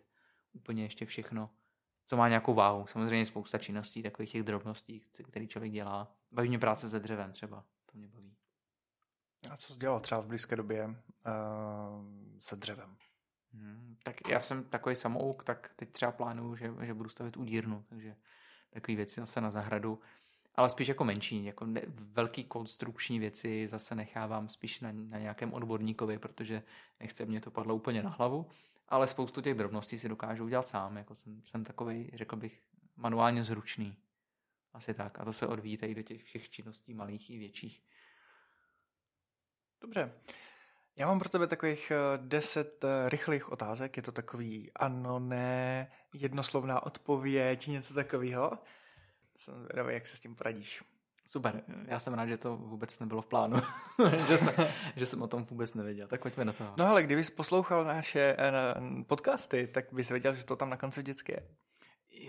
úplně ještě všechno, co má nějakou váhu. Samozřejmě spousta činností, takových těch drobností, který člověk dělá. Baví mě práce se dřevem třeba, to mě baví. A co jsi dělal třeba v blízké době uh, se dřevem? Hmm, tak já jsem takový samouk, tak teď třeba plánuju, že, že budu stavit udírnu, takže takové věci zase na zahradu, ale spíš jako menší, jako ne, velký konstrukční věci zase nechávám spíš na, na nějakém odborníkovi, protože nechce mě to padlo úplně na hlavu, ale spoustu těch drobností si dokážu udělat sám. Jako jsem, jsem takový, řekl bych, manuálně zručný. Asi tak. A to se odvíjí tady do těch všech činností malých i větších. Dobře. Já mám pro tebe takových eh, deset eh, rychlých otázek. Je to takový ano, ne, jednoslovná odpověď, něco takového. Jsem zvědavý, jak se s tím poradíš. Super, já jsem rád, že to vůbec nebylo v plánu, že, jsem, že jsem o tom vůbec nevěděl, tak pojďme na to. No ale kdybys poslouchal naše eh, podcasty, tak bys věděl, že to tam na konci vždycky je.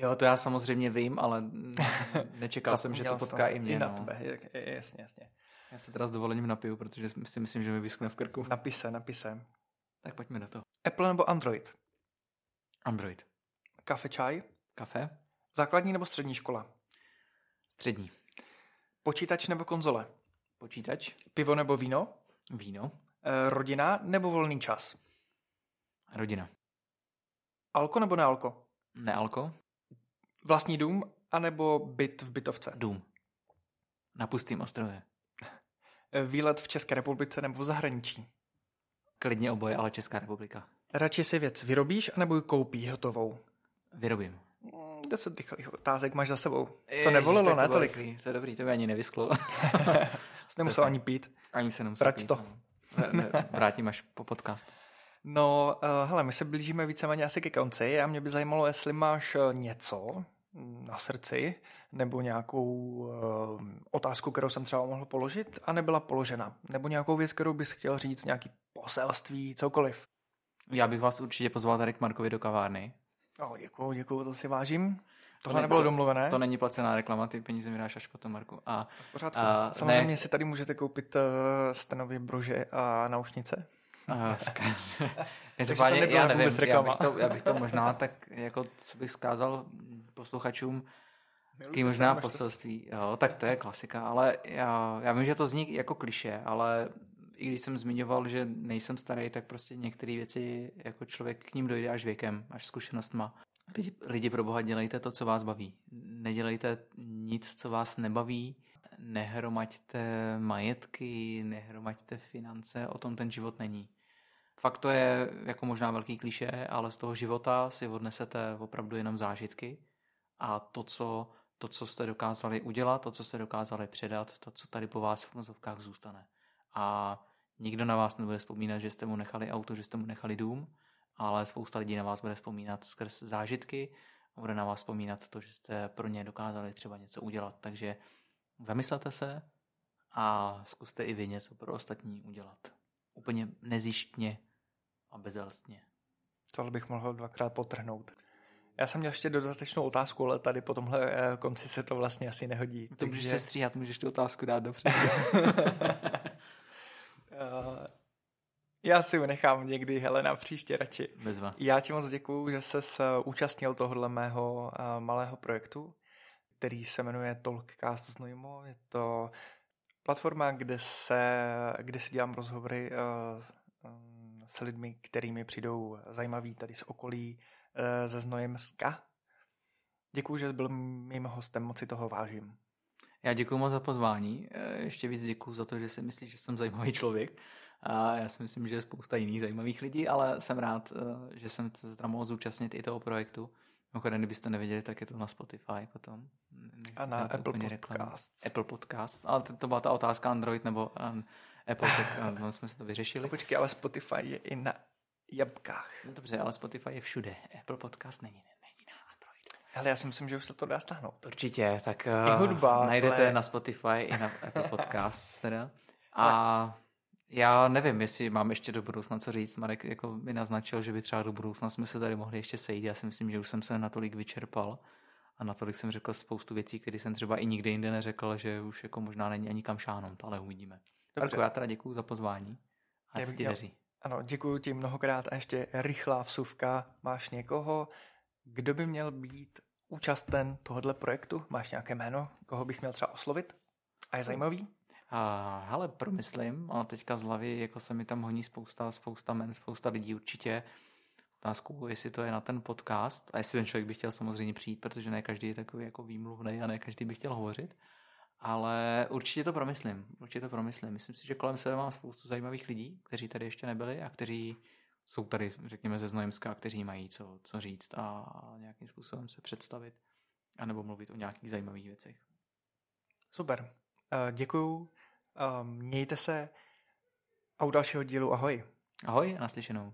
Jo, to já samozřejmě vím, ale nečekal jsem, že to potká i mě. I na no. tebe, jasně, jasně. Já se teda s dovolením napiju, protože si myslím, že mi vyskne v krku. Napise, napise. Tak pojďme do toho. Apple nebo Android? Android. Kafe, čaj? Kafe. Základní nebo střední škola? Střední. Počítač nebo konzole? Počítač. Pivo nebo víno? Víno. E, rodina nebo volný čas? Rodina. Alko nebo nealko? Nealko. Vlastní dům anebo byt v bytovce? Dům. Na pustým ostrově. Výlet v České republice nebo v zahraničí? Klidně oboje, ale Česká republika. Radši si věc vyrobíš anebo ji koupíš hotovou? Vyrobím. 10 rychlých otázek máš za sebou. To nevolilo, Ježiš, ne? To tolik. Rychlý. To je dobrý, to by ani nevysklo. Jsi nemusel ani pít. Ani se nemusel Vrať pít. to. Ne, ne, vrátím až po podcastu. No, uh, hele, my se blížíme víceméně asi ke konci a mě by zajímalo, jestli máš eh, něco na srdci nebo nějakou uh, otázku, kterou jsem třeba mohl položit a nebyla položena. Nebo nějakou věc, kterou bys chtěl říct, nějaký poselství, cokoliv. Já bych vás určitě pozval tady k Markovi do kavárny. Oh, děkuju, děkuju, to si vážím. Tohle to nebylo to, domluvené. To není placená reklama, ty peníze mi dáš až potom, Marku. A, v pořádku. A, Samozřejmě ne. si tady můžete koupit uh, stenově brože a naušnice. Každopádně, já nevím, já bych, to, já bych to možná tak, jako co bych zkázal posluchačům, Taky možná poselství, jo, tak to je klasika, ale já, já vím, že to zní jako kliše, ale i když jsem zmiňoval, že nejsem starý, tak prostě některé věci jako člověk k ním dojde až věkem, až zkušenostma. Lidi, lidi pro boha dělejte to, co vás baví. Nedělejte nic, co vás nebaví. Nehromaďte majetky, nehromaďte finance, o tom ten život není. Fakt to je jako možná velký kliše, ale z toho života si odnesete opravdu jenom zážitky a to, co, to, co jste dokázali udělat, to, co jste dokázali předat, to, co tady po vás v mozovkách zůstane. A nikdo na vás nebude vzpomínat, že jste mu nechali auto, že jste mu nechali dům, ale spousta lidí na vás bude vzpomínat skrz zážitky a bude na vás vzpomínat to, že jste pro ně dokázali třeba něco udělat. Takže zamyslete se a zkuste i vy něco pro ostatní udělat. Úplně nezištně a bezelstně. Tohle bych mohl dvakrát potrhnout. Já jsem měl ještě dodatečnou otázku, ale tady po tomhle eh, konci se to vlastně asi nehodí. To takže... můžeš se stříhat, můžeš tu otázku dát dopředu. Eh, já si ji nechám někdy, Helena, příště radši. Bezva. Já ti moc děkuju, že se eh, účastnil tohohle mého malého projektu, který se jmenuje Talkcast z Nojmo. Je to platforma, kde se, kde si dělám rozhovory s lidmi, kterými přijdou zajímaví tady z okolí, Eh, ze Znojemska. Děkuji, že byl mým hostem, moc si toho vážím. Já děkuji moc za pozvání. Eh, ještě víc děkuji za to, že si myslíš, že jsem zajímavý člověk. A já si myslím, že je spousta jiných zajímavých lidí, ale jsem rád, eh, že jsem se tam mohl zúčastnit i toho projektu. Mimochodem, kdybyste nevěděli, tak je to na Spotify potom. Nechci a na Apple Podcasts. Apple Podcasts, ale to, to byla ta otázka Android nebo um, Apple, tak um, jsme si to vyřešili. Počkej, ale Spotify je i na jabkách. No dobře, ale Spotify je všude. Apple Podcast není, není na Android. Ale já si myslím, že už se to dá stáhnout. Určitě, tak I hudba, uh, najdete ale... na Spotify i na Apple Podcast teda. A já nevím, jestli mám ještě do budoucna co říct. Marek jako mi naznačil, že by třeba do budoucna jsme se tady mohli ještě sejít. Já si myslím, že už jsem se natolik vyčerpal a natolik jsem řekl spoustu věcí, které jsem třeba i nikdy jinde neřekl, že už jako možná není ani kam šáhnout, ale uvidíme. Dobře. já teda děkuji za pozvání. A se ti daří. Ano, děkuji ti mnohokrát a ještě rychlá vsuvka. Máš někoho, kdo by měl být účasten tohohle projektu? Máš nějaké jméno, koho bych měl třeba oslovit? A je zajímavý? A, hele, promyslím, ale teďka z hlavy, jako se mi tam honí spousta, spousta men, spousta lidí určitě. Otázku, jestli to je na ten podcast a jestli ten člověk by chtěl samozřejmě přijít, protože ne každý je takový jako výmluvný a ne každý by chtěl hovořit. Ale určitě to promyslím. Určitě to promyslím. Myslím si, že kolem sebe mám spoustu zajímavých lidí, kteří tady ještě nebyli a kteří jsou tady, řekněme, ze Znojemska, kteří mají co, co říct a nějakým způsobem se představit a nebo mluvit o nějakých zajímavých věcech. Super. Uh, děkuju. Uh, mějte se a u dalšího dílu ahoj. Ahoj a naslyšenou.